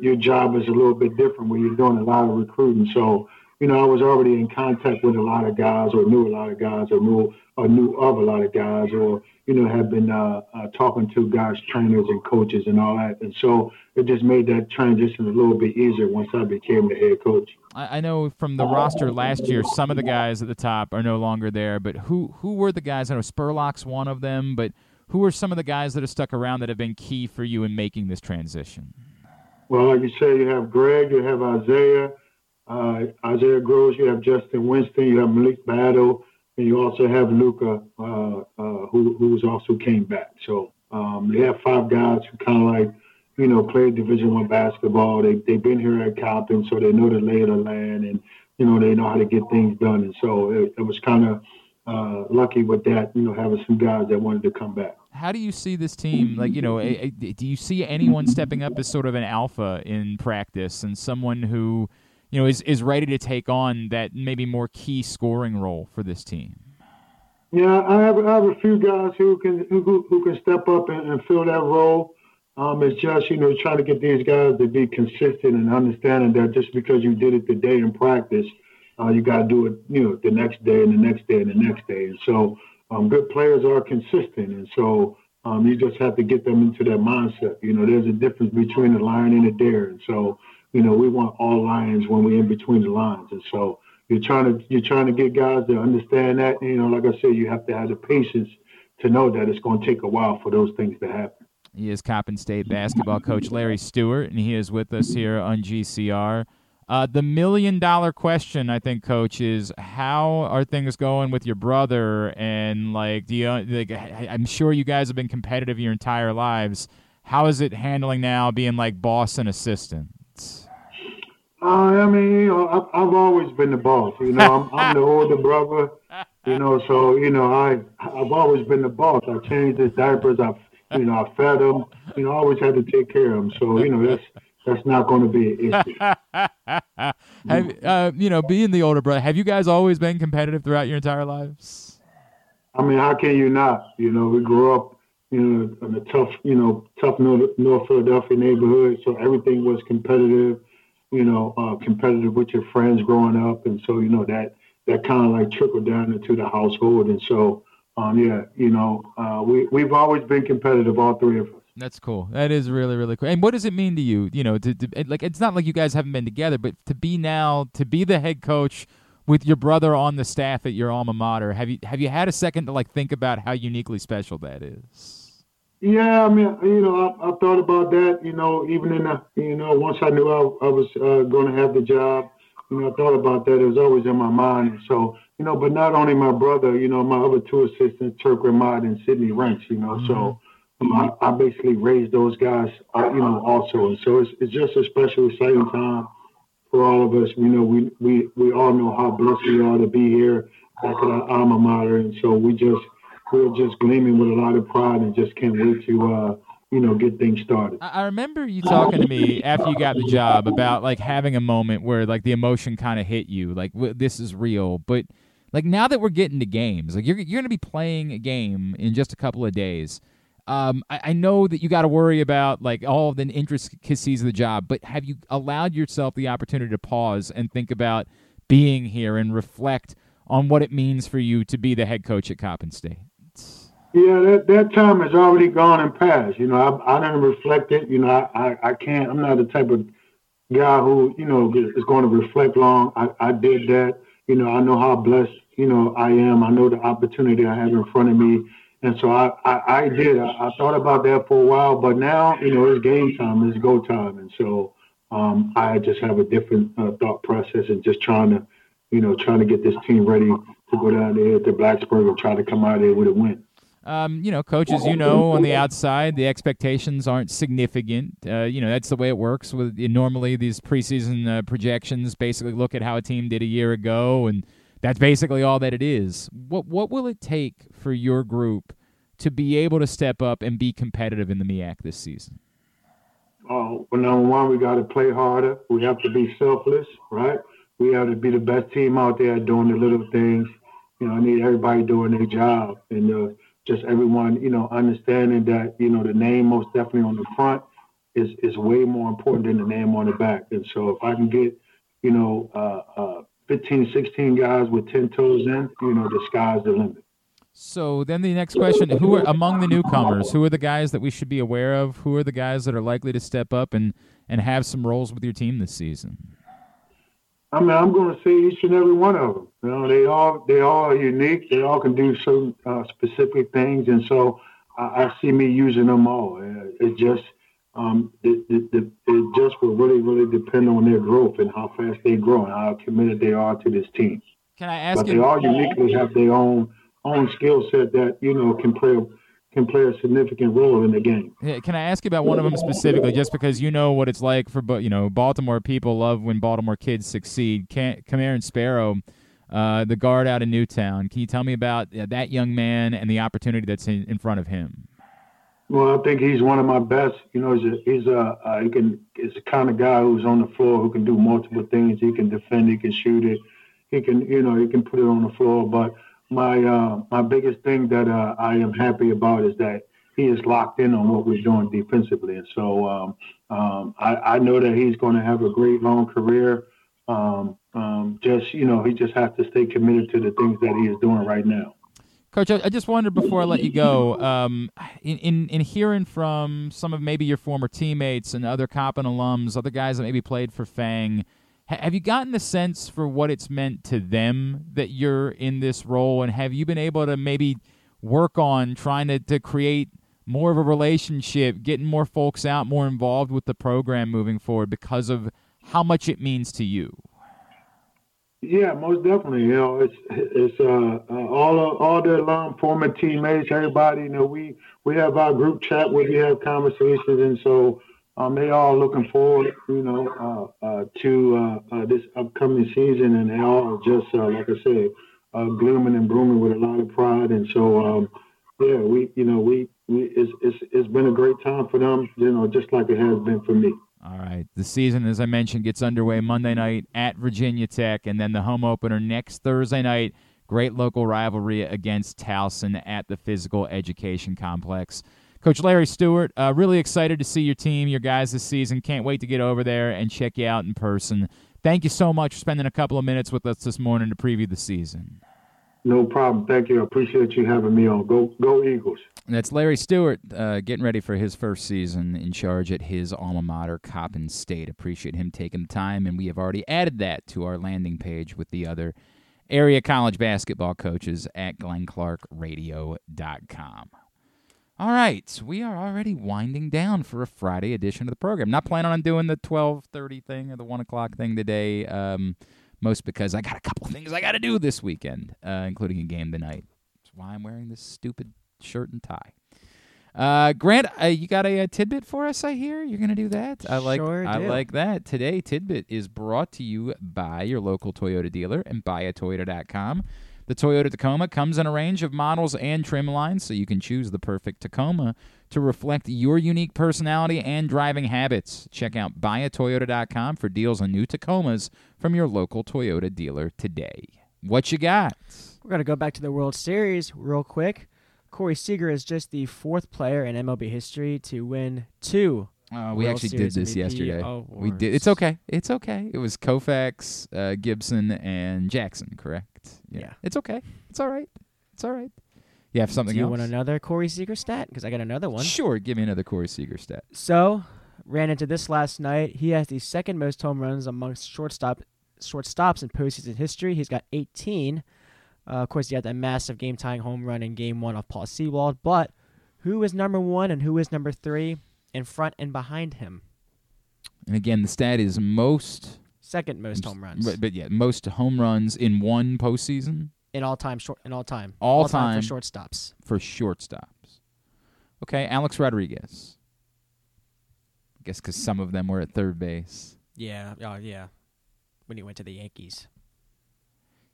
your job is a little bit different when you're doing a lot of recruiting. So you know, I was already in contact with a lot of guys, or knew a lot of guys, or knew or knew of a lot of guys, or you know, have been uh, uh, talking to guys, trainers, and coaches, and all that. And so it just made that transition a little bit easier once I became the head coach. I, I know from the roster last year, some of the guys at the top are no longer there. But who who were the guys? I know Spurlock's one of them, but who are some of the guys that have stuck around that have been key for you in making this transition? Well, like you say, you have Greg, you have Isaiah uh, Isaiah Groves, you have Justin Winston, you have Malik Battle, and you also have Luca, uh, uh, who who's also came back. So um, they have five guys who kind of like, you know, played Division One basketball. They they've been here at Coppin, so they know the lay of the land, and you know they know how to get things done. And so it, it was kind of uh, lucky with that, you know, having some guys that wanted to come back. How do you see this team? Like, you know, do you see anyone stepping up as sort of an alpha in practice and someone who you know, is, is ready to take on that maybe more key scoring role for this team? Yeah, I have, I have a few guys who can who, who can step up and, and fill that role. Um, it's just you know trying to get these guys to be consistent and understanding that just because you did it today in practice, uh, you got to do it you know the next day and the next day and the next day. And so um, good players are consistent, and so um, you just have to get them into that mindset. You know, there's a difference between a lion and a deer, and so you know, we want all lines when we're in between the lines. And so you're trying to you're trying to get guys to understand that. And, you know, like I said, you have to have the patience to know that it's going to take a while for those things to happen. He is Coppin State basketball coach Larry Stewart, and he is with us here on GCR. Uh, the million dollar question, I think, Coach, is how are things going with your brother? And like, do you like? I'm sure you guys have been competitive your entire lives. How is it handling now, being like boss and assistant? Uh, I mean, you know, I've, I've always been the boss. You know, I'm, I'm the older brother. You know, so you know, I I've always been the boss. I changed his diapers. I, you know, I fed him. You know, I always had to take care of him. So you know, that's that's not going to be an issue. have, uh, you know, being the older brother, have you guys always been competitive throughout your entire lives? I mean, how can you not? You know, we grew up, you know, in a tough, you know, tough North, North Philadelphia neighborhood, so everything was competitive. You know, uh, competitive with your friends growing up, and so you know that that kind of like trickled down into the household, and so um, yeah, you know, uh, we we've always been competitive, all three of us. That's cool. That is really really cool. And what does it mean to you? You know, to, to like it's not like you guys haven't been together, but to be now to be the head coach with your brother on the staff at your alma mater. Have you have you had a second to like think about how uniquely special that is? Yeah, I mean, you know, I, I thought about that. You know, even in the, you know, once I knew I, I was uh, going to have the job, you know, I thought about that. It was always in my mind. So, you know, but not only my brother, you know, my other two assistants, Turk Ramad and Sidney Wrench, you know, mm-hmm. so I, I basically raised those guys, uh, you know, also. And so it's, it's just a special, exciting time for all of us. You know, we, we, we all know how blessed we are to be here back at our alma mater. And so we just, we're just gleaming with a lot of pride and just can't wait to, uh, you know, get things started. I remember you talking to me after you got the job about like having a moment where like the emotion kind of hit you, like this is real. But like now that we're getting to games, like you're you're gonna be playing a game in just a couple of days. Um, I, I know that you got to worry about like all the intricacies of the job, but have you allowed yourself the opportunity to pause and think about being here and reflect on what it means for you to be the head coach at Coppin State? Yeah, that, that time has already gone and passed. You know, I, I didn't reflect it. You know, I, I, I can't, I'm not the type of guy who, you know, is going to reflect long. I, I did that. You know, I know how blessed, you know, I am. I know the opportunity I have in front of me. And so I, I, I did. I, I thought about that for a while, but now, you know, it's game time, it's go time. And so um, I just have a different uh, thought process and just trying to, you know, trying to get this team ready to go down there to Blacksburg and try to come out there with a win. Um, you know, coaches, you know, on the outside, the expectations aren't significant. Uh, you know, that's the way it works. With normally these preseason uh, projections, basically look at how a team did a year ago, and that's basically all that it is. What what will it take for your group to be able to step up and be competitive in the MEAC this season? Oh, well, number one, we got to play harder. We have to be selfless, right? We have to be the best team out there doing the little things. You know, I need everybody doing their job, and uh, just everyone, you know, understanding that, you know, the name most definitely on the front is is way more important than the name on the back. And so if I can get, you know, uh, uh, 15, 16 guys with 10 toes in, you know, the sky's the limit. So then the next question, who are among the newcomers, who are the guys that we should be aware of? Who are the guys that are likely to step up and, and have some roles with your team this season? I mean, I'm going to say each and every one of them. You know, they all they all are unique. They all can do some uh, specific things, and so I, I, see me using them all. It just um, it, it, it, it, just will really really depend on their growth and how fast they grow and how committed they are to this team. Can I ask but you? They all uniquely have their own own skill set that you know can play can play a significant role in the game. Yeah, can I ask you about one of them specifically, just because you know what it's like for you know Baltimore people love when Baltimore kids succeed. Can, Cameron Sparrow, uh, the guard out in Newtown. Can you tell me about uh, that young man and the opportunity that's in, in front of him? Well, I think he's one of my best. You know, he's a, he's a uh, he can he's the kind of guy who's on the floor who can do multiple things. He can defend, he can shoot it, he can you know he can put it on the floor, but my uh, my biggest thing that uh, I am happy about is that he is locked in on what we're doing defensively, and so um, um, I, I, know that he's going to have a great long career. Um, um, just you know, he just has to stay committed to the things that he is doing right now. Coach, I, just wondered before I let you go, um, in, in, in hearing from some of maybe your former teammates and other Coppin alums, other guys that maybe played for Fang have you gotten the sense for what it's meant to them that you're in this role? And have you been able to maybe work on trying to, to create more of a relationship, getting more folks out, more involved with the program moving forward because of how much it means to you? Yeah, most definitely. You know, it's it's uh, uh, all all the alum, former teammates, everybody. You know, we we have our group chat where we have conversations, and so um, they all looking forward, you know, uh, uh, to uh, uh, this upcoming season, and they all just, uh, like I said, uh, glooming and blooming with a lot of pride. And so, um, yeah, we, you know, we, we, it's, it's, it's been a great time for them, you know, just like it has been for me. All right. The season, as I mentioned, gets underway Monday night at Virginia Tech, and then the home opener next Thursday night. Great local rivalry against Towson at the Physical Education Complex. Coach Larry Stewart, uh, really excited to see your team, your guys this season. Can't wait to get over there and check you out in person. Thank you so much for spending a couple of minutes with us this morning to preview the season. No problem. Thank you. I appreciate you having me on. Go, go Eagles. That's Larry Stewart uh, getting ready for his first season in charge at his alma mater, Coppin State. Appreciate him taking the time, and we have already added that to our landing page with the other area college basketball coaches at glennclarkradio.com. All right, we are already winding down for a Friday edition of the program. Not planning on doing the twelve thirty thing or the one o'clock thing today. Um, most because I got a couple things I got to do this weekend, uh, including a game tonight. That's why I'm wearing this stupid shirt and tie. Uh, Grant, uh, you got a, a, tidbit for us? I hear you're gonna do that. I like. Sure I like that. Today, tidbit is brought to you by your local Toyota dealer and buyatoyota.com. The Toyota Tacoma comes in a range of models and trim lines, so you can choose the perfect Tacoma to reflect your unique personality and driving habits. Check out buyatoyota.com for deals on new Tacomas from your local Toyota dealer today. What you got? We're going to go back to the World Series real quick. Corey Seager is just the fourth player in MLB history to win two. Uh, we World actually Series did this MVP yesterday. We did. It's okay. It's okay. It was Koufax, uh, Gibson, and Jackson. Correct. Yeah. It's okay. It's all right. It's all right. You have something Do you else? want another Corey Seager stat? Because I got another one. Sure. Give me another Corey Seager stat. So, ran into this last night. He has the second most home runs amongst shortstop shortstops in postseason history. He's got 18. Uh, of course, he had that massive game-tying home run in Game One of Paul Sewald. But who is number one and who is number three in front and behind him? And again, the stat is most Second most home runs But, but yeah, most home runs in one postseason in all time. Short in all time. all, time, time for shortstops. For shortstops. Okay, Alex Rodriguez. I guess because some of them were at third base. Yeah. Oh, yeah. When he went to the Yankees.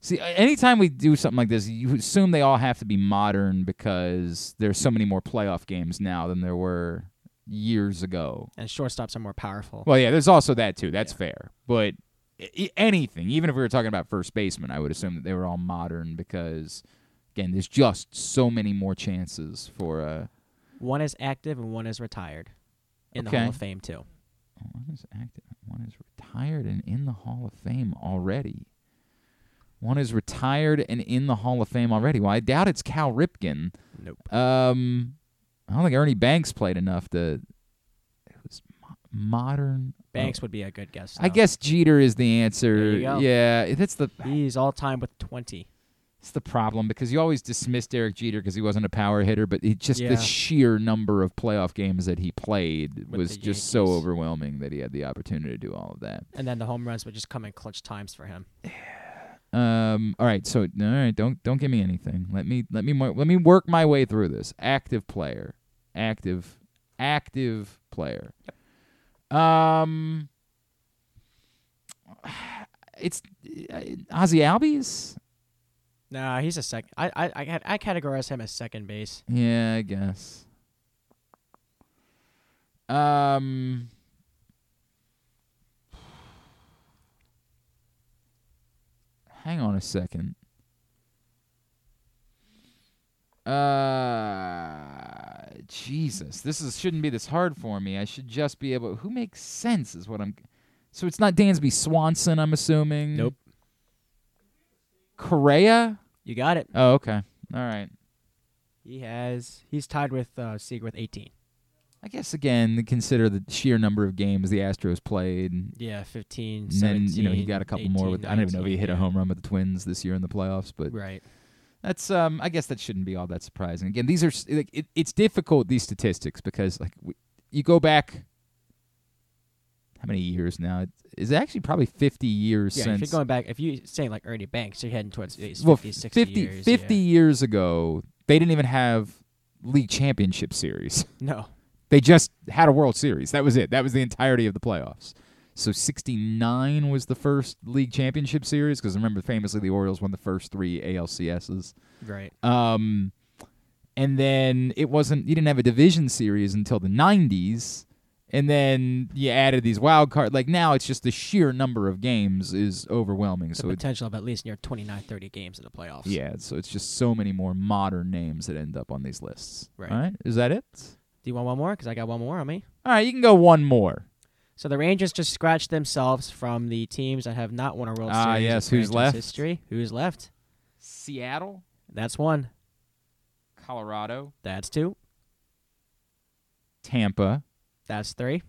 See, anytime we do something like this, you assume they all have to be modern because there's so many more playoff games now than there were years ago. And shortstops are more powerful. Well, yeah, there's also that too. That's fair. But anything, even if we were talking about first baseman, I would assume that they were all modern because, again, there's just so many more chances for uh, One is active and one is retired in the Hall of Fame too. One is active. One is retired and in the Hall of Fame already. One is retired and in the Hall of Fame already. Well, I doubt it's Cal Ripken. Nope. Um, I don't think Ernie Banks played enough to. It was mo- modern. Banks oh. would be a good guess. I guess Jeter is the answer. There you go. Yeah, that's the He's all time with 20. it's the problem because you always dismiss Derek Jeter because he wasn't a power hitter, but it just Yeah. the sheer number of playoff games that he played was the just so Yankees. overwhelming that he had the opportunity to do all of that. And then the home runs would just come in clutch times for him. Um. All right. So all right. Don't don't give me anything. Let me let me mo- let me work my way through this. Active player. Active. Active player. Um. It's uh, Ozzie Albies. Nah, he's a second. I I I, had- I categorize him as second base. Yeah, I guess. Um. Hang on a second. Uh, Jesus, this is shouldn't be this hard for me. I should just be able. Who makes sense is what I'm. So it's not Dansby Swanson. I'm assuming. Nope. Correa. You got it. Oh, okay. All right. He has. He's tied with uh, Seager with 18. I guess again, consider the sheer number of games the Astros played. Yeah, 15, And then you know he got a couple more 18, with. I don't even know if he 19, hit a home run with the Twins this year in the playoffs, but Right. That's um. I guess that shouldn't be all that surprising. Again, these are like it, it's difficult these statistics because like we, you go back. How many years now? It's, actually probably fifty years Yeah, since. if you're going back, if you saying like Ernie Banks, you're heading towards these well, 50, 60 50, years. 50 yeah. years ago, they didn't even have league championship series. No. They just had a World Series. That was it. That was the entirety of the playoffs. So 69 was the first league championship series because I remember famously the Orioles won the first 3 ALCSs. Right. Um and then it wasn't you didn't have a division series until the 90s And then you added these wild card. Like now, it's just the sheer number of games is overwhelming. The so potential of at least near 29, 30 games in the playoffs. yeah, so it's just so many more modern names that end up on these lists. Right. Right, is that it? Do you want one more? Because I got one more on me. All right, you can go one more. So the Rangers just scratched themselves from the teams that have not won a World Ah, Series. in yes, who's franchise left? History. Who's left? Seattle, That's one. Colorado, That's two. Tampa. That's three.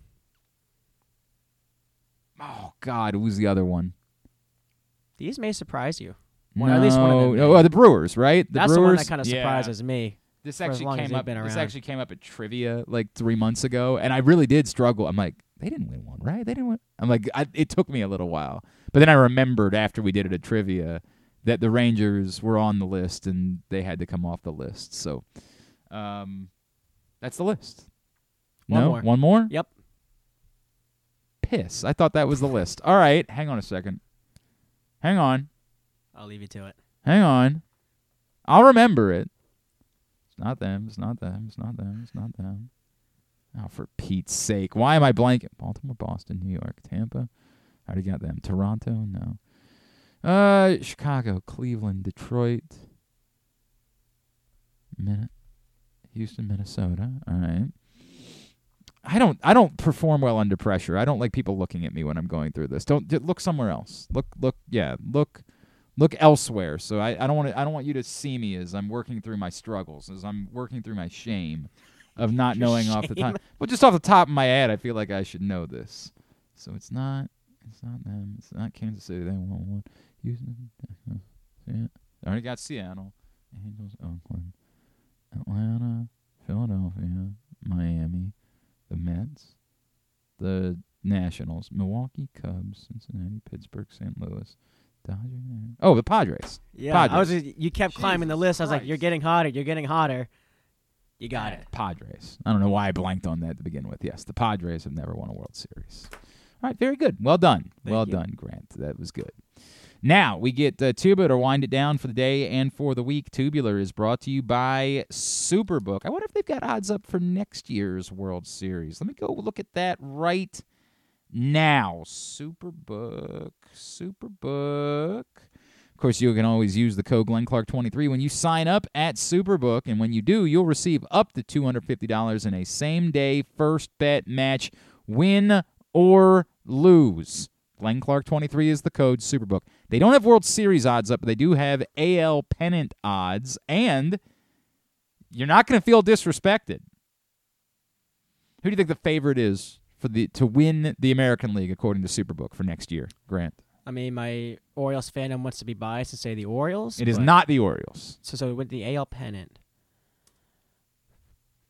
Oh God, who's the other one? These may surprise you. Well, at least one of them. no, may. oh, the Brewers, right? The That's Brewers. the one that kind of Yeah. surprises me. This for as actually long as came they've up. been This around. actually came up at trivia like three months ago, and I really did struggle. I'm like, they didn't win one, right? They didn't win. I'm like, I, it took me a little while, but then I remembered after we did it at trivia that the Rangers were on the list and they had to come off the list. So, um, that's the list. One no, more. one more. Yep. Piss. I thought that was the list. All right, hang on a second. Hang on. I'll leave you to it. Hang on. I'll remember it. It's not them. It's not them. It's not them. It's not them. Oh, for Pete's sake. Why am I blanking? Baltimore, Boston, New York, Tampa. I already got them. Toronto? No. Uh, Chicago, Cleveland, Detroit. Min- Houston, Minnesota. All right. I don't I don't perform well under pressure. I don't like people looking at me when I'm going through this. Don't look somewhere else. Look look yeah, look look elsewhere. So I, I don't want I don't want you to see me as I'm working through my struggles, as I'm working through my shame of not knowing off the top. Well, just off the top of my head, I feel like I should know this. So it's not it's not them. It's not Kansas City. They won one. Houston. Yeah. I already got Seattle, Angels, Oakland, Atlanta, Philadelphia, Miami, the Mets, the Nationals, Milwaukee Cubs, Cincinnati, Pittsburgh, St. Louis, Dodgers. Oh, the Padres. Yeah, Padres. I was. You kept climbing the list. I was like, "You're getting hotter. You're getting hotter." You got it. Padres. I don't know why I blanked on that to begin with. Yes, the Padres have never won a World Series. All right, very good. Well done. well you. done, Grant. That was good. Now we get uh, Tubular to wind it down for the day and for the week. Tubular is brought to you by Superbook. I wonder if they've got odds up for next year's World Series. Let me go look at that right now. Superbook. Superbook. Course, you can always use the code Glenn Clark 23 when you sign up at Superbook, and when you do, you'll receive up to $250 in a same-day first bet match, win or lose. Glenn Clark 23 is the code Superbook. They don't have World Series odds up, but they do have AL pennant odds, and you're not going to feel disrespected. Who do you think the favorite is for the to win the American League according to Superbook for next year? Grant. I mean, my Orioles fandom wants to be biased and say the Orioles. It is but- not the Orioles. So, so with the AL pennant,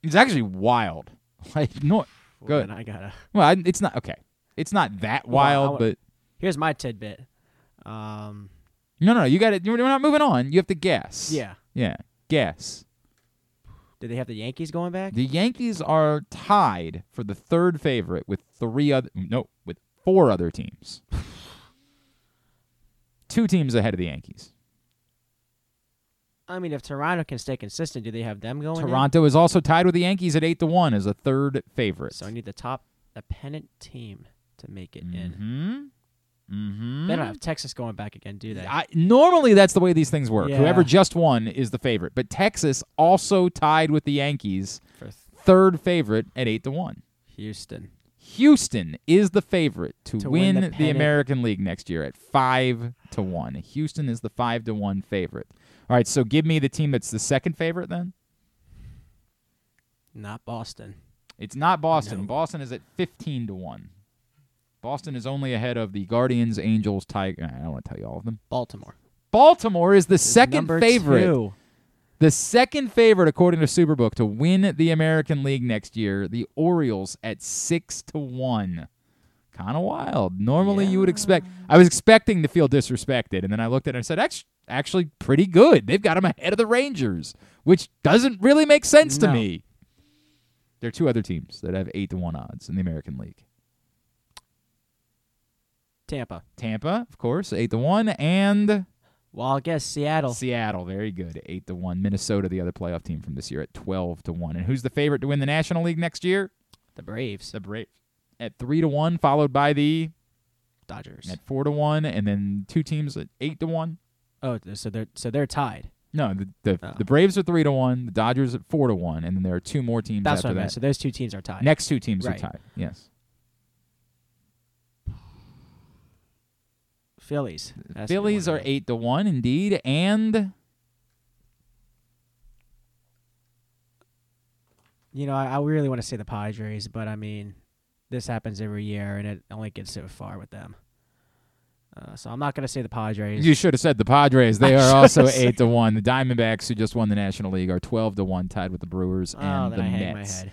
It's actually wild. Like no, good. I gotta- Well, I, it's not okay. It's not that Well, I wild, but here's my tidbit. Um, no, no, no. You got it. We're not moving on. You have to guess. Yeah. Yeah. Guess. do they have the Yankees going back? The Yankees are tied for the third favorite with three other no, with four other teams. Two teams ahead of the Yankees. I mean, if Toronto can stay consistent, do they have them going? in? Toronto is also tied with the Yankees at eight to one as a third favorite. So I need the top, the pennant team to make it in. Hmm. Mm-hmm. They don't have Texas going back again, do they? I, normally, that's the way these things work. Yeah. Whoever just won is the favorite. But Texas also tied with the Yankees, th- third favorite at eight to one. Houston. Houston is the favorite to, To win, win the, the. American League next year at five to one. Houston is the five to one favorite. All right, so give me the team that's the second favorite then. Not Boston. It's not Boston. Boston is at fifteen to one. Boston is only ahead of the Guardians, Angels, Tiger. I don't want to tell you all of them. Baltimore. Baltimore is the second favorite. two. The second favorite, according to Superbook, to win the American League next year. The Orioles at six to one. Kind of wild. Normally, you would expect. I was expecting to feel disrespected, and then I looked at it and said, "Actually, actually, pretty good. They've got them ahead of the Rangers, which doesn't really make sense to me." There are two other teams that have eight to one odds in the American League. Tampa. Tampa, of course, eight to one, and Well, I guess Seattle. Seattle, very good, eight to one. Minnesota, the other playoff team from this year, at twelve to one. And who's the favorite to win the National League next year? The Braves. The Braves. at three to one, followed by the Dodgers at four to one, and then two teams at eight to one. Oh, so they're so they're tied. No, the the, Oh. the Braves are three to one, the Dodgers at four to one, and then there are two more teams That's after what I meant. that. So those two teams are tied. Next two teams Right. are tied. Yes. Phillies. That's Phillies are eight to one, indeed, and You know, I, I really want to say the Padres, but I mean, this happens every year, and it only gets so far with them. Uh, so I'm not going to say the Padres. you should have said the Padres. They I are also eight to one. The Diamondbacks, who just won the National League, are twelve to one, tied with the Brewers Oh, and the I hang my Mets.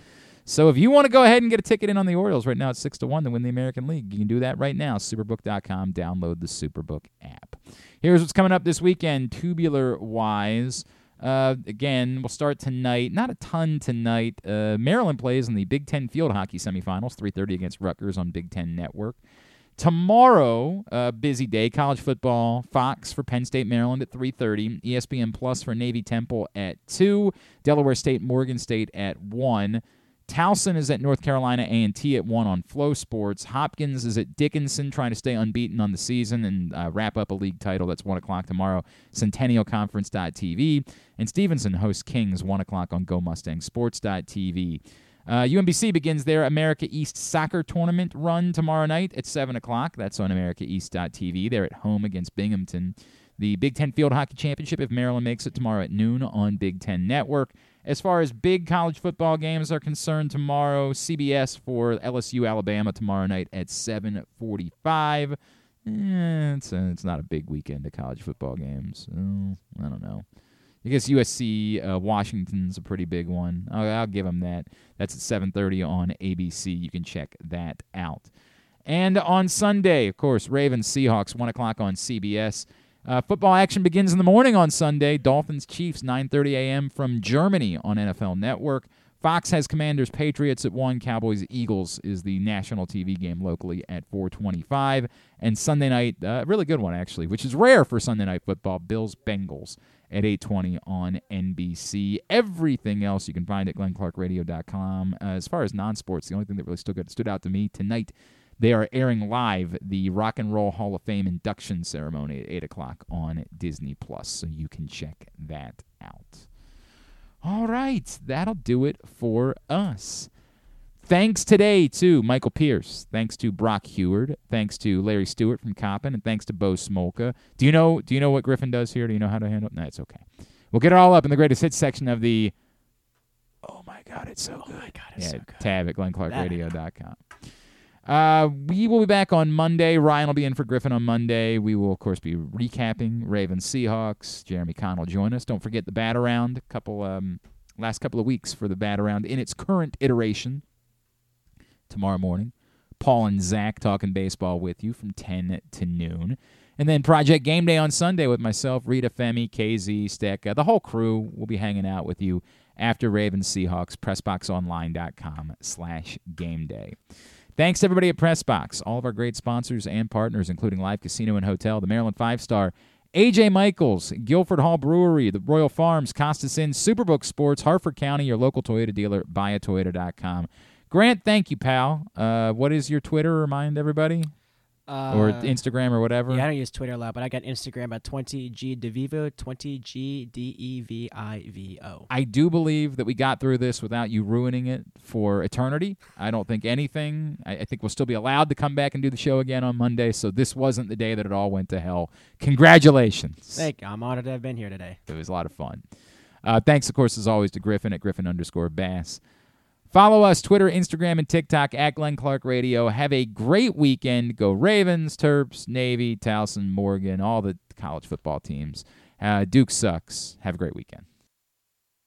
So if you want to go ahead and get a ticket in on the Orioles right now, it's six to one to win the American League. You can do that right now. Superbook.com. Download the Superbook app. Here's what's coming up this weekend, tubular wise. Uh, again, we'll start tonight. Not a ton tonight. Uh, Maryland plays in the Big Ten field hockey semifinals, 3:30 against Rutgers on Big Ten Network. Tomorrow, uh, busy day. College football. Fox for Penn State, Maryland at 3:30. ESPN Plus for Navy Temple at two. Delaware State, Morgan State at one. Towson is at North Carolina A&T at one on FloSports. Hopkins is at Dickinson, trying to stay unbeaten on the season and uh, wrap up a league title. That's one o'clock tomorrow. CentennialConference.tv and Stevenson hosts Kings one o'clock on GoMustangSports.tv. Uh, UMBC begins their America East soccer tournament run tomorrow night at 7 o'clock. That's on AmericaEast.tv. They're at home against Binghamton. The Big Ten Field Hockey Championship, if Maryland makes it tomorrow at noon on Big Ten Network. As far as big college football games are concerned, tomorrow CBS for LSU Alabama tomorrow night at 7:45. Eh, it's, a, it's not a big weekend of college football games. Oh, I don't know. I guess USC uh, Washington's a pretty big one. I'll, I'll give them that. That's at 7:30 on ABC. You can check that out. And on Sunday, of course, Ravens Seahawks one o'clock on CBS. Uh, football action begins in the morning on Sunday. Dolphins Chiefs 9:30 a.m. from Germany on NFL Network. Fox has Commanders Patriots at 1. Cowboys Eagles is the national TV game locally at 425. And Sunday night, uh, really good one actually, which is rare for Sunday night football, Bills Bengals at 820 on NBC. Everything else you can find at glennclarkradio.com. Uh, as far as non-sports, the only thing that really stood, stood out to me tonight, they are airing live the Rock and Roll Hall of Fame induction ceremony at 8 o'clock on Disney+. Plus, so you can check that out. All right, that'll do it for us. Thanks today to Michael Pierce. Thanks to Brock Huard. Thanks to Larry Stewart from Coppin, and thanks to Bo Smolka. Do you know? Do you know what Griffin does here? Do you know how to handle? it? No, it's okay. We'll get it all up in the greatest hits section of the. Oh my God, it's so good. Oh my God, it's yeah, so good. tab at glennclarkradio.com. Uh, we will be back on Monday. Ryan will be in for Griffin on Monday. We will, of course, be recapping Ravens Seahawks. Jeremy Conn will join us. Don't forget the bat around. Couple um, last couple of weeks for the bat around in its current iteration. Tomorrow morning, Paul and Zach talking baseball with you from 10 to noon. And then Project Game Day on Sunday with myself, Rita Femi, KZ, Stecca. The whole crew will be hanging out with you after Ravens Seahawks, PressBoxOnline.com slash game day. Thanks everybody at Pressbox, all of our great sponsors and partners, including Live Casino and Hotel, the Maryland Five Star, AJ Michaels, Guilford Hall Brewery, the Royal Farms, Costas Inn, Superbook Sports, Harford County, your local Toyota dealer, buyatoyota.com. Grant, thank you, pal. Uh, what is your Twitter? Remind everybody. Or Uh, Instagram or whatever. Yeah, I don't use Twitter a lot, but I got Instagram at 20G DeVivo, 20G D E V I V O. I do believe that we got through this without you ruining it for eternity. I don't think anything. I, I think we'll still be allowed to come back and do the show again on Monday. So this wasn't the day that it all went to hell. Congratulations. Thank you. I'm honored to have been here today. It was a lot of fun. Uh, thanks, of course, as always, to Griffin at Griffin underscore Bass. Follow us Twitter, Instagram, and TikTok at Glenn Clark Radio. Have a great weekend. Go Ravens, Terps, Navy, Towson, Morgan, all the college football teams. Uh, Duke sucks. Have a great weekend.